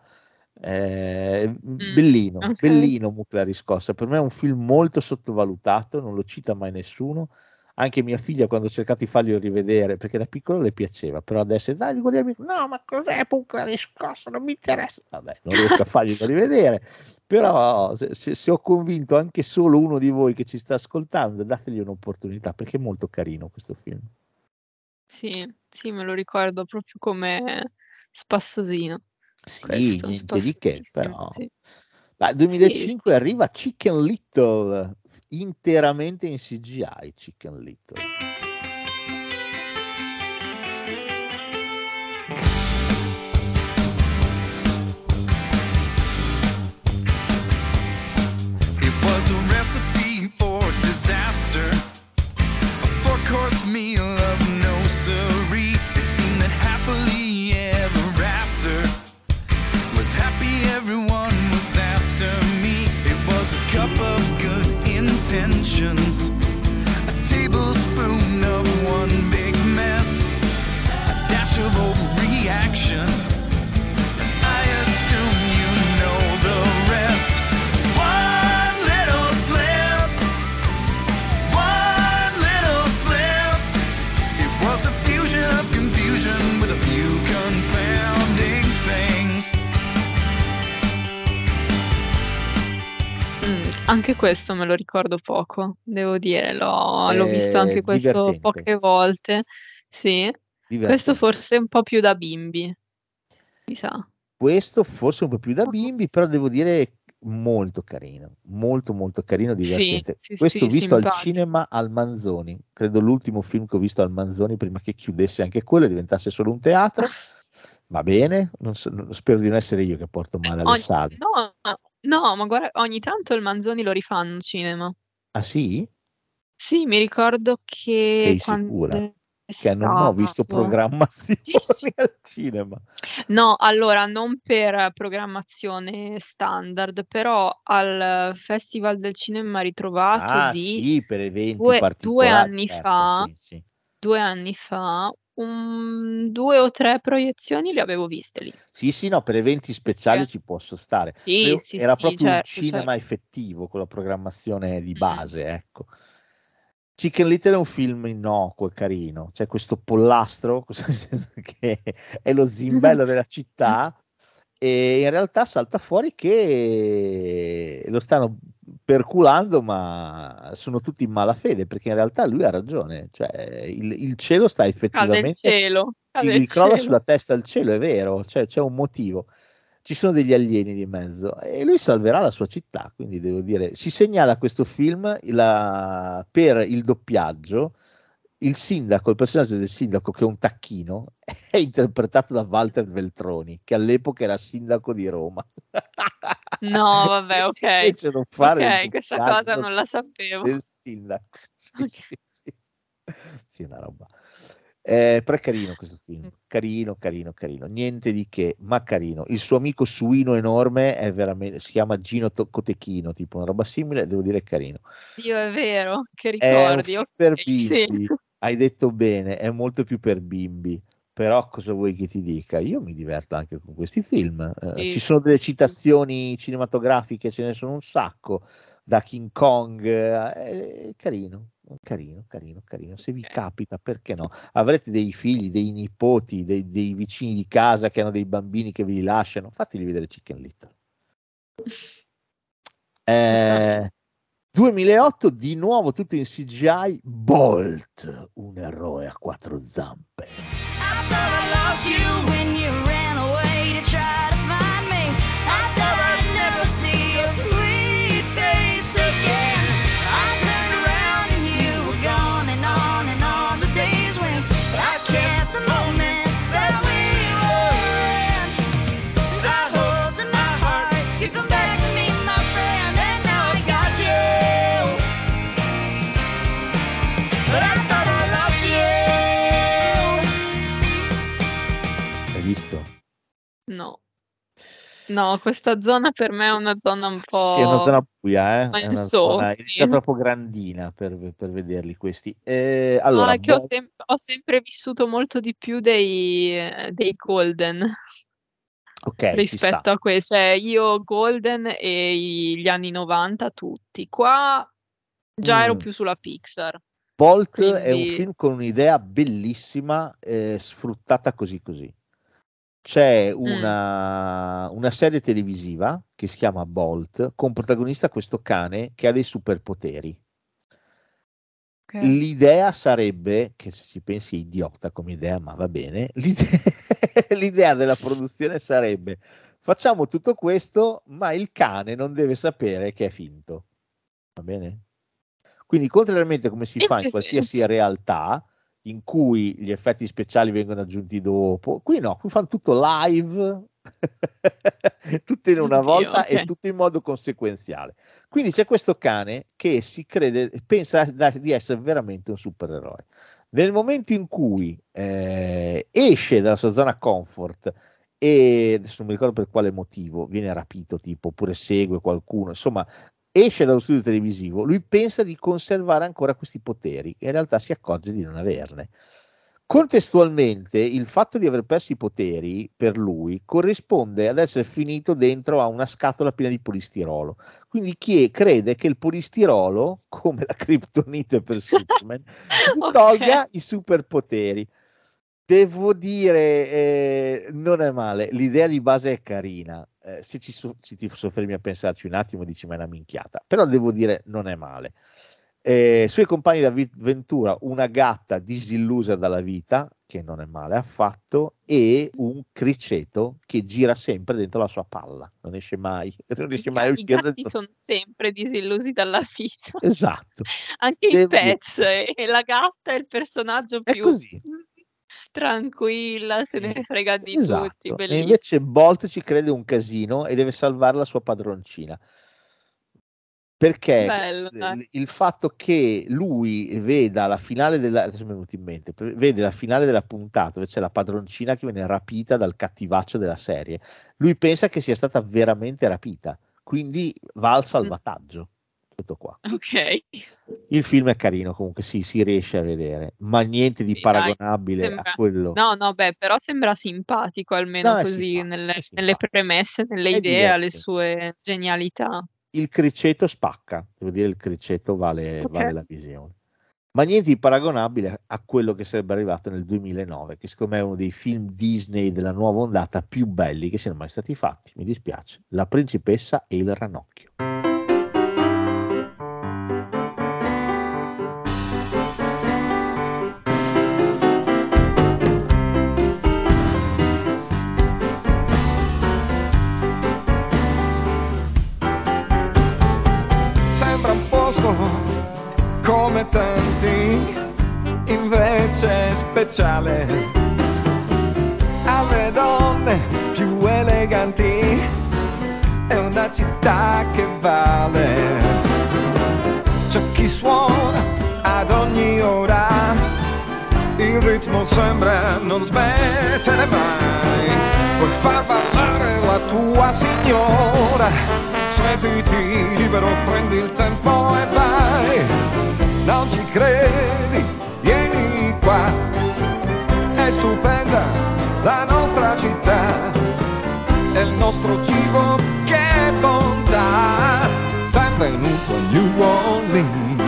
Eh, mm, bellino, okay. bellino Mucla riscossa. Per me è un film molto sottovalutato, non lo cita mai nessuno anche mia figlia quando ho cercato di farglielo rivedere perché da piccolo le piaceva però adesso dai ricordiamo no ma cos'è Pucca riscossa non mi interessa vabbè non riesco a farglielo rivedere però se, se, ho convinto anche solo uno di voi che ci sta ascoltando dategli un'opportunità perché è molto carino questo film sì, sì me lo ricordo proprio come spassosino sì, questo, niente di che però sì. Ma 2005 sì, arriva Chicken Little, interamente in CGI Chicken Little. Was a recipe for disaster, a four-course meal of questo me lo ricordo poco, devo dire, l'ho, l'ho visto anche questo divertente. poche volte. Sì, questo forse un po' più da bimbi, mi sa. Questo forse un po' più da bimbi, però devo dire molto carino, molto molto carino, divertente. sì, Questo sì, visto al simpatico. cinema al Manzoni, credo l'ultimo film che ho visto al Manzoni prima che chiudesse anche quello e diventasse solo un teatro. Va bene, non so- spero di non essere io che porto male alle Ogni- sale. no, no, ma guarda, ogni tanto il Manzoni lo rifanno in cinema. Ah sì? Sì, mi ricordo che Sei quando sicura? Che non ho visto Sì, sì. al cinema. No, allora non per programmazione standard, però al Festival del Cinema Ritrovato Ah di sì, per eventi due, due particolari. anni certo, fa, sì. due anni fa, un- due o tre proiezioni le avevo viste lì. Sì, sì, no, per eventi speciali Sì. ci posso stare. Sì, Io- sì, era sì, proprio un certo, cinema certo. effettivo con la programmazione Mm. di base, ecco. Chicken Little è un film innocuo e carino, c'è questo pollastro che è lo zimbello della città e in realtà salta fuori che lo stanno perculando, ma sono tutti in malafede perché in realtà lui ha ragione, cioè il, il cielo sta Cade il effettivamente cielo, cade gli il crolla cielo. sulla testa il cielo, è vero, cioè, c'è un motivo. Ci sono degli alieni di mezzo e lui salverà la sua città, quindi devo dire, si segnala questo film la- per il doppiaggio, il sindaco, il personaggio del sindaco che è un tacchino, è interpretato da Walter Veltroni, che all'epoca era sindaco di Roma. No, vabbè, ok. Fecero fare il Ok, questa cosa non la sapevo. del sindaco. Sì, sì, sì. Sì, una roba. Eh, però è carino questo film, carino, carino, carino, niente di che, ma carino. Il suo amico suino enorme è veramente, si chiama Gino Cotechino, tipo una roba simile, devo dire è carino. Dio, è vero, che È un ricordi. film ok, per sì. Hai detto bene, è molto più per bimbi. Però cosa vuoi che ti dica? Io mi diverto anche con questi film. Eh, ci sono delle citazioni cinematografiche, ce ne sono un sacco, da King Kong, eh, è carino, carino, carino, carino. Se vi capita, perché no? Avrete dei figli, dei nipoti, dei, dei vicini di casa che hanno dei bambini che vi lasciano, fateli vedere Chicken Little. Eh, 2008 di nuovo tutto in CGI Bolt un eroe a quattro zampe No. No, questa zona per me è una zona un po'... Sì, è una zona buia, eh? Ma È una so, zona sì. inizia proprio grandina per, per vederli questi. Eh, allora, No, è che ho, sem- ho sempre vissuto molto di più dei, dei Golden ok, ci sta. rispetto a questo. Cioè, io Golden e gli anni 90 tutti. Qua già ero Mm. più sulla Pixar. Bolt è un Quindi- film con un'idea bellissima, eh, sfruttata così così. C'è Mm. una, una serie televisiva che si chiama Bolt, con protagonista questo cane che ha dei superpoteri. Ok. L'idea sarebbe, che se ci pensi è idiota come idea, ma va bene, l'idea, l'idea della produzione sarebbe facciamo tutto questo, ma il cane non deve sapere che è finto. Va bene? Quindi, contrariamente a come si In fa in qualsiasi senso? realtà, in cui gli effetti speciali vengono aggiunti dopo, qui no, qui fanno tutto live, tutto in una volta ok. e tutto in modo conseguenziale. Quindi c'è questo cane che si crede, pensa di essere veramente un supereroe. Nel momento in cui eh, esce dalla sua zona comfort e adesso non mi ricordo per quale motivo viene rapito, tipo, oppure segue qualcuno, insomma, esce dallo studio televisivo, lui pensa di conservare ancora questi poteri, e in realtà si accorge di non averne. Contestualmente, il fatto di aver perso i poteri per lui corrisponde ad essere finito dentro a una scatola piena di polistirolo. Quindi chi crede che il polistirolo, come la criptonite per Superman, gli Ok. tolga i superpoteri. Devo dire, eh, non è male. L'idea di base è carina. Eh, se ci, so- ci ti soffermi a pensarci un attimo, dici ma è una minchiata. Però devo dire, non è male. Eh, suoi compagni d'avventura, una gatta disillusa dalla vita, che non è male affatto, e un criceto che gira sempre dentro la sua palla, non esce mai. Non riesce mai a I gatti dentro- sono sempre disillusi dalla vita. Esatto. Anche Devo in Pets e e la gatta è il personaggio È più così. Tranquilla, se ne frega di Esatto. tutti, E bellissimo. invece Bolt ci crede un casino e deve salvare la sua padroncina. Perché Bello, il fatto che lui veda la finale della, mente, vede la finale della puntata dove c'è la padroncina che viene rapita dal cattivaccio della serie, lui pensa che sia stata veramente rapita, quindi va Mm. al salvataggio. Tutto qua. Ok. Il film è carino, comunque sì, si riesce a vedere, ma niente di Sì, dai, paragonabile sembra- a quello. No, no, beh, però sembra simpatico almeno No, così simpatico, nelle, nelle premesse, nelle È idee, alle sue genialità. il criceto spacca, devo dire il criceto vale, Ok. vale la visione. Ma niente di paragonabile a- a quello che sarebbe arrivato nel 2009, che secondo me è uno dei film Disney della nuova ondata più belli che siano mai stati fatti. Mi dispiace. La principessa e il ranocchio. Speciale. Alle donne più eleganti, è una città che vale. C'è chi suona ad ogni ora, il ritmo sembra non smettere mai. Puoi far ballare la tua signora, sentiti libero, prendi il tempo e vai. Non ci credi, è stupenda la nostra città, è il nostro cibo che bontà. Benvenuto a New Orleans.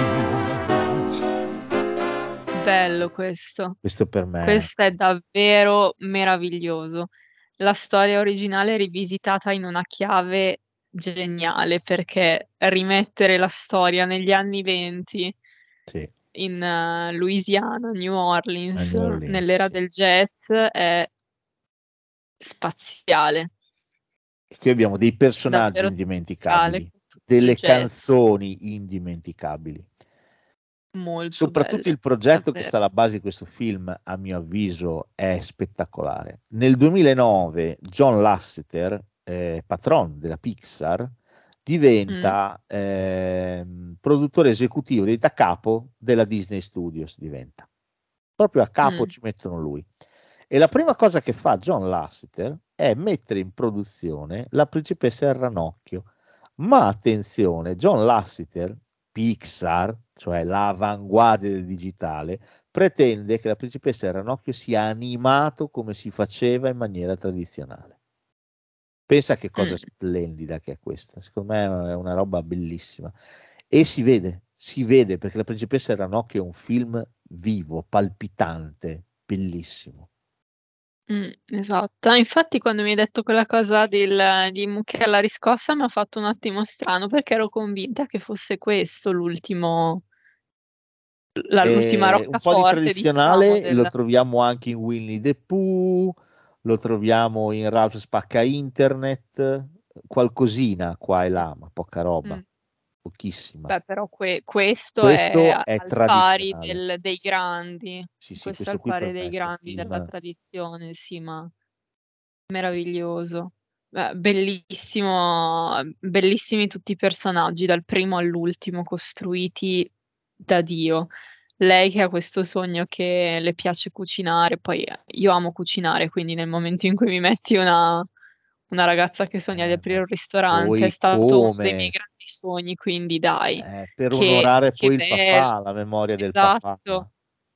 Bello questo. Questo per me. Questo è davvero meraviglioso. La storia originale rivisitata in una chiave geniale perché rimettere la storia negli anni 20 Sì. In eh, Louisiana, New Orleans, New Orleans, nell'era sì. del jazz è spaziale. E qui abbiamo dei personaggi Davvero indimenticabili, delle canzoni indimenticabili. Molto Soprattutto belle, il progetto che davvero. sta alla base di questo film, a mio avviso, è spettacolare. Nel 2009 John Lasseter, eh, patron della Pixar, diventa ehm, produttore esecutivo, diventa capo della Disney Studios, diventa. Proprio a capo Mm. ci mettono lui. E la prima cosa che fa John Lasseter è mettere in produzione La principessa e il ranocchio. Ma attenzione, John Lasseter, Pixar, cioè l'avanguardia del digitale, pretende che La principessa e il ranocchio sia animato come si faceva in maniera tradizionale. Pensa che cosa Mm. splendida che è questa. Secondo me è una roba bellissima. E si vede, si vede perché La principessa ranocchio è un film vivo, palpitante, bellissimo. Mm, esatto. Ah, infatti quando mi hai detto quella cosa del, di Mucche alla riscossa mi ha fatto un attimo strano perché ero convinta che fosse questo l'ultimo, la- l'ultima Eh, un po' di roccaforte, tradizionale diciamo, lo del... troviamo anche in Winnie the Pooh, lo troviamo in Ralph Spacca Internet, qualcosina qua e là, ma poca roba, Mm. pochissima. Beh, però que- questo, Questo è, è al pari del- dei grandi, Sì, sì, questo è questo al qui per pari dei grandi film- della tradizione, sì, ma meraviglioso. Bellissimo, bellissimi tutti i personaggi, dal primo all'ultimo, costruiti da Dio. Lei che ha questo sogno che le piace cucinare, poi io amo cucinare, quindi nel momento in cui mi metti una, una ragazza che sogna di aprire un ristorante, poi è stato uno come? dei miei grandi sogni, quindi dai, Eh, per che, onorare che poi il papà, la memoria del papà. Esatto,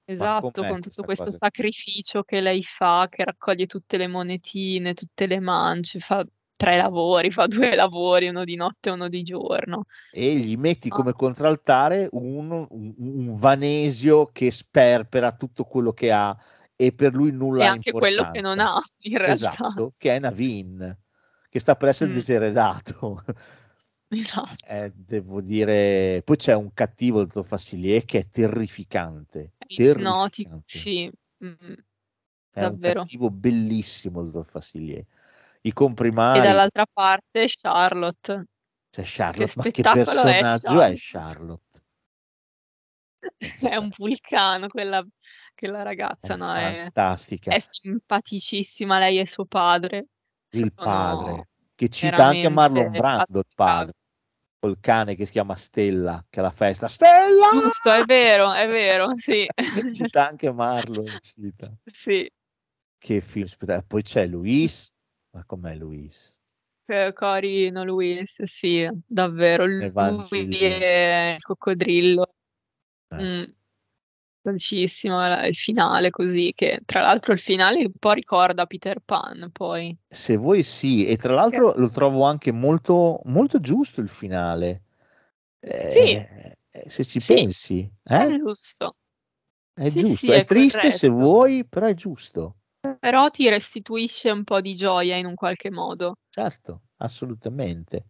esatto, con tutto questo cosa? sacrificio che lei fa, che raccoglie tutte le monetine, tutte le mance, fa tre lavori, fa due lavori, uno di notte e uno di giorno. E gli metti Ah. come contraltare un, un- un vanesio che sperpera tutto quello che ha e per lui nulla E ha anche quello che non importanza. ha, in realtà. Esatto, che è Navin, che sta per essere Mm. diseredato. Esatto. Eh, devo dire, poi c'è un cattivo il dottor Fassilier che è terrificante. Terrificante. sì. mm, È davvero. un cattivo bellissimo il dottor Fassilier. I E comprimari, dall'altra parte Charlotte. c'è Charlotte, ma che spettacolo è personaggio è Charlotte? È un vulcano quella, quella ragazza, È no? È, fantastica. è simpaticissima, lei e suo padre. il padre, che cita anche Marlon Brando, il padre, col cane che si chiama Stella, che è la festa. Stella! Giusto, è vero, è vero, sì. cita anche Marlon, cita. Sì, Che film. Poi c'è Luis, ma com'è Luis? eh, Corino Luis, sì, davvero. Lui è il coccodrillo. Eh, Mm, dolcissimo il finale così, che tra l'altro il finale un po' ricorda Peter Pan, poi. Se vuoi sì, e tra l'altro lo trovo anche molto, molto giusto il finale. Eh, eh, se ci Sì. pensi, È eh? giusto. È Sì, giusto, sì, è è triste se vuoi, però è giusto. Però ti restituisce un po' di gioia in un qualche modo. Certo, assolutamente.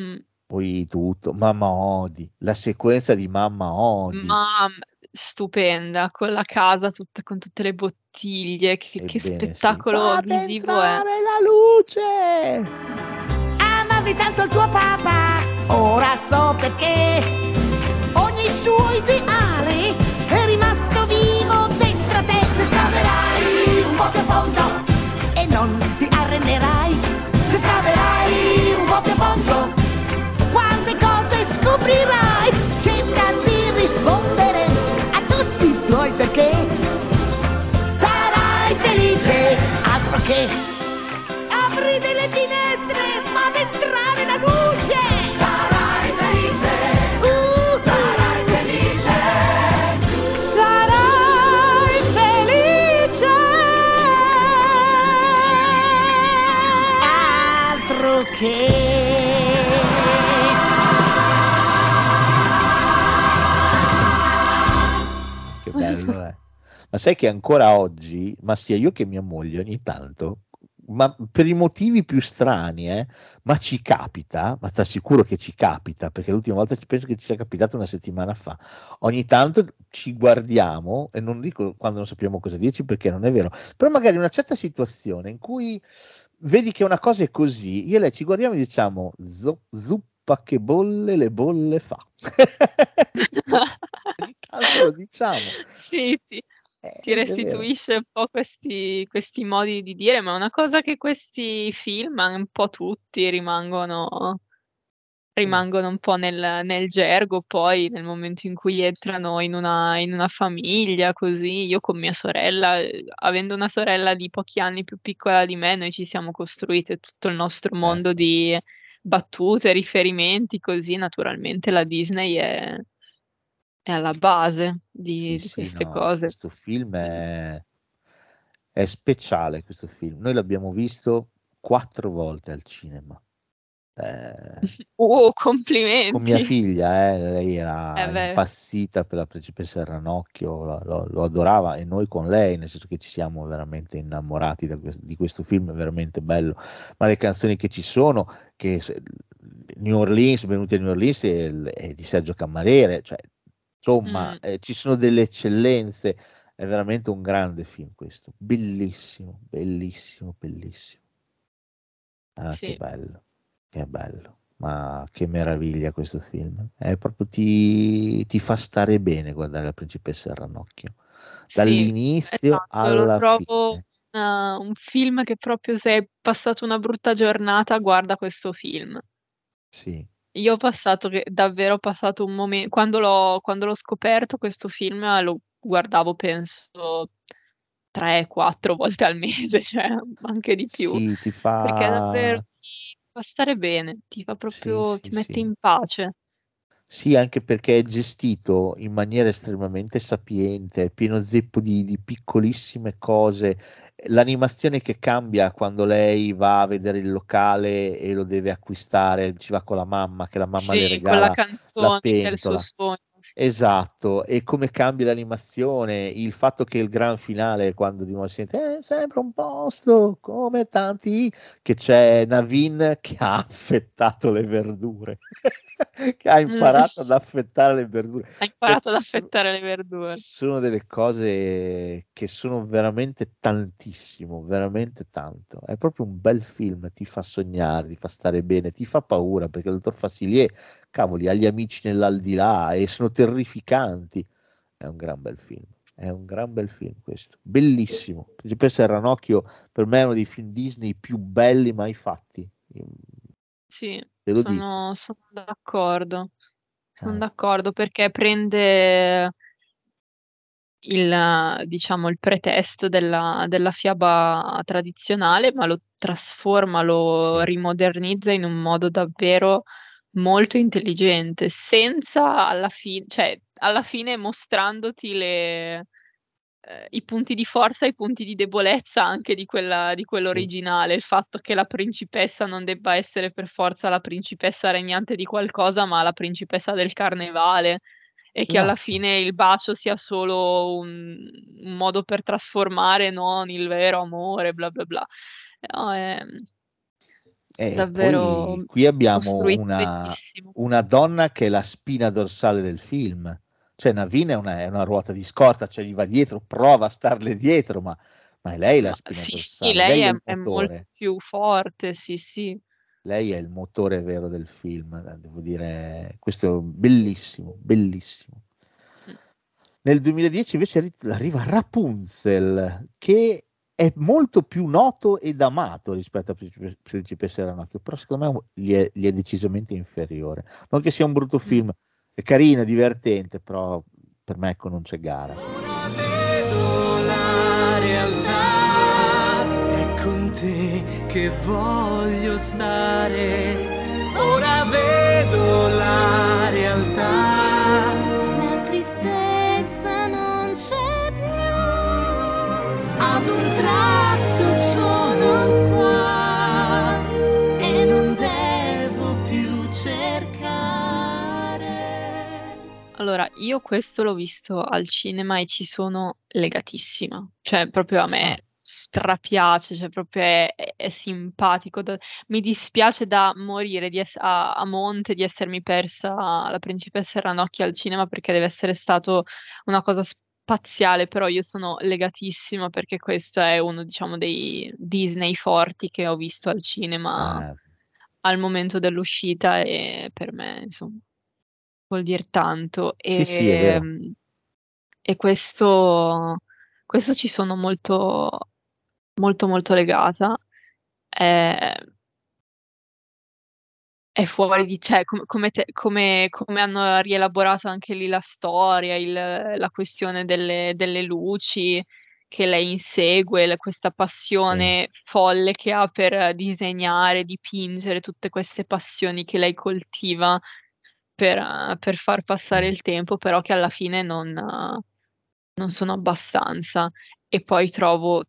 Mm. Poi tutto, Mamma Odi, la sequenza di Mamma Odi. Ma stupenda, con la casa tutta, con tutte le bottiglie, che, che Ebbene sì. spettacolo Fate visivo è. la luce! Amavi tanto il tuo papà, ora so perché. Sai che ancora oggi, ma sia io che mia moglie ogni tanto, ma per i motivi più strani, eh, ma ci capita, ma ti assicuro che ci capita, perché l'ultima volta ci penso che ci sia capitato una settimana fa. Ogni tanto ci guardiamo, e non dico quando non sappiamo cosa dirci perché non è vero, però magari una certa situazione in cui vedi che una cosa è così, io e lei ci guardiamo e diciamo "Zo- zuppa che bolle le bolle fa. Ogni tanto lo diciamo. Sì, sì. Ti è vero. restituisce un po' questi, questi modi di dire, ma è una cosa che questi film, un po' tutti, rimangono, rimangono un po' nel, nel gergo, poi nel momento in cui entrano in una, in una famiglia, così, io con mia sorella, eh, avendo una sorella di pochi anni più piccola di me, noi ci siamo costruite tutto il nostro mondo di battute, riferimenti, così naturalmente la Disney è, è alla base di, di Sì, queste no, cose. Questo film è, è speciale, questo film. Noi l'abbiamo visto quattro volte al cinema. Eh, Oh, con mia complimenti! figlia, eh, lei era Eh impazzita per la principessa Ranocchio, lo, lo- lo adorava e noi con lei, nel senso che ci siamo veramente innamorati da quest- di questo film, è veramente bello. Ma le canzoni che ci sono, che New Orleans, Venuti a New Orleans, è, è di Sergio Cammarere, cioè, insomma, Mm. eh, ci sono delle eccellenze. È veramente un grande film questo, bellissimo, bellissimo, bellissimo. Ah, che Sì. bello, che bello. Ma che meraviglia questo film. È proprio ti, ti fa stare bene guardare la principessa Ranocchio. Sì, Dall'inizio esatto, lo alla fine. una- un film che proprio se hai passato una brutta giornata, guarda questo film. Sì, Io ho passato davvero ho passato un momento quando l'ho quando l'ho scoperto questo film lo guardavo penso 3, 4 volte al mese, cioè anche di più, sì, ti perché davvero fa... ti fa stare bene, ti fa Sì, proprio ti sì, mette sì. in pace. Sì, anche perché è gestito in maniera estremamente sapiente, è pieno zeppo di, di piccolissime cose. L'animazione che cambia quando lei va a vedere il locale e lo deve acquistare, ci va con la mamma, che la mamma le Sì, con la regala la canzone è il suo sogno. Esatto, e come cambia l'animazione, il fatto che il gran finale, quando di nuovo si sente, è sempre un posto, come tanti, che c'è Navin che ha affettato le verdure, che ha imparato ad affettare le verdure. Ha imparato ad ci sono- affettare le verdure. sono delle cose che sono veramente tantissimo, veramente tanto. È proprio un bel film, ti fa sognare, ti fa stare bene, ti fa paura perché il dottor Facilier, cavoli, ha gli amici nell'aldilà e sono terrificanti. È un gran bel film. È un gran bel film questo, bellissimo. Principessa e il Ranocchio per me è uno dei film Disney più belli mai fatti. Sì, sono, sono d'accordo. Sono Eh. d'accordo perché prende il, diciamo, il pretesto della, della fiaba tradizionale, ma lo trasforma, lo rimodernizza in un modo davvero molto intelligente, senza alla fine, cioè alla fine mostrandoti le, eh, i punti di forza e i punti di debolezza anche di quella, di quell'originale, il fatto che la principessa non debba essere per forza la principessa regnante di qualcosa, ma la principessa del carnevale e che alla Esatto. fine il bacio sia solo un, un modo per trasformare non il vero amore, bla bla bla. No, è E davvero qui abbiamo una, una donna che è la spina dorsale del film. Cioè, Navin è una, è una ruota di scorta, cioè gli va dietro, prova a starle dietro, ma, ma è lei la spina Sì, dorsale. sì, lei è, il è motore. molto più forte, sì, sì. Lei è il motore vero del film, eh, devo dire, questo è bellissimo, bellissimo. Nel 2010 invece arri- arriva Rapunzel, che è molto più noto ed amato rispetto a Principe- Principessa e Ranocchio, però secondo me gli è, gli è decisamente inferiore. Non che sia un brutto film, è carino, è divertente, però per me ecco non c'è gara. la realtà è con te che voglio stare ora vedo la realtà Allora, io questo l'ho visto al cinema e ci sono legatissima, cioè proprio a me strapiace, cioè proprio è, è- simpatico. da- mi dispiace da morire di ess- a, a monte di essermi persa la principessa Ranocchio al cinema perché deve essere stato una cosa spaziale, però io sono legatissima perché questo è uno, diciamo, dei Disney forti che ho visto al cinema Eh, al momento dell'uscita e per me, insomma, vuol dire tanto. Sì, sì, è vero. E, e questo, questo ci sono molto, molto, molto legata. È, è fuori di, cioè, com- come, te- come- come hanno rielaborato anche lì la storia, il- la questione delle, delle luci che lei insegue, la- questa passione folle che ha per disegnare, dipingere, tutte queste passioni che lei coltiva per, eh, per far passare il tempo, però che alla fine non, eh, non sono abbastanza. E poi trovo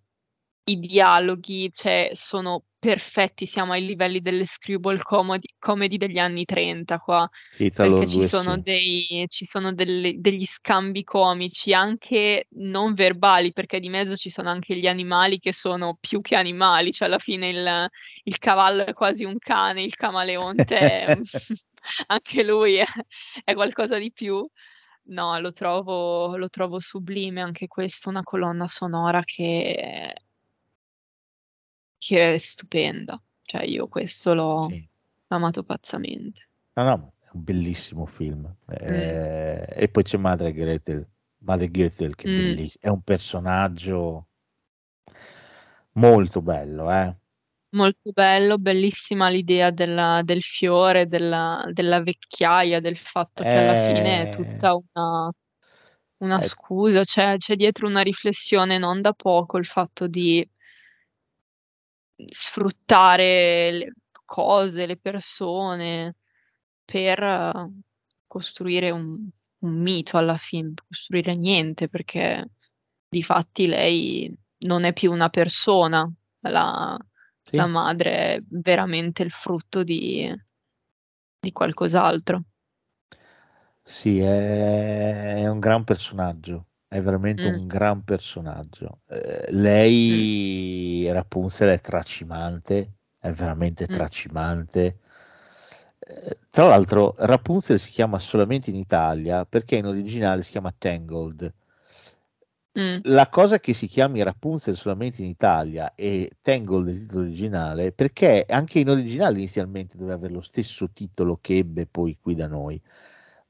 i dialoghi, cioè, sono perfetti, siamo ai livelli delle screwball comedy, comedy degli anni 30 qua, Sì, perché ci sono, dei, ci sono delle- degli scambi comici, anche non verbali, perché di mezzo ci sono anche gli animali che sono più che animali, cioè alla fine il, il cavallo è quasi un cane, il camaleonte è, anche lui è, è qualcosa di più. No, lo trovo, lo trovo sublime anche questo, una colonna sonora che, che è stupenda. Cioè io questo l'ho amato pazzamente. No, no, è un bellissimo film. Eh, E poi c'è Madre Gretel, Madre Gretel che è Mm. è un personaggio molto bello, eh. Molto bello, bellissima l'idea della- del fiore, della, della vecchiaia, del fatto che alla fine è Eh. tutta una, una Eh. scusa, c'è, c'è dietro una riflessione non da poco il fatto di sfruttare le cose, le persone per eh, costruire un, un mito alla fine, costruire niente, perché di fatti lei non è più una persona, la, Sì. la madre è veramente il frutto di, di qualcos'altro. Sì, è, è un gran personaggio, è veramente Mm. un gran personaggio. Eh, lei, Rapunzel, è tracimante, è veramente Mm. tracimante. Eh, Tra l'altro, Rapunzel si chiama solamente in Italia perché in originale si chiama Tangled. Mm. La cosa che si chiami Rapunzel solamente in Italia e Tangled il titolo originale, perché anche in originale inizialmente doveva avere lo stesso titolo che ebbe poi qui da noi,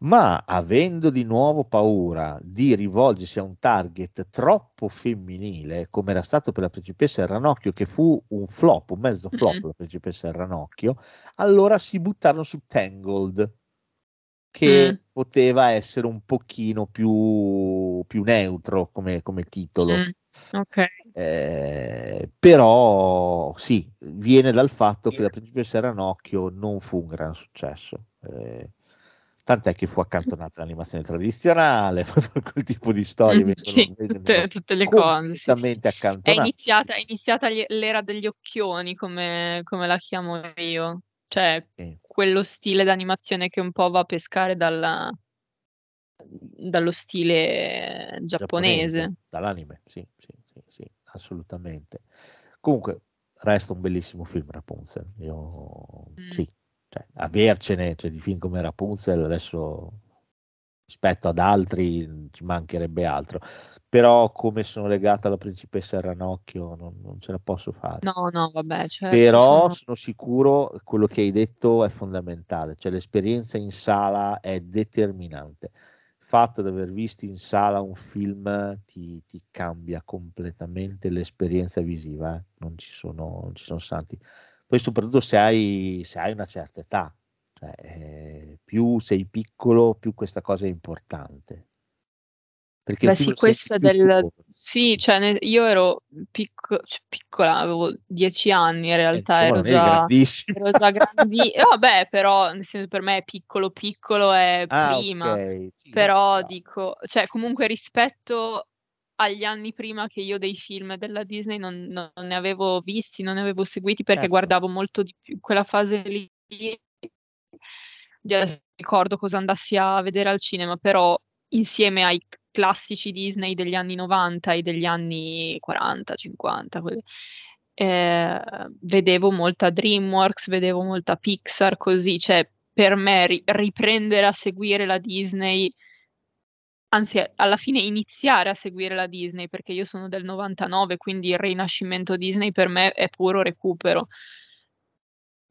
ma avendo di nuovo paura di rivolgersi a un target troppo femminile, come era stato per la principessa Ranocchio, che fu un flop, un mezzo flop Mm. la principessa Ranocchio, allora si buttarono su Tangled, che Mm. poteva essere un pochino più, più neutro come, come titolo. Mm. Ok. Eh, però sì, viene dal fatto che la principessa Ranocchio non fu un gran successo. Eh, tant'è che fu accantonata l'animazione tradizionale, quel tipo di storie Mm, vengono, sì, tutte, tutte le cose. sì, sì. È iniziata, è iniziata l'era degli occhioni, come, come la chiamo io. Cioè, Sì. quello stile d'animazione che un po' va a pescare dalla- dallo stile giapponese. dall'anime, sì, sì, sì, sì, assolutamente. Comunque, resta un bellissimo film Rapunzel. Io Mm. sì, cioè, avercene cioè, di film come Rapunzel adesso rispetto ad altri ci mancherebbe altro. Però come sono legato alla principessa Ranocchio non, non ce la posso fare. No, no, vabbè, certo. Però sono- sono sicuro quello che hai detto è fondamentale, cioè l'esperienza in sala è determinante. Il fatto di aver visto in sala un film ti, ti cambia completamente l'esperienza visiva, eh. Non ci sono, non ci sono santi. Poi soprattutto se hai, se hai una certa età, cioè, eh, più sei piccolo, più questa cosa è importante. Perché Beh, sì, questo è del... Sì, cioè ne- io ero picco- cioè, piccola, avevo dieci anni in Eh, realtà, insomma, ero già, ero già grandi... eh, vabbè, però, nel senso, per me piccolo piccolo è Ah, prima, ok. Sì, però no. dico, cioè comunque rispetto agli anni prima che io dei film della Disney non, non ne avevo visti, non ne avevo seguiti perché Certo. guardavo molto di più quella fase lì. Già ricordo cosa andassi a vedere al cinema, però insieme ai classici Disney degli anni 90 e degli anni 40, 50, quelli- eh, vedevo molta DreamWorks, vedevo molta Pixar, così, cioè per me ri- riprendere a seguire la Disney, anzi alla fine iniziare a seguire la Disney, perché io sono del 99, quindi il rinascimento Disney per me è puro recupero.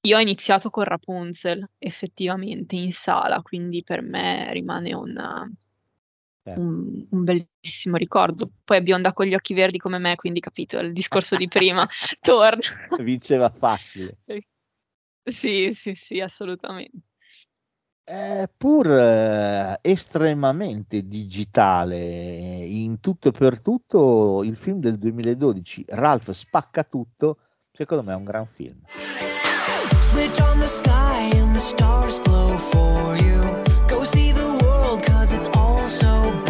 Io ho iniziato con Rapunzel, effettivamente, in sala, quindi per me rimane una- Certo. un, un bellissimo ricordo. Poi è bionda con gli occhi verdi come me, quindi capito, il discorso di prima torna. Vinceva facile. Sì, sì, sì, assolutamente. È pur eh, estremamente digitale in tutto e per tutto il film del 2012 Ralph spacca tutto secondo me è un gran film Switch on the sky and the stars glow for you. Go see the world cause it's all so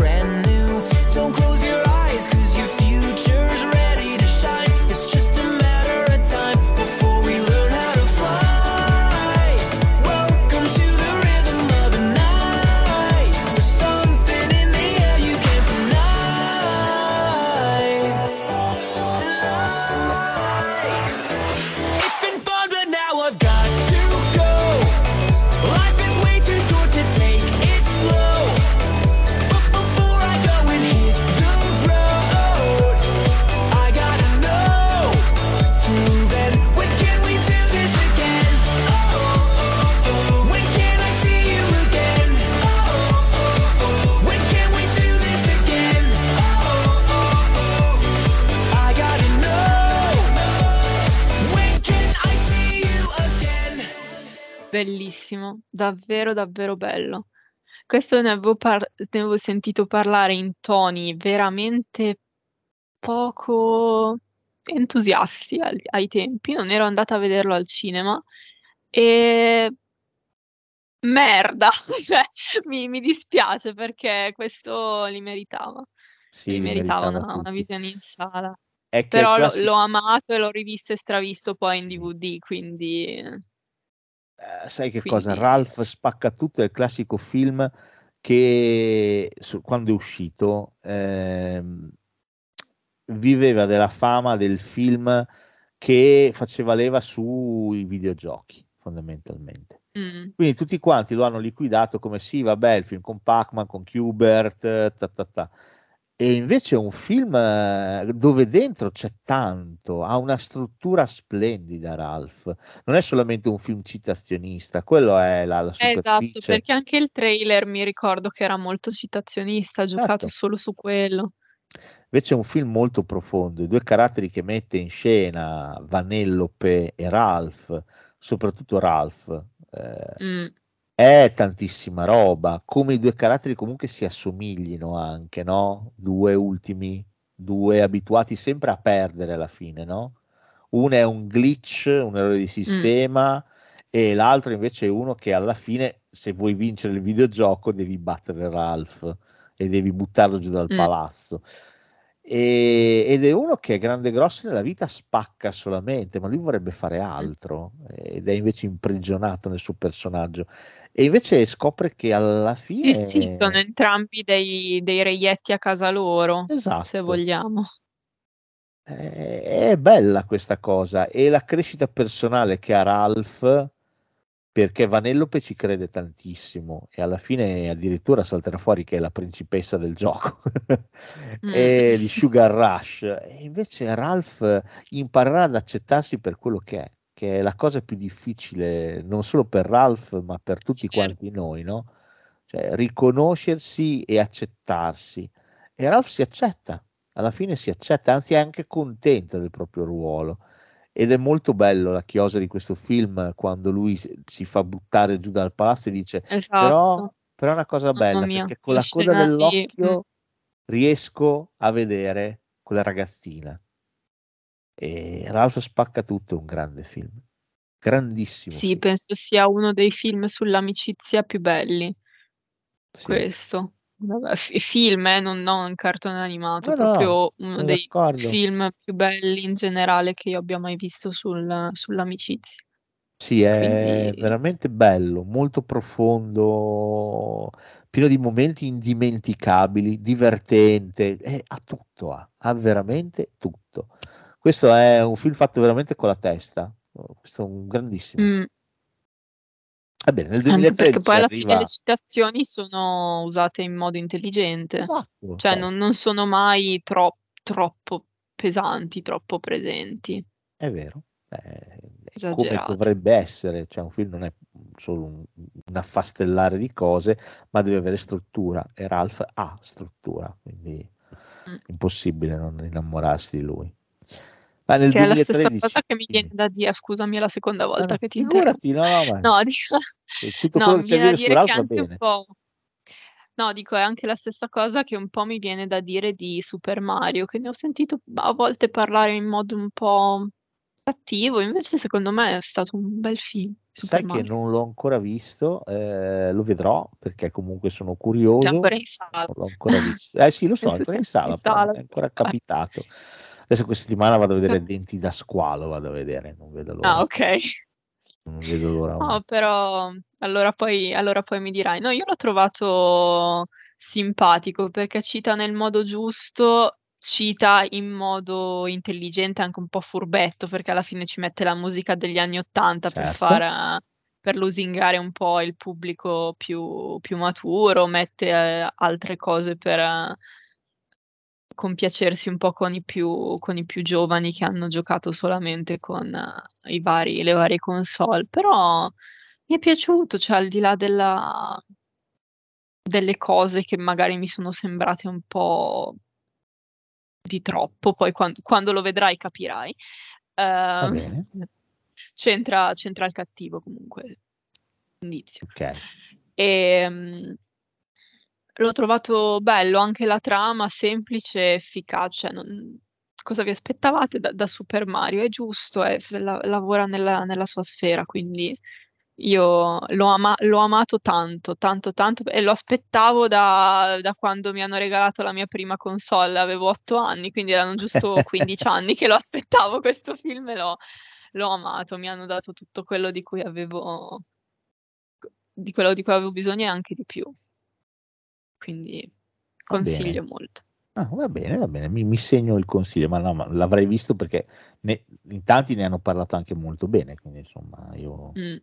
Bellissimo, davvero, davvero bello. Questo ne avevo, par- ne avevo sentito parlare in toni veramente poco entusiasti al- ai tempi. Non ero andata a vederlo al cinema e merda, cioè, mi, mi dispiace perché questo li meritava. sì, Li meritava meritava una, una visione in sala. Però classico- l'ho amato e l'ho rivisto e stravisto poi in. DVD, quindi Eh, sai che cosa? quindi- Ralph spacca tutto è il classico film che su- quando è uscito ehm, viveva della fama del film che faceva leva sui videogiochi, fondamentalmente. Mm. Quindi tutti quanti lo hanno liquidato come sì, vabbè, il film con Pac-Man, con Qbert, ta, ta, ta. E invece è un film eh, dove dentro c'è tanto, ha una struttura splendida, Ralph. Non è solamente un film citazionista, quello è la, la Esatto, superficie. perché anche il trailer mi ricordo che era molto citazionista, ha giocato Certo. solo su quello. Invece è un film molto profondo, i due caratteri che mette in scena Vanellope e Ralph, soprattutto Ralph, eh, Mm. È tantissima roba, come i due caratteri comunque si assomiglino anche, no? Due ultimi, due abituati sempre a perdere alla fine, no? Uno è un glitch, un errore di sistema, e l'altro invece è uno che alla fine, se vuoi vincere il videogioco, devi battere Ralph e devi buttarlo giù dal Mm. palazzo. E- ed è uno che è grande e grosso nella vita, spacca solamente, ma lui vorrebbe fare altro ed è invece imprigionato nel suo personaggio. E invece scopre che alla fine Sì, sì, sono entrambi dei, dei reietti a casa loro, se Esatto. vogliamo. è, è bella questa cosa e la crescita personale che ha Ralph perché Vanellope ci crede tantissimo e alla fine addirittura salterà fuori che è la principessa del gioco. E di Sugar Rush. E invece Ralph imparerà ad accettarsi per quello che è che è la cosa più difficile non solo per Ralph ma per tutti quanti noi no? cioè riconoscersi e accettarsi. E Ralph si accetta. Alla fine si accetta anzi è anche contenta del proprio ruolo ed è molto bello la chiosa di questo film quando lui si- fa buttare giù dal palazzo e dice però, Esatto. però è una cosa bella mia, perché con la coda scena di- dell'occhio mm. riesco a vedere quella ragazzina e Ralph spacca tutto è un grande film grandissimo Sì, penso sia uno dei film sull'amicizia più belli. Questo. Fi- film, eh, non, non un cartone animato, No, no, proprio uno dei d'accordo. film più belli in generale che io abbia mai visto sul- sull'amicizia. Sì, è Quindi- veramente bello, molto profondo, pieno di momenti indimenticabili, divertente, eh, ha tutto, ha, ha veramente tutto. Questo è un film fatto veramente con la testa, questo è un grandissimo. Mm. Va bene, nel Anche 2013 perché poi alla fine arriva... le citazioni sono usate in modo intelligente, Esatto, cioè cioè, non, non sono mai tro- troppo pesanti, troppo presenti. È vero, è, come dovrebbe essere, cioè un film non è solo un, un affastellare di cose, ma deve avere struttura e Ralph ha struttura, quindi Mm. impossibile non innamorarsi di lui. Ma nel Che è la stessa 2013, cosa che mi viene da dire, scusami, è la seconda volta no, che ti interrompo. figurati, no, no, ma No, dico, eh, tutto no, quello mi che c'è da viene da dire su dire Ralph che va anche un bene. po'. No, dico, è anche la stessa cosa che un po' mi viene da dire di Super Mario, che ne ho sentito a volte parlare in modo un po' cattivo, invece secondo me è stato un bel film. Super Sai che Mario. non l'ho ancora visto, eh, lo vedrò perché comunque sono C'è curioso. ancora in sala. Non l'ho ancora visto. Eh sì, lo so, è ancora in sala, in sala. è ancora capitato. Adesso questa settimana vado a vedere No. Denti da squalo, vado a vedere, non vedo l'ora. Ah, ok. Non vedo l'ora. No, però allora poi, allora poi mi dirai, no, io l'ho trovato simpatico perché cita nel modo giusto, cita in modo intelligente, anche un po' furbetto, perché alla fine ci mette la musica degli anni Ottanta per Certo. far, eh, per lusingare un po' il pubblico più, più maturo, mette eh, altre cose per eh, compiacersi un po' con i più, con i più giovani che hanno giocato solamente con eh, i vari, le varie console, però mi è piaciuto, cioè al di là della, delle cose che magari mi sono sembrate un po' di troppo, poi quando, quando lo vedrai capirai. Ehm, bene, c'entra, c'entra il cattivo comunque, indizio. ok. E, mm, l'ho trovato bello, anche la trama semplice e efficace. non- cosa vi aspettavate da, da Super Mario? È giusto, è- la- lavora nella, nella sua sfera, quindi io l'ho, ama- l'ho amato tanto, tanto, tanto e lo aspettavo da, da quando mi hanno regalato la mia prima console, avevo otto anni, quindi erano giusto 15 anni che lo aspettavo questo film e l'ho, l'ho amato, mi hanno dato tutto quello di cui avevo, di quello di cui avevo bisogno e anche di più. Quindi consiglio molto. Ah, va bene, va bene, mi, mi segno il consiglio, ma, no, ma l'avrei visto perché ne- in tanti ne hanno parlato anche molto bene, quindi insomma io Mm.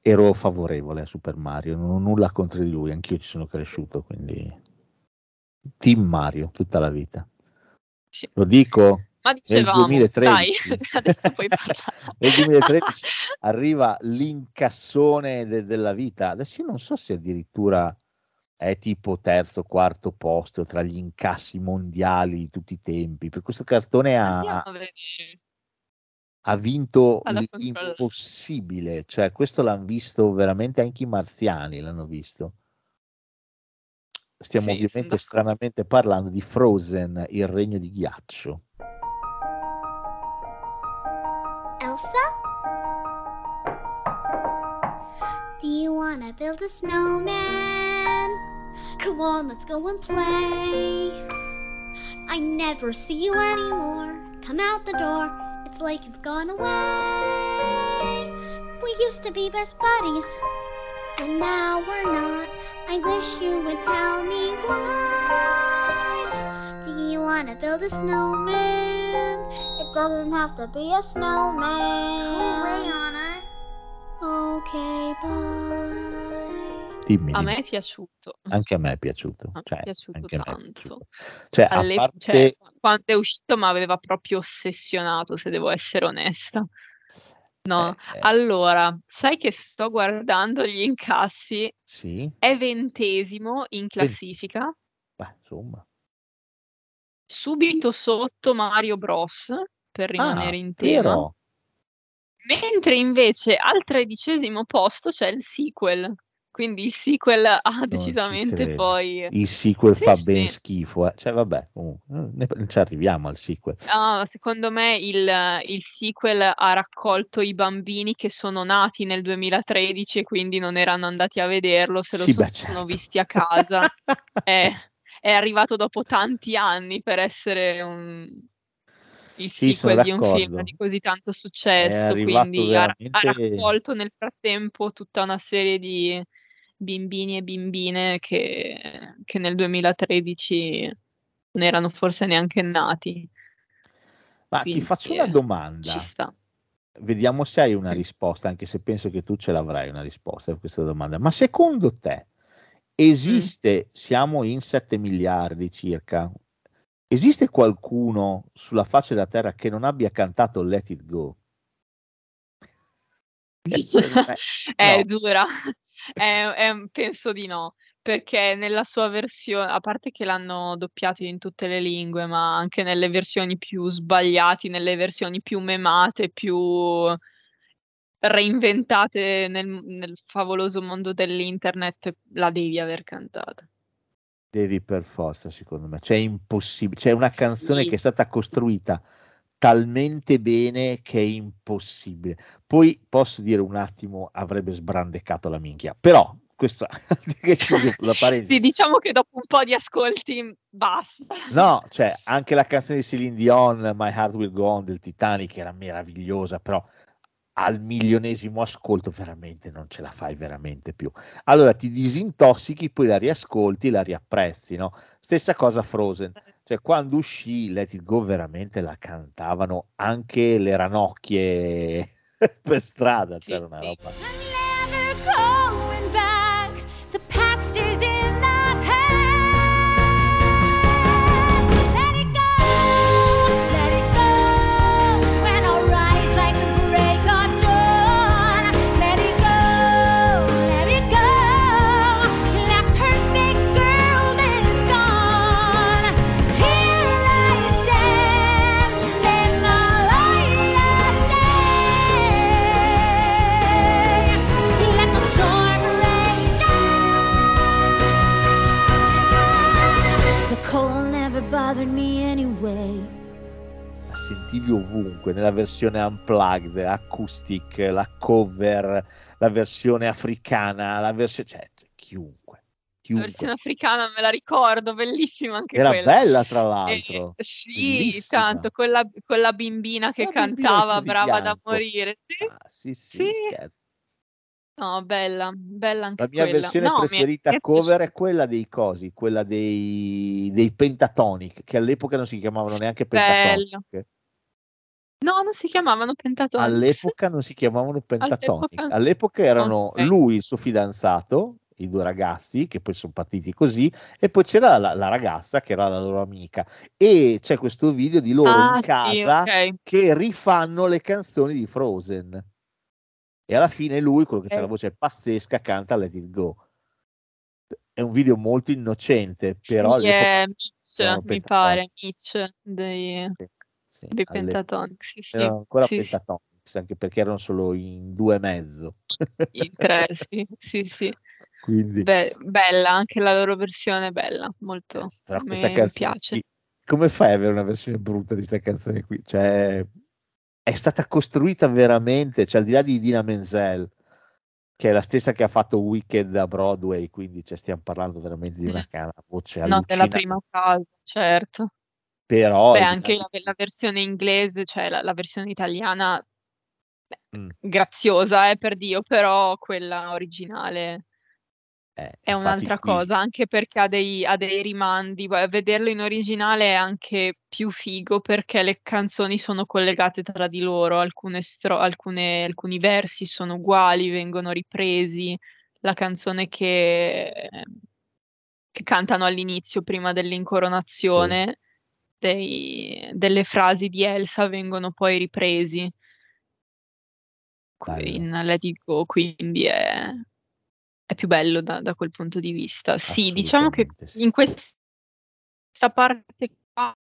ero favorevole a Super Mario, non ho nulla contro di lui, anch'io ci sono cresciuto, quindi Team Mario tutta la vita. Sì. Lo dico, Ma nel dicevamo, 2013, dai, adesso puoi parlare. nel 2013 arriva l'incassone de- della vita, adesso io non so se addirittura è tipo terzo, quarto posto tra gli incassi mondiali di tutti i tempi, per questo cartone ha, ha vinto l'impossibile, cioè questo l'hanno visto veramente anche i marziani, l'hanno visto. Stiamo Sì, ovviamente stranamente parlando di Frozen, il regno di ghiaccio. Elsa? Do you wanna build a snowman? Come on, let's go and play. I never see you anymore. Come out the door, it's like you've gone away. We used to be best buddies, and now we're not. I wish you would tell me why. Do you wanna build a snowman? It doesn't have to be a snowman. Go away, Anna. Okay, bye. Dimmi, A me è piaciuto. Anche a me è piaciuto, A me cioè, è piaciuto me è tanto. piaciuto. Cioè, a All'epo- parte cioè, quando è uscito mi aveva proprio ossessionato, se devo essere onesta. No, eh, allora, sai che sto guardando gli incassi, sì, è ventesimo in classifica, beh, insomma. subito sotto Mario Bros, per rimanere Ah, in tema, vero? mentre invece al tredicesimo posto c'è il sequel, quindi il sequel ha decisamente poi... Il sequel fa sì. ben schifo, eh. Cioè, vabbè, eh, ne, ci arriviamo al sequel. Ah, secondo me il, il sequel ha raccolto i bambini che sono nati nel 2013 e quindi non erano andati a vederlo, se lo Sì, so- beh, sono certo. visti a casa. è, è arrivato dopo tanti anni per essere un, il Sì, sono sequel di un film di così tanto successo, quindi ha, ha veramente... raccolto nel frattempo tutta una serie di bimbini e bimbine che, che nel 2013 non erano forse neanche nati. Ma ti Quindi, faccio una eh, domanda. Ci sta. Vediamo se hai una Mm. risposta, anche se penso che tu ce l'avrai una risposta a questa domanda. Ma secondo te esiste, siamo in 7 miliardi circa, esiste qualcuno sulla faccia della Terra che non abbia cantato Let It Go? È No. dura, È- è- penso di no, perché nella sua versione, a parte che l'hanno doppiato in tutte le lingue, ma anche nelle versioni più sbagliate, nelle versioni più memate, più reinventate nel, nel favoloso mondo dell'internet, la devi aver cantata. Devi per forza, secondo me. C'è impossibile. C'è una canzone Sì. che è stata costruita talmente bene che è impossibile. Poi posso dire un attimo, avrebbe sbrandecato la minchia. Però, chiudo la parentesi. Sì, diciamo che dopo un po' di ascolti basta. No, cioè, anche la canzone di Celine Dion, My Heart Will Go On del Titanic era meravigliosa, però al milionesimo ascolto veramente non ce la fai veramente più. Allora ti disintossichi, poi la riascolti, la riapprezzi, no? Stessa cosa Frozen, cioè quando uscì Let It Go veramente la cantavano anche le ranocchie per strada, c'era una roba. Never going back. The past is la sentivi ovunque, nella versione unplugged, acoustic, la cover, la versione africana, la versione, cioè, cioè, chiunque, La chiunque. versione africana me la ricordo, bellissima anche Era quella. bella tra Eh, l'altro, sì, bellissima. tanto, con la, con la bimbina che La cantava, di brava da morire. Sì, Ah, sì, sì, sì. No, bella, bella anche La mia quella. versione No, preferita mi è cover è quella dei cosi, quella dei, dei Pentatonic, che all'epoca non si chiamavano neanche Bello. No, non si chiamavano Pentatonics. All'epoca non si chiamavano Pentatonic. All'epoca- All'epoca erano Ok. lui, il suo fidanzato, i due ragazzi, che poi sono partiti così, e poi c'era la, la ragazza che era la loro amica. E c'è questo video di loro Ah, in sì, casa ok. che rifanno le canzoni di Frozen. E alla fine lui, quello che c'ha Ok. la voce pazzesca, canta Let It Go. È un video molto innocente, però Sì, è Mitch, mi pare, Mitch dei, Sì, dei all'epoca. Pentatonics. Sì, sì. Erano ancora Sì, sì, Pentatonics, anche perché erano solo in due e mezzo. in tre, sì, sì, sì. Quindi, Be- bella, anche la loro versione è bella, molto. però mi, canzone piace. come fai ad avere una versione brutta di questa canzone qui? Cioè, è stata costruita veramente, cioè al di là di Dina Menzel, che è la stessa che ha fatto Wicked a Broadway, quindi cioè, stiamo parlando veramente di una, Mm. una voce No, della allucinante. prima casa, certo. Però Beh, anche la, la versione inglese, cioè la, la versione italiana, beh, Mm. graziosa, eh, per Dio, però quella originale eh, è un'altra qui- cosa, anche perché ha dei, ha dei rimandi. Guarda, Vederlo in originale è anche più figo perché le canzoni sono collegate tra di loro, alcune stro- alcune- alcuni versi sono uguali, vengono ripresi. La canzone che, che cantano all'inizio, prima dell'incoronazione, dei- delle frasi di Elsa vengono poi ripresi Bello. in Let It Go, quindi è, è più bello da, da quel punto di vista. Sì, diciamo che in questa parte qua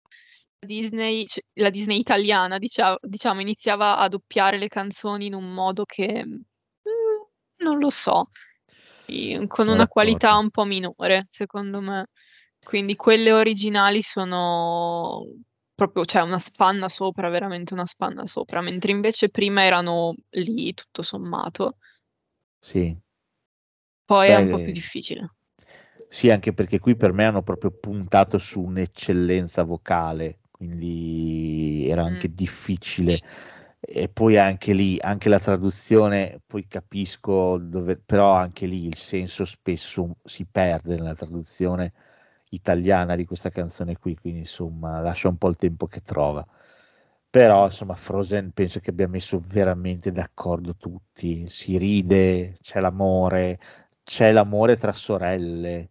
Disney, cioè, la Disney italiana, dicia- diciamo, iniziava a doppiare le canzoni in un modo che mm, non lo so, con una qualità un po' minore, secondo me. Quindi quelle originali sono proprio, cioè una spanna sopra, veramente una spanna sopra, mentre invece prima erano lì tutto sommato. Sì. Poi è un po' Beh, più difficile. Sì, anche perché qui per me hanno proprio puntato su un'eccellenza vocale, quindi era anche Mm. difficile. E poi anche lì, anche la traduzione, poi capisco dove, però anche lì il senso spesso si perde nella traduzione italiana di questa canzone qui, quindi insomma lascia un po' il tempo che trova. Però insomma Frozen penso che abbia messo veramente d'accordo tutti, si ride, c'è l'amore, c'è l'amore tra sorelle.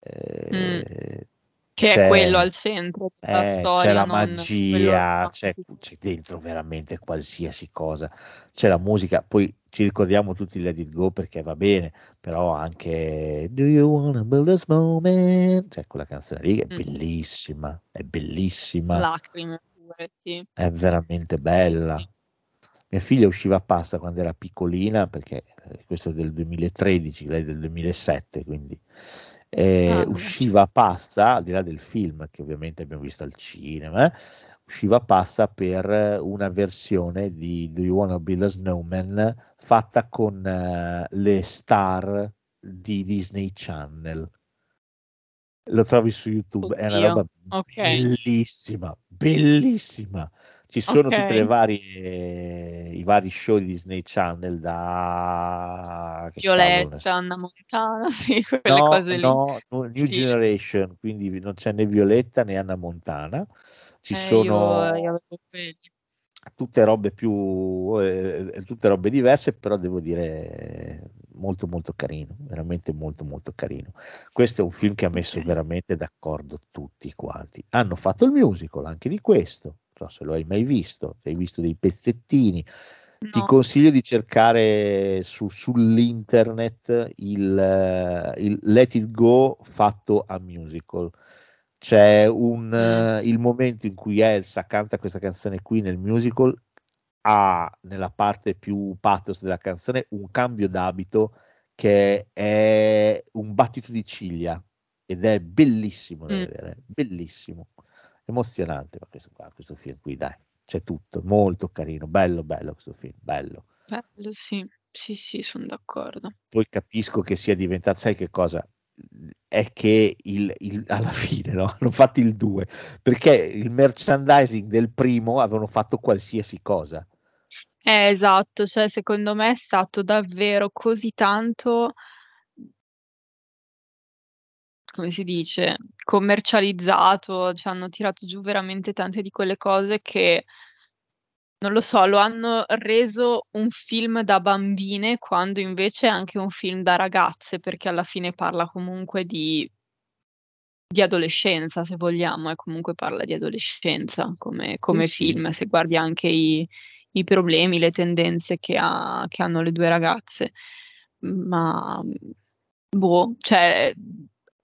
eh, Che c'è- è quello al centro della eh, c'è storia, la non quello magia, c'è, c'è dentro veramente qualsiasi cosa, c'è la musica, poi ci ricordiamo tutti Let It Go perché va bene, però anche Do You Wanna Build a Snowman? Cioè quella canzone lì è Mm. bellissima, è bellissima, lacrime pure, sì. è veramente bella. Mia figlia usciva passa quando era piccolina, perché eh, questo è del 2013, lei è del 2007, quindi eh, Ah, usciva passa, al di là del film che ovviamente abbiamo visto al cinema, eh, usciva passa per una versione di Do You Wanna Build a Snowman fatta con eh, le star di Disney Channel. Lo trovi su YouTube, è una Oddio, roba ok. bellissima, bellissima. Ci sono tutte le Ok. varie, i vari show di Disney Channel da Violetta. Anna Montana, sì, quelle No, cose lì. no, New Sì. Generation, quindi non c'è né Violetta né Anna Montana. Ci Eh, sono io, io tutte robe più, eh, tutte robe diverse, però devo dire molto molto carino, veramente molto molto carino. Questo è un film che ha messo veramente d'accordo tutti quanti. Hanno fatto il musical anche di questo, non so se lo hai mai visto, se hai visto dei pezzettini. Ti No. consiglio di cercare su- sull'internet il, il Let It Go fatto a musical. C'è un, eh, il momento in cui Elsa canta questa canzone qui nel musical, ha nella parte più pathos della canzone un cambio d'abito che è un battito di ciglia ed è bellissimo da Mm. vedere, bellissimo, emozionante. Ma questo, qua, questo film qui, dai, c'è tutto, molto carino, bello, bello questo film, bello. Bello, sì, sì, sì, sono d'accordo. Poi capisco che sia diventato, sai che cosa? È che il, il- alla fine no? hanno fatto il 2 perché il merchandising del primo avevano fatto qualsiasi cosa. Eh, esatto, cioè secondo me è stato davvero così tanto come si dice, commercializzato, cioè hanno tirato giù veramente tante di quelle cose che, non lo so, lo hanno reso un film da bambine, quando invece è anche un film da ragazze, perché alla fine parla comunque di di adolescenza, se vogliamo, e comunque parla di adolescenza come come Sì, sì. film, se guardi anche i i problemi, le tendenze che ha che hanno le 2 ragazze. Ma, boh, cioè,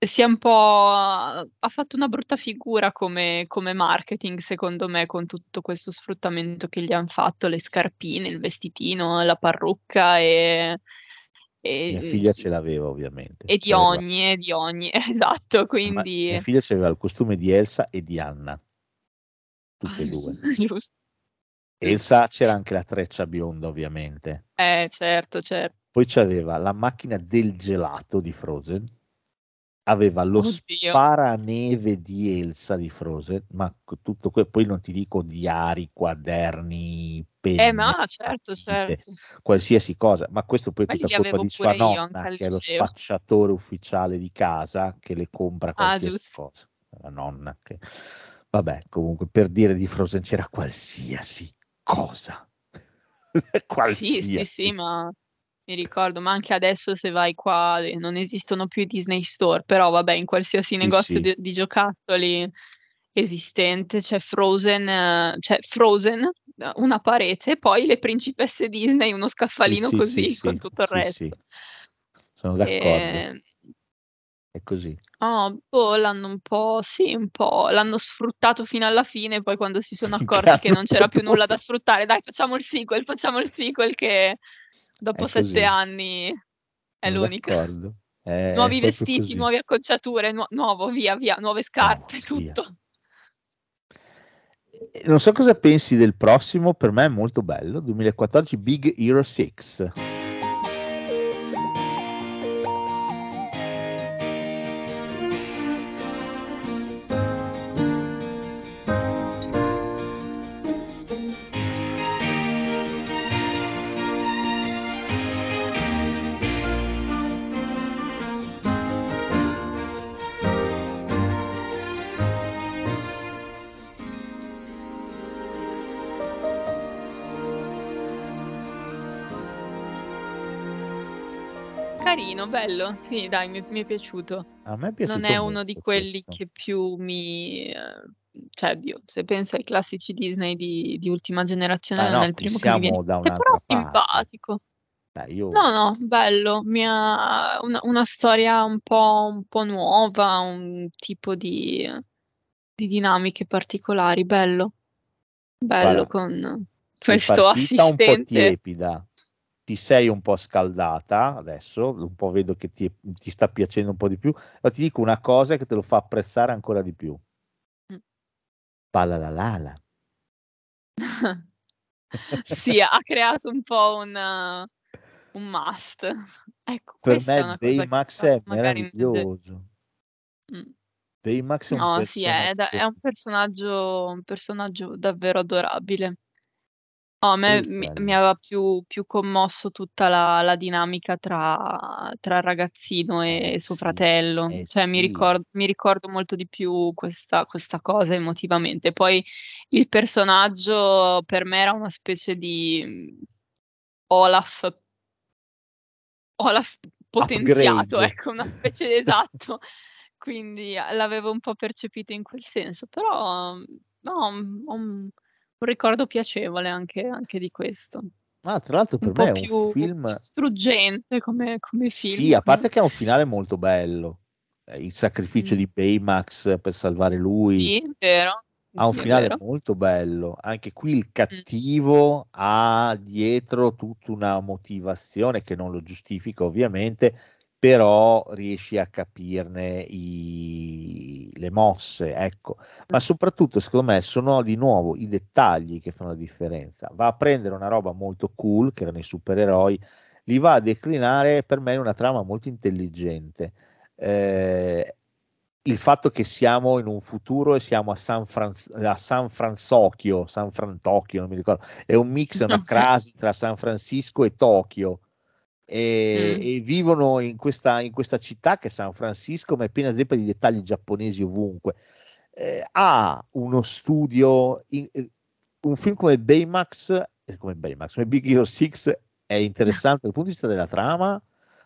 si è un po' ha fatto una brutta figura come come marketing secondo me, con tutto questo sfruttamento che gli han fatto, le scarpine, il vestitino, la parrucca e Mia e figlia ce l'aveva ovviamente. e di C'aveva ogni, e di ogni, esatto, ma quindi mia figlia c'aveva il costume di Elsa e di Anna, tutte e 2. Gius Elsa c'era anche la treccia bionda ovviamente. Eh, certo, cer Poi c'aveva la macchina del gelato di Frozen, aveva lo Oddio. sparaneve di Elsa di Frozen, ma tutto que poi non ti dico diari, quaderni, penne, Eh, ma certo, certo. qualsiasi cosa, ma questo poi è tutta colpa di sua nonna, che è lo spacciatore ufficiale di casa, che le compra Ah, qualsiasi giusto. cosa. La nonna che vabbè, comunque per dire di Frozen c'era qualsiasi cosa. Sì, sì, Qualsiasi. sì, ma mi ricordo, ma anche adesso se vai qua, ehm, non esistono più i Disney Store, però vabbè in qualsiasi negozio sì. di di giocattoli esistente c'è Frozen c'è Frozen, uhm, una parete, poi le principesse Disney, uno scaffalino sì, così sì, con tutto il resto. Sono d'accordo. Ehm È così. Oh, boh, l'hanno un po' sì, un po' l'hanno sfruttato fino alla fine, poi quando si sono accorti che non c'era più nulla da potuto. sfruttare: "Dai facciamo il sequel, facciamo il sequel", che dopo È 7 così. anni è Sono l'unica. È Nuovi vestiti, così. nuove acconciature, nuo nuovo, via, via, nuove scarpe, via. tutto. E non so cosa pensi del prossimo, per me è molto bello, 2014 Big Hero 6. Bello, sì dai, mi è mi è piaciuto. A me è Non piaciuto è uno di quelli questo. che più mi ehm, cioè oddio, se penso ai classici Disney di di ultima generazione Ah non è no, il qui primo che mi viene da mente, però simpatico. Dai, io No, no, bello, mi ha una una storia un po' un po' nuova, un tipo di di dinamiche particolari, bello. Bello guarda, con questo partita un po' assistente. tiepida, ti sei un po' scaldata adesso, un po' vedo che ti è ti sta piacendo un po' di più, ma ti dico una cosa che te lo fa apprezzare ancora di più. Mh. Palalalala. Sì, ha creato un po' un un must. Ecco, Per è me una Baymax è ge meraviglioso. Mh. Baymax è un No, sì, è è un personaggio un personaggio davvero adorabile. No, a me mi mi aveva più più commosso tutta la la dinamica tra tra il ragazzino Eh e suo sì, fratello. eh Cioè mi sì. ricord mi ricordo molto di più questa questa cosa emotivamente. Poi il personaggio per me era una specie di, mhmm, Olaf Olaf potenziato, Upgrade. ecco, una specie esatto. Quindi l'avevo un po' percepito in quel senso, però, mhmm, no, ho un un ricordo piacevole anche anche di questo. Ah, tra l'altro Un per me po' è un più film struggente come come film Sì, a parte che ha un finale molto bello. Ehm, il sacrificio Mh. di Baymax per salvare lui Sì, vero. Ha un finale vero. molto bello. Anche qui il Mh. cattivo ha dietro tutta una motivazione che non lo giustifica ovviamente, però riesci a capirne i le mosse, ecco. Ma soprattutto secondo me sono di nuovo i dettagli che fanno la differenza. Va a prendere una roba molto cool, che erano i supereroi, li va a declinare per me in una trama molto intelligente. Ehm, il fatto che siamo in un futuro e siamo a San, Franz- a San Franzocchio, San Frantocchio, non mi ricordo, è un mix, una crasi tra San Francisco e Tokyo. E, Mm. e vivono in questa, in questa città che è San Francisco, ma è piena zeppa di dettagli giapponesi ovunque. Eh, ha uno studio, in- eh, un film come Baymax, eh, come Baymax, come Big Hero 6 è interessante dal punto di vista della trama,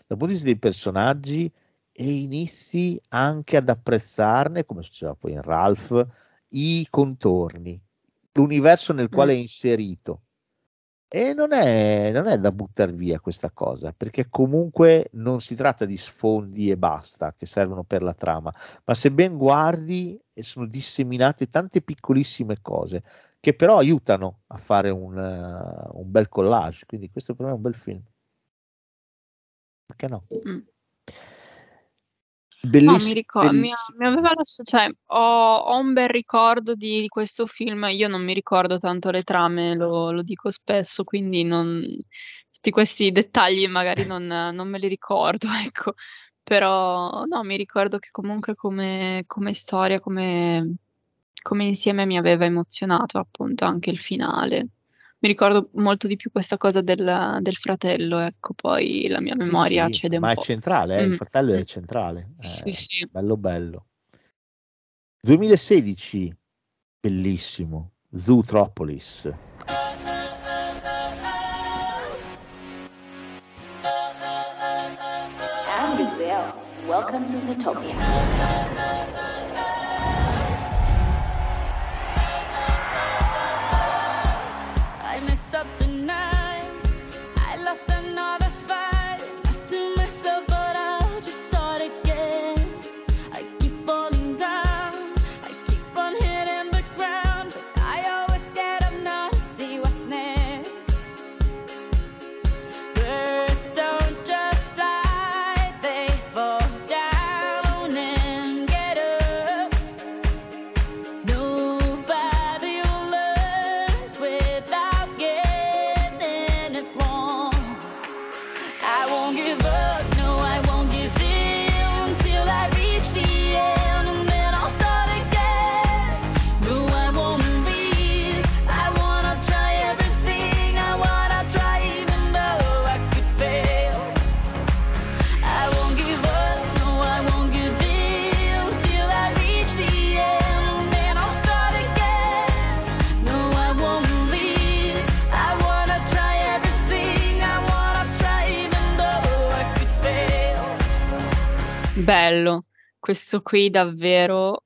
dal punto di vista dei personaggi e inizi anche ad apprezzarne, come succedeva poi in Ralph, i contorni, l'universo nel quale è inserito. E non è, non è da buttare via questa cosa, perché comunque non si tratta di sfondi e basta che servono per la trama, ma se ben guardi eh, sono disseminate tante piccolissime cose che però aiutano a fare un, eh, un bel collage. Quindi questo per me è un bel film. Perché no? Mm. No, Belliss- mi ricordo, mi, bellissimo. mi aveva lasciato, cioè, ho, ho un bel ricordo di, di questo film, io non mi ricordo tanto le trame, lo, lo dico spesso, quindi non, tutti questi dettagli magari non, non me li ricordo, ecco, però no, mi ricordo che comunque come, come storia, come, come insieme mi aveva emozionato appunto anche il finale. Mi ricordo molto di più questa cosa del, del fratello, ecco, poi la mia Sì, memoria sì, cede un ma è po'. centrale, eh, il Mm, fratello mm. è centrale. Sì, eh, sì. Bello bello. 2016, bellissimo, Zootropolis. I'm Gazelle. Welcome to Zootopia. Bello, questo qui davvero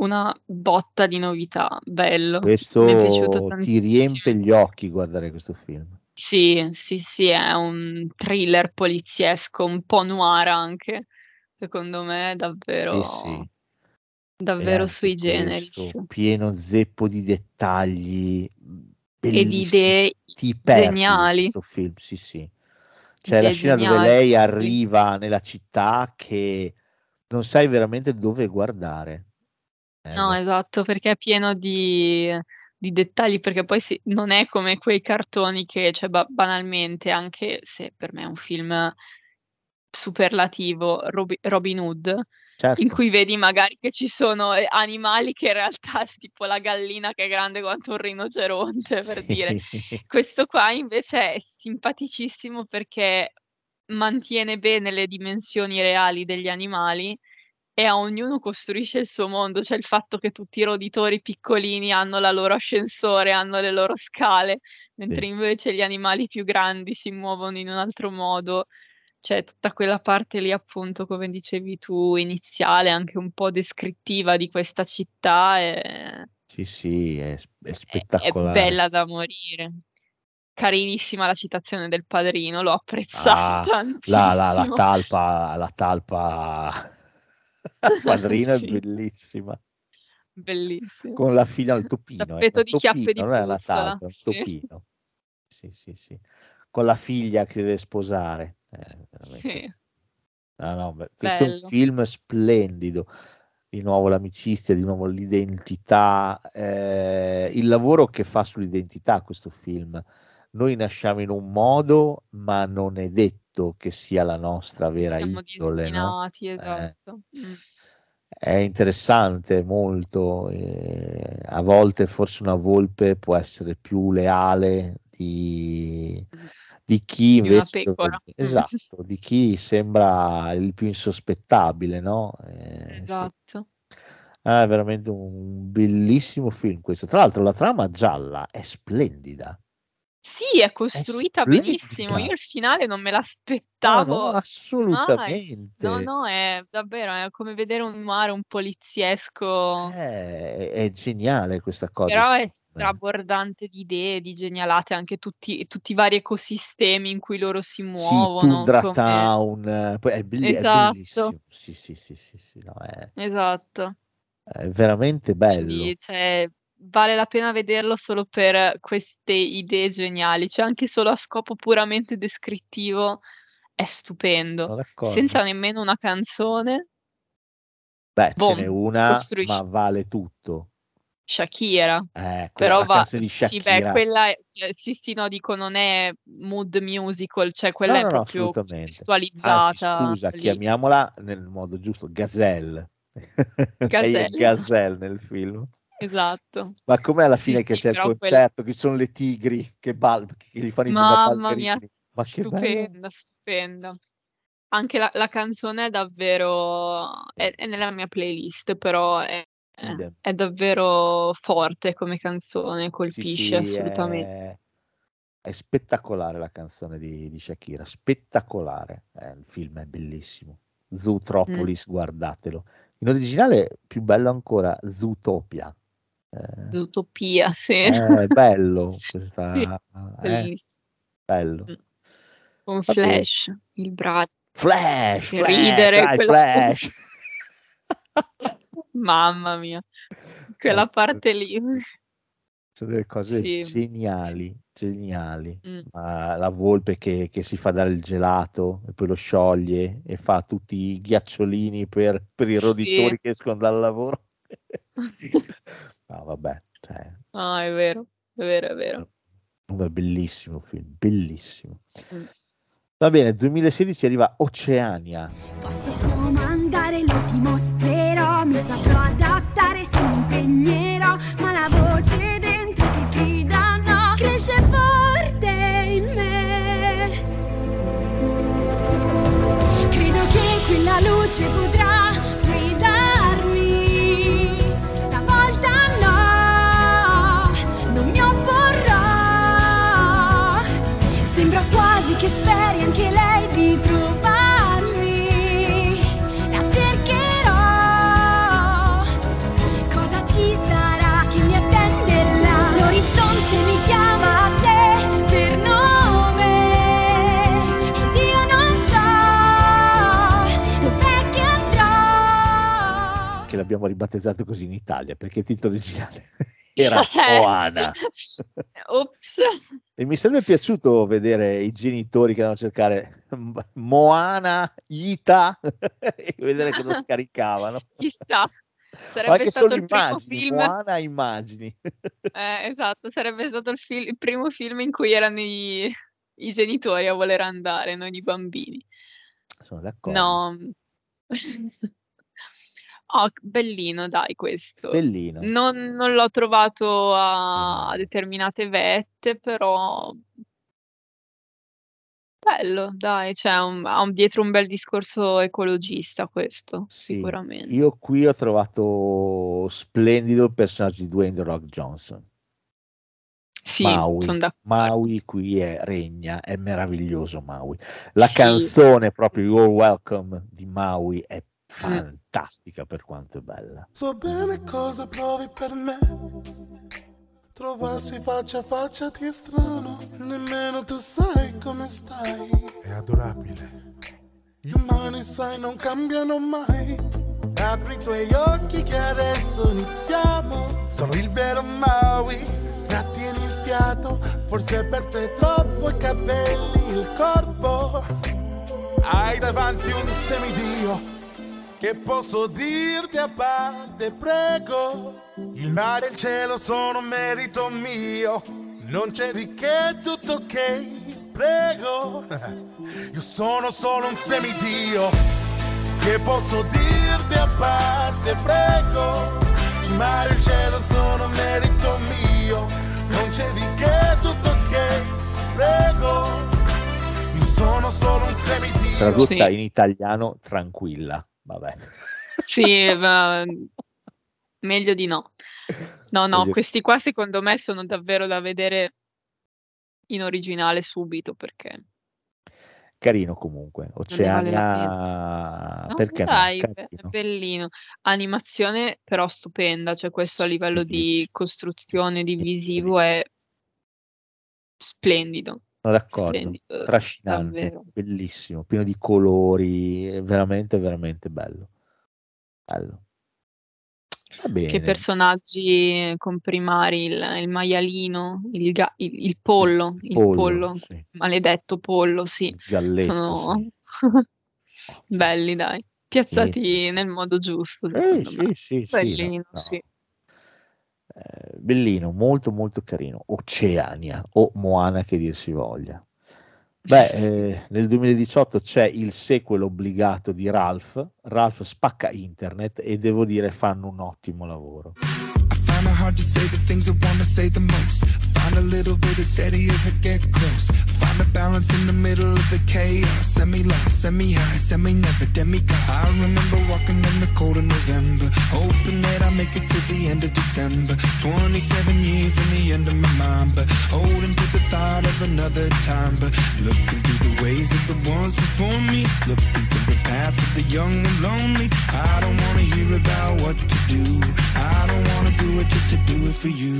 una botta di novità, bello, mi è piaciuto Questo ti riempie gli occhi guardare questo film. Sì, sì, sì, è un thriller poliziesco, un po' noir anche, secondo me, Sì, davvero, sì. E davvero anche sui generis. questo, pieno zeppo di dettagli, E di idee Ti geniali. questo film, sì, sì. C'è la scena dove geniali, lei arriva nella città che non sai veramente dove guardare. Eh, No, esatto, perché è pieno di, di dettagli, perché poi sì, non è come quei cartoni che, cioè, ba- banalmente, anche se per me è un film superlativo, Robi- Robin Hood, certo. in cui vedi magari che ci sono eh, animali che in realtà, tipo la gallina che è grande quanto un rinoceronte, per dire. Questo qua invece è simpaticissimo perché mantiene bene le dimensioni reali degli animali e a ognuno costruisce il suo mondo. C'è il fatto che tutti i roditori piccolini hanno la loro ascensore, hanno le loro scale, mentre Sì. invece gli animali più grandi si muovono in un altro modo. C'è tutta quella parte lì, appunto, come dicevi tu, iniziale, anche un po' descrittiva di questa città, e Sì, sì, è, è è spettacolare. bella da morire. Carinissima la citazione del padrino, l'ho apprezzata Ah, la, la- la talpa, la talpa padrino è Sì. bellissima. Bellissimo. Con la figlia al topino, ecco, Tappeto un di chiappe topino, di non è puzzola, talpa, è sì. topino. Sì, sì, sì. Con la figlia che deve sposare. Eh. Sì, No, no, beh, questo è un film splendido. Di nuovo l'amicizia, di nuovo l'identità, eh, il lavoro che fa sull'identità questo film. Noi nasciamo in un modo, ma non è detto che sia la nostra vera Siamo indole, no? Eh, esatto. Mm. è interessante molto. eh, a volte forse una volpe può essere più leale di, di chi invece pecora. esatto, di chi sembra il più insospettabile, no? Eh, sì. Esatto. Ah, è veramente un bellissimo film questo. Tra l'altro la trama gialla è splendida. Sì, è costruita splendida. benissimo. Io il finale non me No, l'aspettavo no, mai. assolutamente. No, no, è davvero, è come vedere un noir un poliziesco, È, è geniale questa cosa. però è strabordante di idee, di genialate, anche tutti, tutti i vari ecosistemi in cui loro si Sì, muovono. Tundra come- Town, eh, è, è Esatto. bellissimo. Sì, sì, sì, sì, sì, no, è, Esatto. è veramente bello. Quindi, cioè, vale la pena vederlo solo per queste idee geniali, cioè anche solo a scopo puramente descrittivo è stupendo, senza nemmeno una canzone. Beh, ce Boom, n'è una, costruisci- ma vale tutto. Shakira. Eh, Però va, di sì, beh, Shakira. quella è, cioè, sì, sì, no, dico, non è mood musical, cioè quella No, è no, no, proprio assolutamente. contestualizzata Anzi, scusa, lì. chiamiamola nel modo giusto, Gazelle. È Gazelle. Gazelle nel film. Esatto. Ma com'è alla Sì, fine che sì, c'è il però quella- concerto, che sono le tigri che, ball- che gli fanno i Mamma mia? Ma stupenda, stupenda. Anche la, la canzone è davvero, è, è nella mia playlist, però è, è- davvero forte come canzone, Sì, colpisce sì, assolutamente. è, è spettacolare la canzone di, di Shakira, spettacolare. Eh, il film è bellissimo. Zootropolis, Mm. guardatelo. In originale più bello ancora Zootopia. Eh, Utopia, sì. è bello, questa, Sì, eh, bellissimo. bello. Mm. Con Va bene. Flash, il braccio. Flash, Flash, ridere, dai, quella- Flash. Mamma mia, quella Eh, sì. parte lì. Sono delle cose Sì. geniali, geniali. Mm. Ma la volpe che, che si fa dare il gelato e poi lo scioglie e fa tutti i ghiacciolini per, per i Sì. roditori che escono dal lavoro. No, vabbè, cioè, No, è vero, è vero, è vero. è bellissimo film, bellissimo. Mm. Va bene, 2016 arriva Oceania. Posso comandare, lo dimostrerò. Mi saprò adattare se mi impegnerò. Ma la voce dentro che grida no cresce forte in me. Credo che quella luce potrà l'abbiamo ribattezzato così in Italia perché il titolo originale era. Moana. Ops. E mi sarebbe piaciuto vedere i genitori che andavano a cercare Moana, Ita e vedere cosa scaricavano. Chissà, sarebbe anche stato il primo immagini, film. Moana immagini. Eh, esatto, sarebbe stato il, fil- il primo film in cui erano i, i genitori a voler andare, non i bambini. Sono d'accordo. No. Oh, bellino, dai, questo. Bellino. Non, non l'ho trovato a, a determinate vette, però bello, dai, c'è un, ha un- dietro un bel discorso ecologista questo, Sì, sicuramente. Io qui ho trovato splendido il personaggio di Dwayne The Rock Johnson. Sì, Maui. son d'accordo. Maui qui è, regna, è meraviglioso Maui. La Sì. canzone proprio You're Welcome di Maui è Mm. Fantastica per quanto è bella. So bene cosa provi per me. Trovarsi faccia a faccia ti è strano. Nemmeno tu sai come stai. È adorabile. Gli umani, sai, non cambiano mai. Apri i tuoi occhi che adesso iniziamo. Sono il vero Maui. Trattieni il fiato. Forse per te troppo i capelli, il corpo. Hai davanti un semidio. Che posso dirti a parte, prego? Il mare e il cielo sono merito mio. Non c'è di che, tutto ok, prego. Io sono solo un semidio. Che posso dirti a parte, prego. Il mare e il cielo sono merito mio, non c'è di che, tutto che, prego. Io sono solo un semidio. Tradotta Sì. in italiano, tranquilla. Vabbè. Sì, ma meglio di no. No, no, Meglio- questi qua secondo me sono davvero da vedere in originale subito perché Carino comunque. Oceania. No, perché dai, no? Carino. bellino. Animazione però stupenda, cioè questo a livello di costruzione, di visivo è splendido. Sono d'accordo, Splendido, trascinante, davvero. bellissimo, pieno di colori, è veramente, veramente bello. Bello. Che personaggi comprimari, il, il maialino, il, ga- il- il pollo, il pollo, pollo, sì. maledetto pollo, sì, il galletto, sono sì. belli, dai, piazzati nel modo giusto, Sì, secondo sì, me. sì, sì, Bellino, no, sì. Eh, bellino, molto molto carino. Oceania o Moana che dir si voglia. Beh, eh, nel 2018 c'è il sequel obbligato di Ralph. Ralph spacca internet e devo dire fanno un ottimo lavoro. Hard to say the things I wanna say the most. Find a little bit of steady as I get close. Find a balance in the middle of the chaos. Semi lost, semi high, semi never demigod. I remember walking in the cold of November, hoping that I make it to the end of December. 27 years in the end of my mind, but holding to the thought of another time. But looking through the ways of the ones before me, looking through the path of the young and lonely. I don't wanna hear about what to do. I don't wanna do it just to do it for you.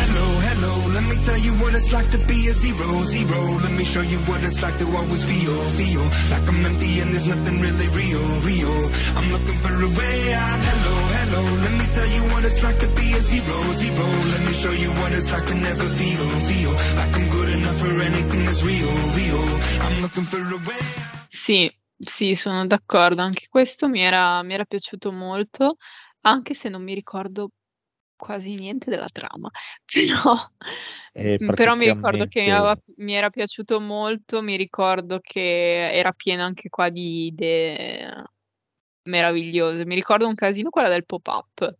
Hello, hello, let me tell you what it's like to be a zero, zero. Let me show you what it's like to always feel, feel like I'm empty and there's nothing really real, real. I'm looking for a way out. Hello, hello, let me tell you what it's like to be a zero, zero. Let me show you what it's like to never feel, feel like I'm good enough for anything that's real, real. I'm looking for a way out. Sì, sì, sono d'accordo, anche questo mi era, mi era piaciuto molto, anche se non mi ricordo quasi niente della trama, però, mm, però mi ricordo che mi, aveva- mi era piaciuto molto, mi ricordo che era pieno anche qua di idee meravigliose, mi ricordo un casino quella del pop-up.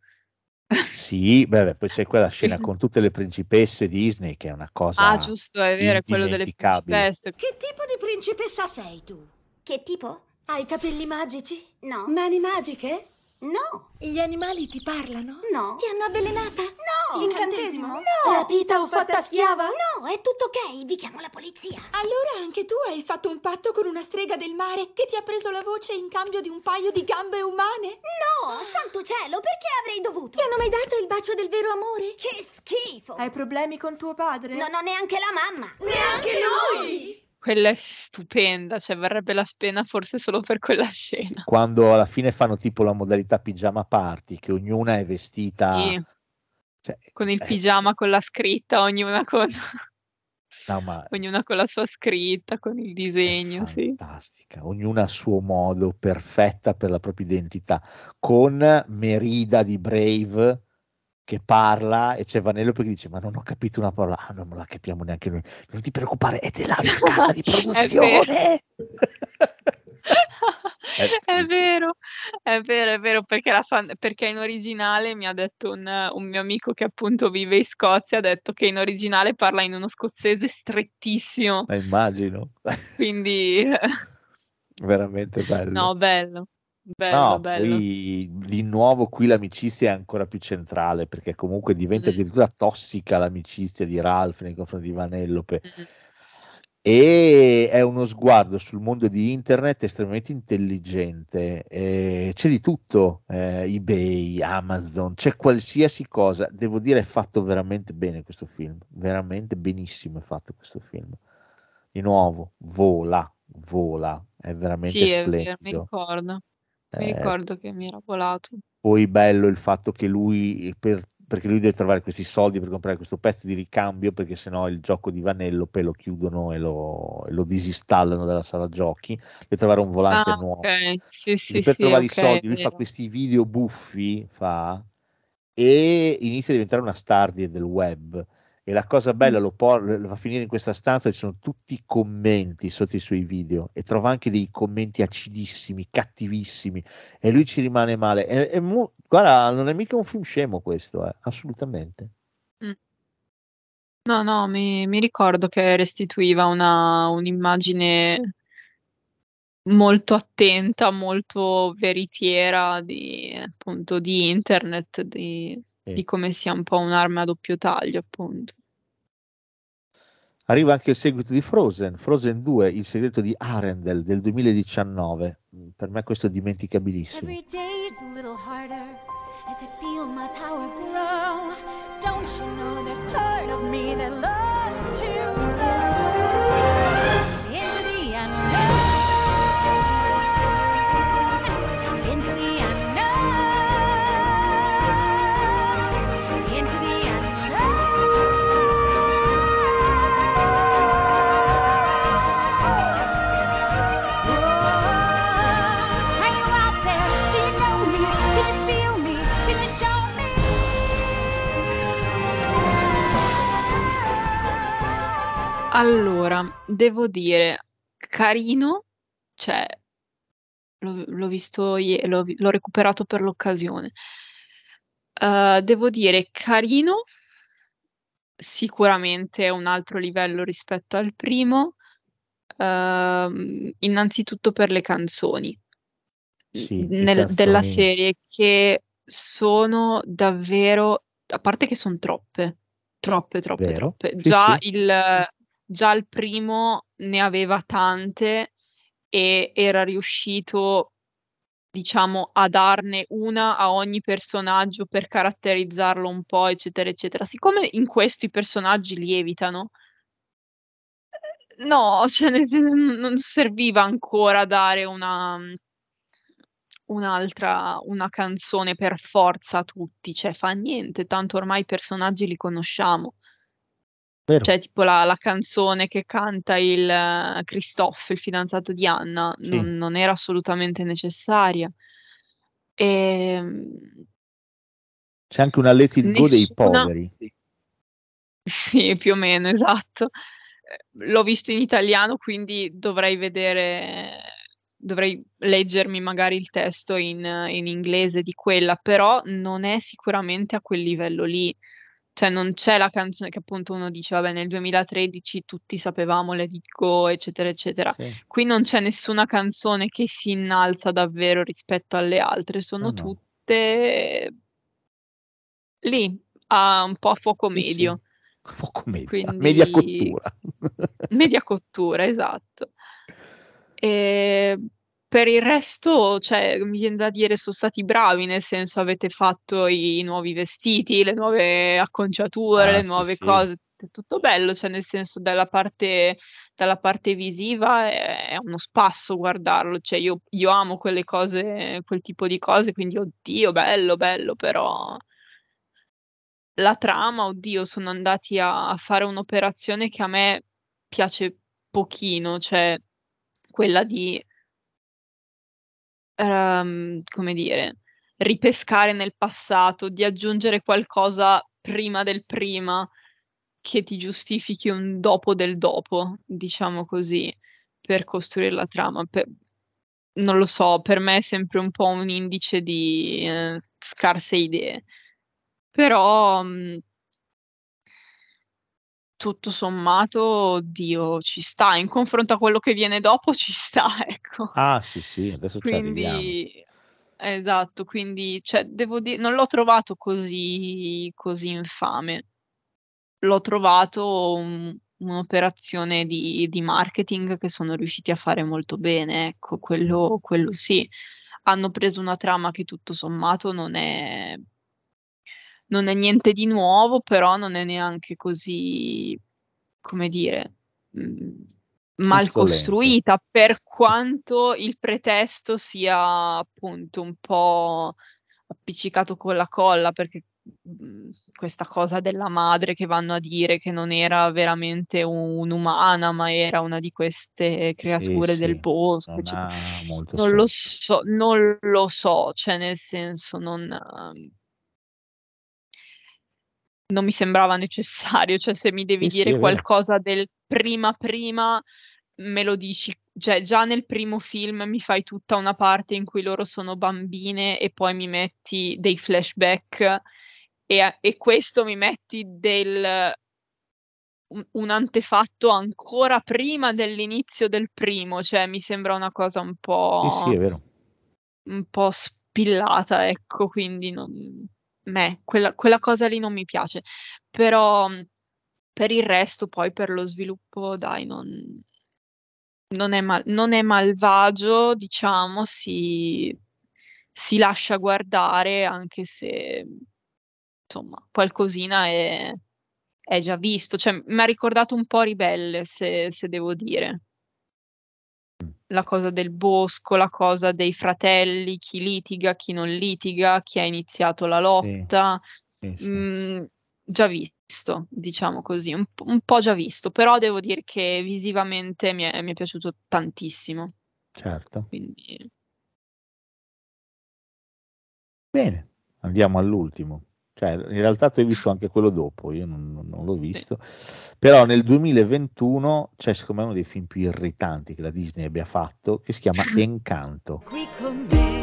sì, beh, beh, poi c'è quella scena con tutte le principesse Disney che è una cosa Ah, giusto, è vero, è quello delle indimenticabile. principesse. Che tipo di principessa sei tu? Che tipo? Hai capelli magici? No. Mani magiche? No. Gli animali ti parlano? No. Ti hanno avvelenata? No. Incantesimo? No. Rapita o fatta schiava? No, è tutto ok, vi chiamo la polizia. Allora anche tu hai fatto un patto con una strega del mare che ti ha preso la voce in cambio di un paio di gambe umane? No, santo cielo, perché avrei dovuto? Ti hanno mai dato il bacio del vero amore? Che schifo. Hai problemi con tuo padre? Non ho neanche la mamma. Neanche noi! Quella è stupenda, cioè varrebbe la pena forse solo per quella scena. Quando alla fine fanno tipo la modalità pigiama party, che ognuna è vestita, Sì, cioè, con il eh, pigiama, con la scritta, ognuna con, no, ma ognuna con la sua scritta, con il disegno, sì. fantastica, ognuna a suo modo, perfetta per la propria identità, con Merida di Brave che parla e c'è Vanellope che dice ma non ho capito una parola, ah non la capiamo neanche noi, non ti preoccupare, è della casa di produzione. Eh, È vero, è vero, è vero, perché, la fan- perché in originale mi ha detto un, un mio amico che appunto vive in Scozia, ha detto che in originale parla in uno scozzese strettissimo, Eh, immagino, quindi veramente bello. no, bello, bello, No, bello. poi di nuovo qui l'amicizia è ancora più centrale perché comunque diventa Mm. addirittura tossica l'amicizia di Ralph nei confronti di Vanellope Mm. e è uno sguardo sul mondo di internet estremamente intelligente. eh, c'è di tutto, eh, eBay, Amazon, c'è qualsiasi cosa. Devo dire, è fatto veramente bene questo film, veramente benissimo è fatto questo film. Di nuovo, vola, vola, è veramente Sì, è vero, mi splendido. ricordo, mi Eh, ricordo che mi era volato. poi bello il fatto che lui, per- perché lui deve trovare questi soldi per comprare questo pezzo di ricambio, perché sennò il gioco di Vanellope lo chiudono e lo, e lo disinstallano dalla sala giochi, deve trovare un volante Ah, nuovo. ok, sì, sì, per sì, trovare ok, i soldi, lui fa questi video buffi, fa, e inizia a diventare una star del web. E la cosa bella lo, por- lo fa finire in questa stanza, ci sono tutti i commenti sotto i suoi video e trova anche dei commenti acidissimi, cattivissimi e lui ci rimane male. È- è mu- guarda, non è mica un film scemo questo, eh, assolutamente. No, no, mi, mi ricordo che restituiva una, un'immagine molto attenta, molto veritiera di, appunto, di internet, di. Di come sia un po' un'arma a doppio taglio, appunto. Arriva anche il seguito di Frozen, Frozen 2, Il segreto di Arendelle del 2019. Per me questo è dimenticabilissimo. Every day's a little harder as I feel my power grow. Don't you know there's part of me that loves to go Allora, devo dire, carino, cioè, l'ho, l'ho visto, ie- l'ho, vi- l'ho recuperato per l'occasione. Eh, devo dire, carino, sicuramente è un altro livello rispetto al primo, ehm, innanzitutto per le canzoni Sì, nel- della canzoni. serie che sono davvero, a parte che sono troppe, troppe, troppe, Vero? troppe. Sì, Già sì. il, già il primo ne aveva tante e era riuscito, diciamo, a darne una a ogni personaggio per caratterizzarlo un po', eccetera, eccetera. Siccome in questo i personaggi lievitano, no, cioè nel senso non serviva ancora dare una un'altra una canzone per forza a tutti, cioè fa niente, tanto ormai i personaggi li conosciamo. Vero. Cioè, tipo la, la canzone che canta il eh, Christophe, il fidanzato di Anna, Sì. non, non era assolutamente necessaria. E, C'è anche una Let It Go dei Nessuna- poveri. Sì, più o meno, esatto. Eh, L'ho visto in italiano, quindi dovrei vedere, dovrei leggermi magari il testo in, in inglese di quella, però non è sicuramente a quel livello lì. Cioè non c'è la canzone che appunto uno dice, vabbè, nel 2013 tutti sapevamo Let It Go, eccetera, eccetera. Sì. Qui non c'è nessuna canzone che si innalza davvero rispetto alle altre, sono No, no. tutte lì, a un po' a fuoco Sì, medio. sì. Fuoco medio, Quindi- media cottura. Media cottura, esatto. E per il resto, cioè, mi viene da dire, sono stati bravi, nel senso avete fatto i nuovi vestiti, le nuove acconciature, Ah, le sì, nuove sì. cose, è tutto bello, cioè nel senso dalla parte, dalla parte visiva è, è uno spasso guardarlo, cioè io, io amo quelle cose, quel tipo di cose, quindi oddio, bello, bello, però la trama, oddio, sono andati a, a fare un'operazione che a me piace pochino, cioè quella di, ehm, come dire, ripescare nel passato, di aggiungere qualcosa prima del prima che ti giustifichi un dopo del dopo, diciamo così, per costruire la trama. Per- non lo so, per me è sempre un po' un indice di eh, scarse idee. Però mh, tutto sommato, oddio, ci sta. In confronto a quello che viene dopo, ci sta, ecco. Ah, sì, sì, adesso ci arriviamo. Quindi, esatto, quindi, cioè, devo dire, non l'ho trovato così, così infame. L'ho trovato un- un'operazione di, di marketing che sono riusciti a fare molto bene, ecco, quello, quello sì. Hanno preso una trama che tutto sommato non è, non è niente di nuovo, però non è neanche così, come dire, mh, mal Insolente. costruita, per quanto il pretesto sia appunto un po' appiccicato con la colla, perché mh, questa cosa della madre che vanno a dire che non era veramente un'umana, ma era una di queste creature sì, del bosco, non Non lo so, non lo so, cioè nel senso non... non mi sembrava necessario, cioè se mi devi Sì, sì, dire vero. qualcosa del prima prima, me lo dici, cioè già nel primo film mi fai tutta una parte in cui loro sono bambine e poi mi metti dei flashback e, e questo mi metti del un, un antefatto ancora prima dell'inizio del primo, cioè mi sembra una cosa un Sì, po' sì, è vero. un po' spillata, ecco, quindi non, me, quella, quella cosa lì non mi piace. Però mh, per il resto, poi per lo sviluppo, dai, non, non è, mal- non è malvagio, diciamo, si, si lascia guardare, anche se, insomma, qualcosina è, è già visto. Cioè, mi ha ricordato un po' Ribelle, se, se devo dire la cosa del bosco, la cosa dei fratelli, chi litiga, chi non litiga, chi ha iniziato la lotta. Sì, sì. Mm, già visto, diciamo così, un, po'- un po' già visto, però devo dire che visivamente mi è, mi è piaciuto tantissimo. Certo. Quindi Bene, andiamo all'ultimo. Cioè, in realtà tu hai visto anche quello dopo, io non, non- non l'ho visto. Però nel 2021 c'è secondo me uno dei film più irritanti che la Disney abbia fatto, che si chiama Encanto. Qui con me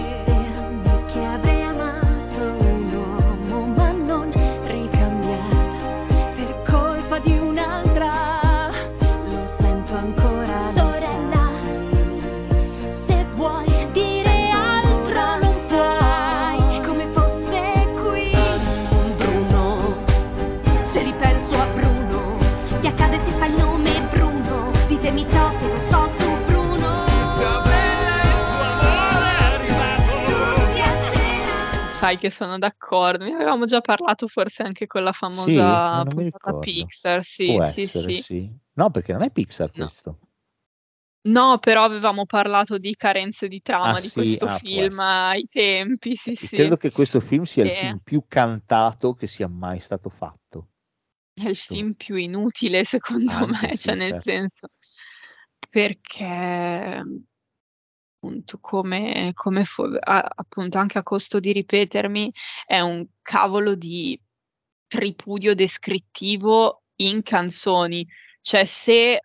sai che sono d'accordo. Ne avevamo già parlato forse anche con la Sì, famosa mi puntata. Pixar, sì, Può sì, essere, sì. sì. No, perché non è Pixar questo. No, però avevamo parlato di carenze di trama Ah, di sì? questo Ah, film ai tempi, sì, sì. Credo che questo film sia il E- film più cantato che sia mai stato fatto. È il film più inutile secondo Anche, me, sì, cioè nel certo. senso perché appunto come, come fo- a- appunto anche a costo di ripetermi è un cavolo di tripudio descrittivo in canzoni, cioè se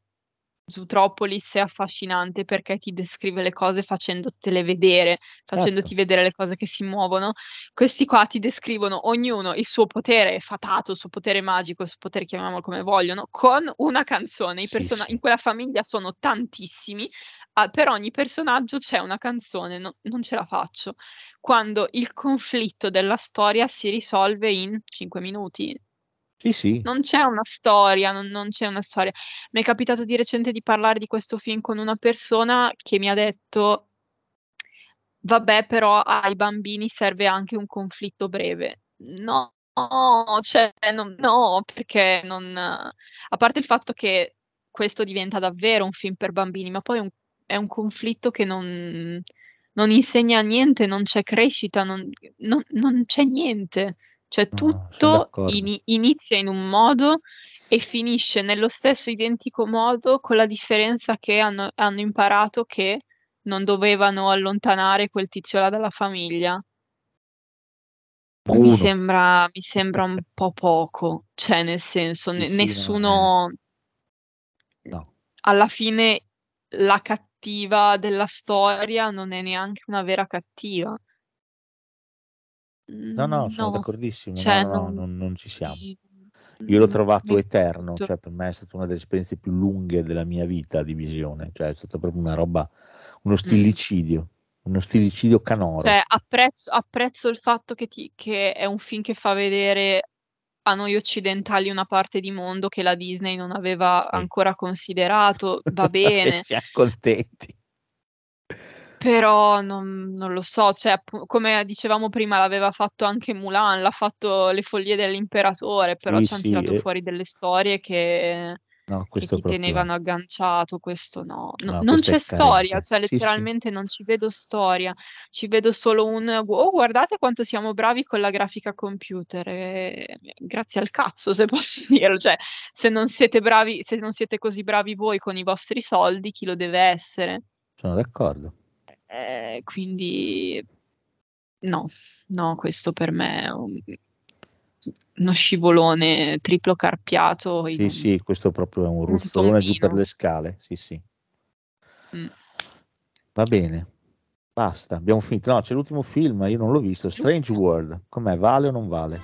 Zootropolis è affascinante perché ti descrive le cose facendotele vedere, facendoti Certo. vedere le cose che si muovono. Questi qua ti descrivono ognuno il suo potere fatato, il suo potere magico, il suo potere chiamiamolo come vogliono, con una canzone. I Sì, sì. In quella famiglia sono tantissimi, ah, per ogni personaggio c'è una canzone, no- non ce la faccio. Quando il conflitto della storia si risolve in 5 minuti, Sì, sì. non c'è una storia, non, non c'è una storia. Mi è capitato di recente di parlare di questo film con una persona che mi ha detto: Vabbè, però ai bambini serve anche un conflitto breve. No, cioè, non- no, perché non. A parte il fatto che questo diventa davvero un film per bambini, ma poi un, è un conflitto che non, non insegna niente, non c'è crescita, non, non- non c'è niente. Cioè, No, tutto d'accordo. ini- inizia in un modo e finisce nello stesso identico modo, con la differenza che hanno, hanno imparato che non dovevano allontanare quel tizio là dalla famiglia. Mi sembra, mi sembra un po' poco, cioè nel senso, Sì, ne- sì, no, nessuno, No. alla fine la cattiva della storia non è neanche una vera cattiva. No, no, sono No, d'accordissimo. no, cioè no, no, non- non, non ci siamo. Io l'ho mm, trovato eterno, cioè per me è stata una delle esperienze più lunghe della mia vita di visione, cioè è stata proprio una roba, uno stillicidio, uno stillicidio canoro. Cioè, apprezzo, apprezzo il fatto che, ti- che è un film che fa vedere a noi occidentali una parte di mondo che la Disney non aveva ancora considerato, va bene, Siamo contenti. Però non, non lo so, cioè, come dicevamo prima, l'aveva fatto anche Mulan, l'ha fatto Le follie dell'imperatore, però Sì, ci hanno sì, tirato e- fuori delle storie che, No, che ti proprio- tenevano agganciato, questo no. No- No, non c'è storia, cioè Sì, sì. letteralmente non ci vedo storia, ci vedo solo un oh, guardate quanto siamo bravi con la grafica computer. e- grazie al cazzo, se posso dirlo. Cioè, se non siete bravi, se non siete così bravi voi con i vostri soldi, chi lo deve essere? Sono d'accordo. Eh, quindi no, no, questo per me è un- uno scivolone triplo carpiato. in Sì, un- sì, questo proprio è un ruzzolone giù per le scale. Sì, sì. Mm. Va bene. Basta, abbiamo finito. No, c'è l'ultimo film, io non l'ho visto. Strange World. Com'è? Vale o non vale?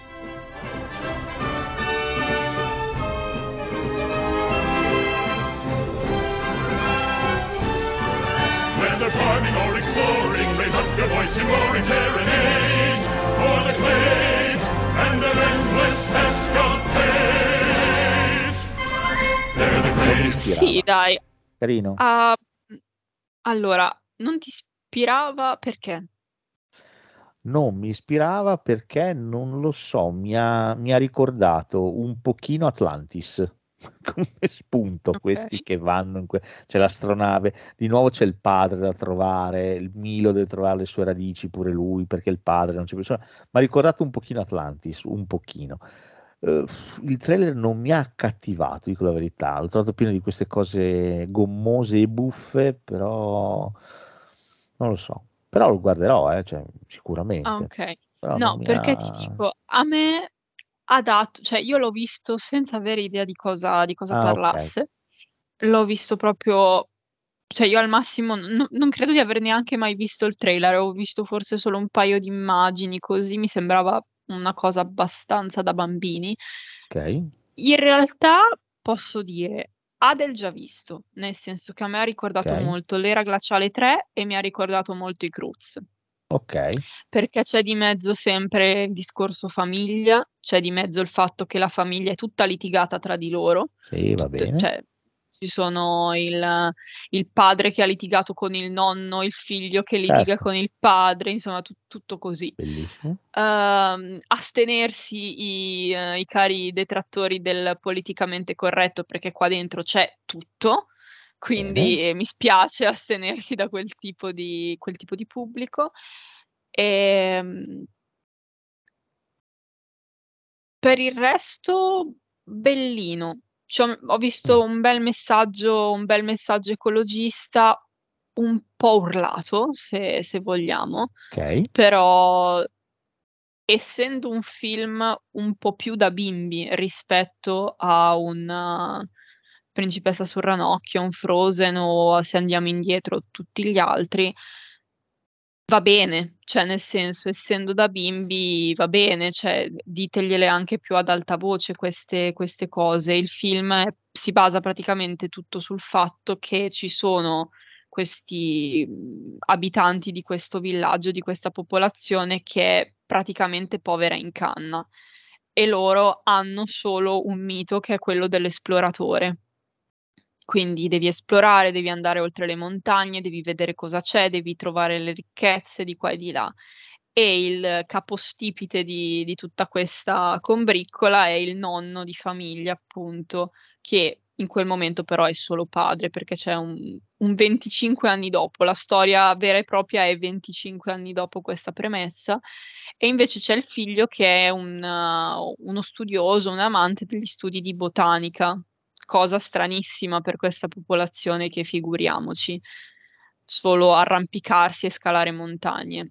Whether farming in roaring serenades for the glades and their endless escapades. They're the glades. Sì, dai. Carino. Ah, allora, non ti ispirava perché? Non mi ispirava perché non lo so, mi ha, mi ha ricordato un pochino Atlantis come spunto. Questi che vanno in que- c'è l'astronave, di nuovo c'è il padre da trovare, il Milo deve trovare le sue radici pure lui perché il padre non c'è più. Mi ha ricordato un pochino Atlantis, un pochino. Eh, il trailer non mi ha accattivato, dico la verità. L'ho trovato pieno di queste cose gommose e buffe, però non lo so. Però lo guarderò, eh, cioè, sicuramente. Ah, ok. Però No, perché ha- ti dico, a me ha dato, cioè io l'ho visto senza avere idea di cosa, di cosa Ah, parlasse. L'ho visto proprio, cioè io al massimo n- non credo di aver neanche mai visto il trailer, ho visto forse solo un paio di immagini, così mi sembrava una cosa abbastanza da bambini. Ok. In realtà posso dire, ha del già visto, nel senso che a me ha ricordato Ok. molto l'Era Glaciale 3 e mi ha ricordato molto i Cruz Ok. perché c'è di mezzo sempre il discorso famiglia, c'è di mezzo il fatto che la famiglia è tutta litigata tra di loro, Sì, va Tut- bene. cioè ci sono il, il padre che ha litigato con il nonno, il figlio che litiga Certo. con il padre, insomma tut- tutto così. Bellissimo. Ehm, astenersi i, eh, i cari detrattori del politicamente corretto perché qua dentro c'è tutto, quindi eh, mi spiace astenersi da quel tipo di, quel tipo di pubblico. Ehm, per il resto, bellino. Cioè, ho visto un bel messaggio, un bel messaggio ecologista, un po' urlato, se, se vogliamo, Ok. però essendo un film un po' più da bimbi rispetto a un Principessa sul ranocchio, un Frozen o se andiamo indietro tutti gli altri, va bene, cioè nel senso, essendo da bimbi va bene, cioè ditegliele anche più ad alta voce queste, queste cose. Il film è- si basa praticamente tutto sul fatto che ci sono questi abitanti di questo villaggio, di questa popolazione che è praticamente povera in canna e loro hanno solo un mito che è quello dell'esploratore. Quindi devi esplorare, devi andare oltre le montagne, devi vedere cosa c'è, devi trovare le ricchezze di qua e di là. E il capostipite di, di tutta questa combriccola è il nonno di famiglia, appunto, che in quel momento però è solo padre, perché c'è un, un 25 anni dopo, la storia vera e propria è 25 anni dopo questa premessa, e invece c'è il figlio che è un, uno studioso, un amante degli studi di botanica, cosa stranissima per questa popolazione che figuriamoci, solo arrampicarsi e scalare montagne.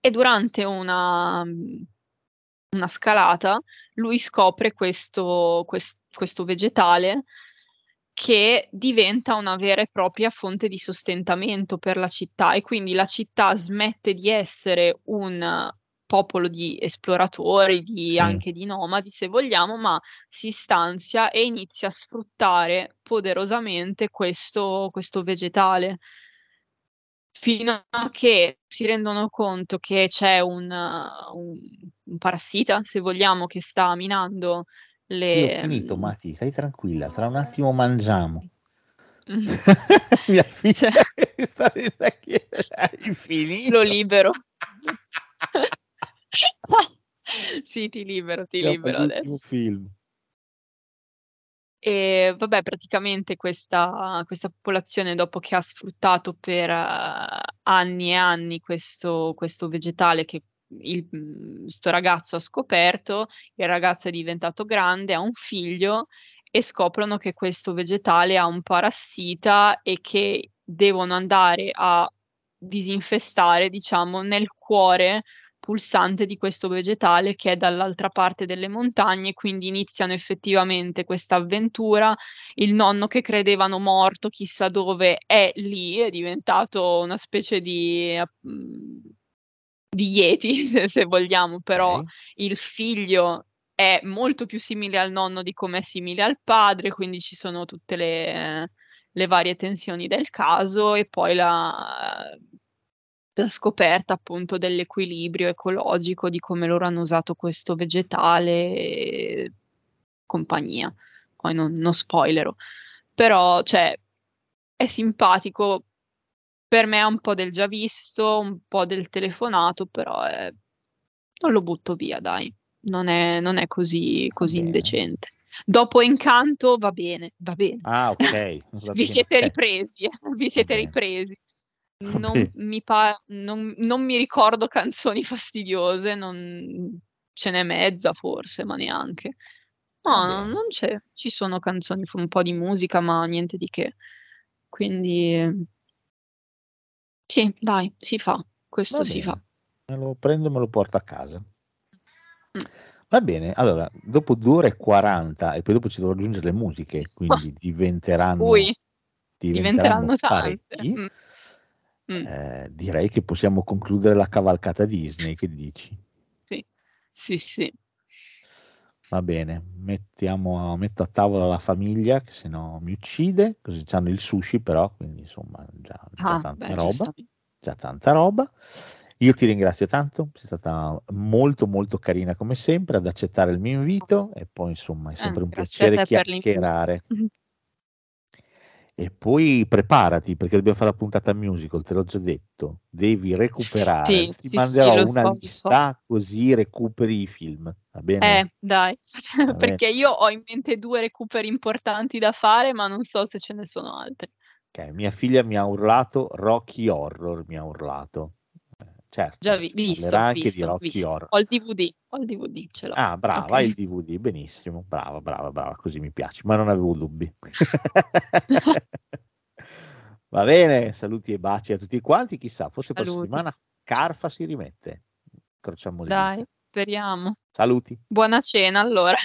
E durante una, una scalata lui scopre questo, quest- questo vegetale che diventa una vera e propria fonte di sostentamento per la città e quindi la città smette di essere un popolo di esploratori, di, Sì. anche di nomadi se vogliamo, ma si stanzia e inizia a sfruttare poderosamente questo, questo vegetale fino a che si rendono conto che c'è un, un, un parassita, se vogliamo, che sta minando Sì, ho le... finito, Mati, stai tranquilla, tra un attimo mangiamo. Mm. Mia figlia Cioè, sta lo libero. Sì, ti libero, ti Siamo libero adesso. film. E vabbè, praticamente questa, questa popolazione, dopo che ha sfruttato per eh, anni e anni questo, questo vegetale che il, mm, sto ragazzo ha scoperto, il ragazzo è diventato grande, ha un figlio e scoprono che questo vegetale ha un parassita e che devono andare a disinfestare, diciamo, nel cuore pulsante di questo vegetale che è dall'altra parte delle montagne, quindi iniziano effettivamente questa avventura. Il nonno che credevano morto chissà dove è lì, è diventato una specie di, di Yeti, se, se vogliamo, però il figlio è molto più simile al nonno di come è simile al padre, quindi ci sono tutte le, le varie tensioni del caso e poi la, la scoperta appunto dell'equilibrio ecologico, di come loro hanno usato questo vegetale e compagnia. Poi non, non spoilerò. Però, cioè, è simpatico. Per me è un po' del già visto, un po' del telefonato, però è... non lo butto via, dai. Non è, non è così, così indecente. Dopo Incanto va bene, va bene. Ah, ok. Vi siete ripresi, eh, vi siete ripresi. Non mi, pa- non, non mi ricordo canzoni fastidiose, non ce n'è mezza forse, ma neanche. No, no, non c'è. Ci sono canzoni, un po' di musica, ma niente di che. Quindi sì, dai, si fa. Questo si fa. Me lo prendo e me lo porto a casa. Va bene, allora, dopo 2 ore e 40 e poi dopo ci dovrò aggiungere le musiche, quindi diventeranno, Ui, diventeranno diventeranno tante. Mm. Mm. Eh, direi che possiamo concludere la cavalcata Disney, che dici? Sì, sì, sì. Va bene, mettiamo, metto a tavola la famiglia, che se no mi uccide, così hanno il sushi però, quindi insomma già, già Ah, tanta beh, roba, già tanta roba. Io ti ringrazio tanto, sei stata molto molto carina come sempre ad accettare il mio invito e poi insomma è sempre Eh, un piacere chiacchierare. E poi preparati perché dobbiamo fare la puntata musical, te l'ho già detto, devi recuperare, Sì, ti sì, manderò sì, una so, lo so. lista così recuperi i film, va bene? Eh, dai, perché io ho in mente due recuperi importanti da fare, ma non so se ce ne sono altri. Ok, mia figlia mi ha urlato Rocky Horror, mi ha urlato. Certo, Già vi- visto, anche di visto, Rocky visto. Horror. Ho il DVD, ho il DVD, ce l'ho. Ah, brava, Ok. hai il DVD, benissimo, brava, brava, brava, così mi piace, ma non avevo dubbi. Va bene, saluti e baci a tutti quanti, chissà, forse prossima Saluti. settimana Carfa si rimette. Incrociamo le Dai, dita. speriamo. Saluti. Buona cena allora.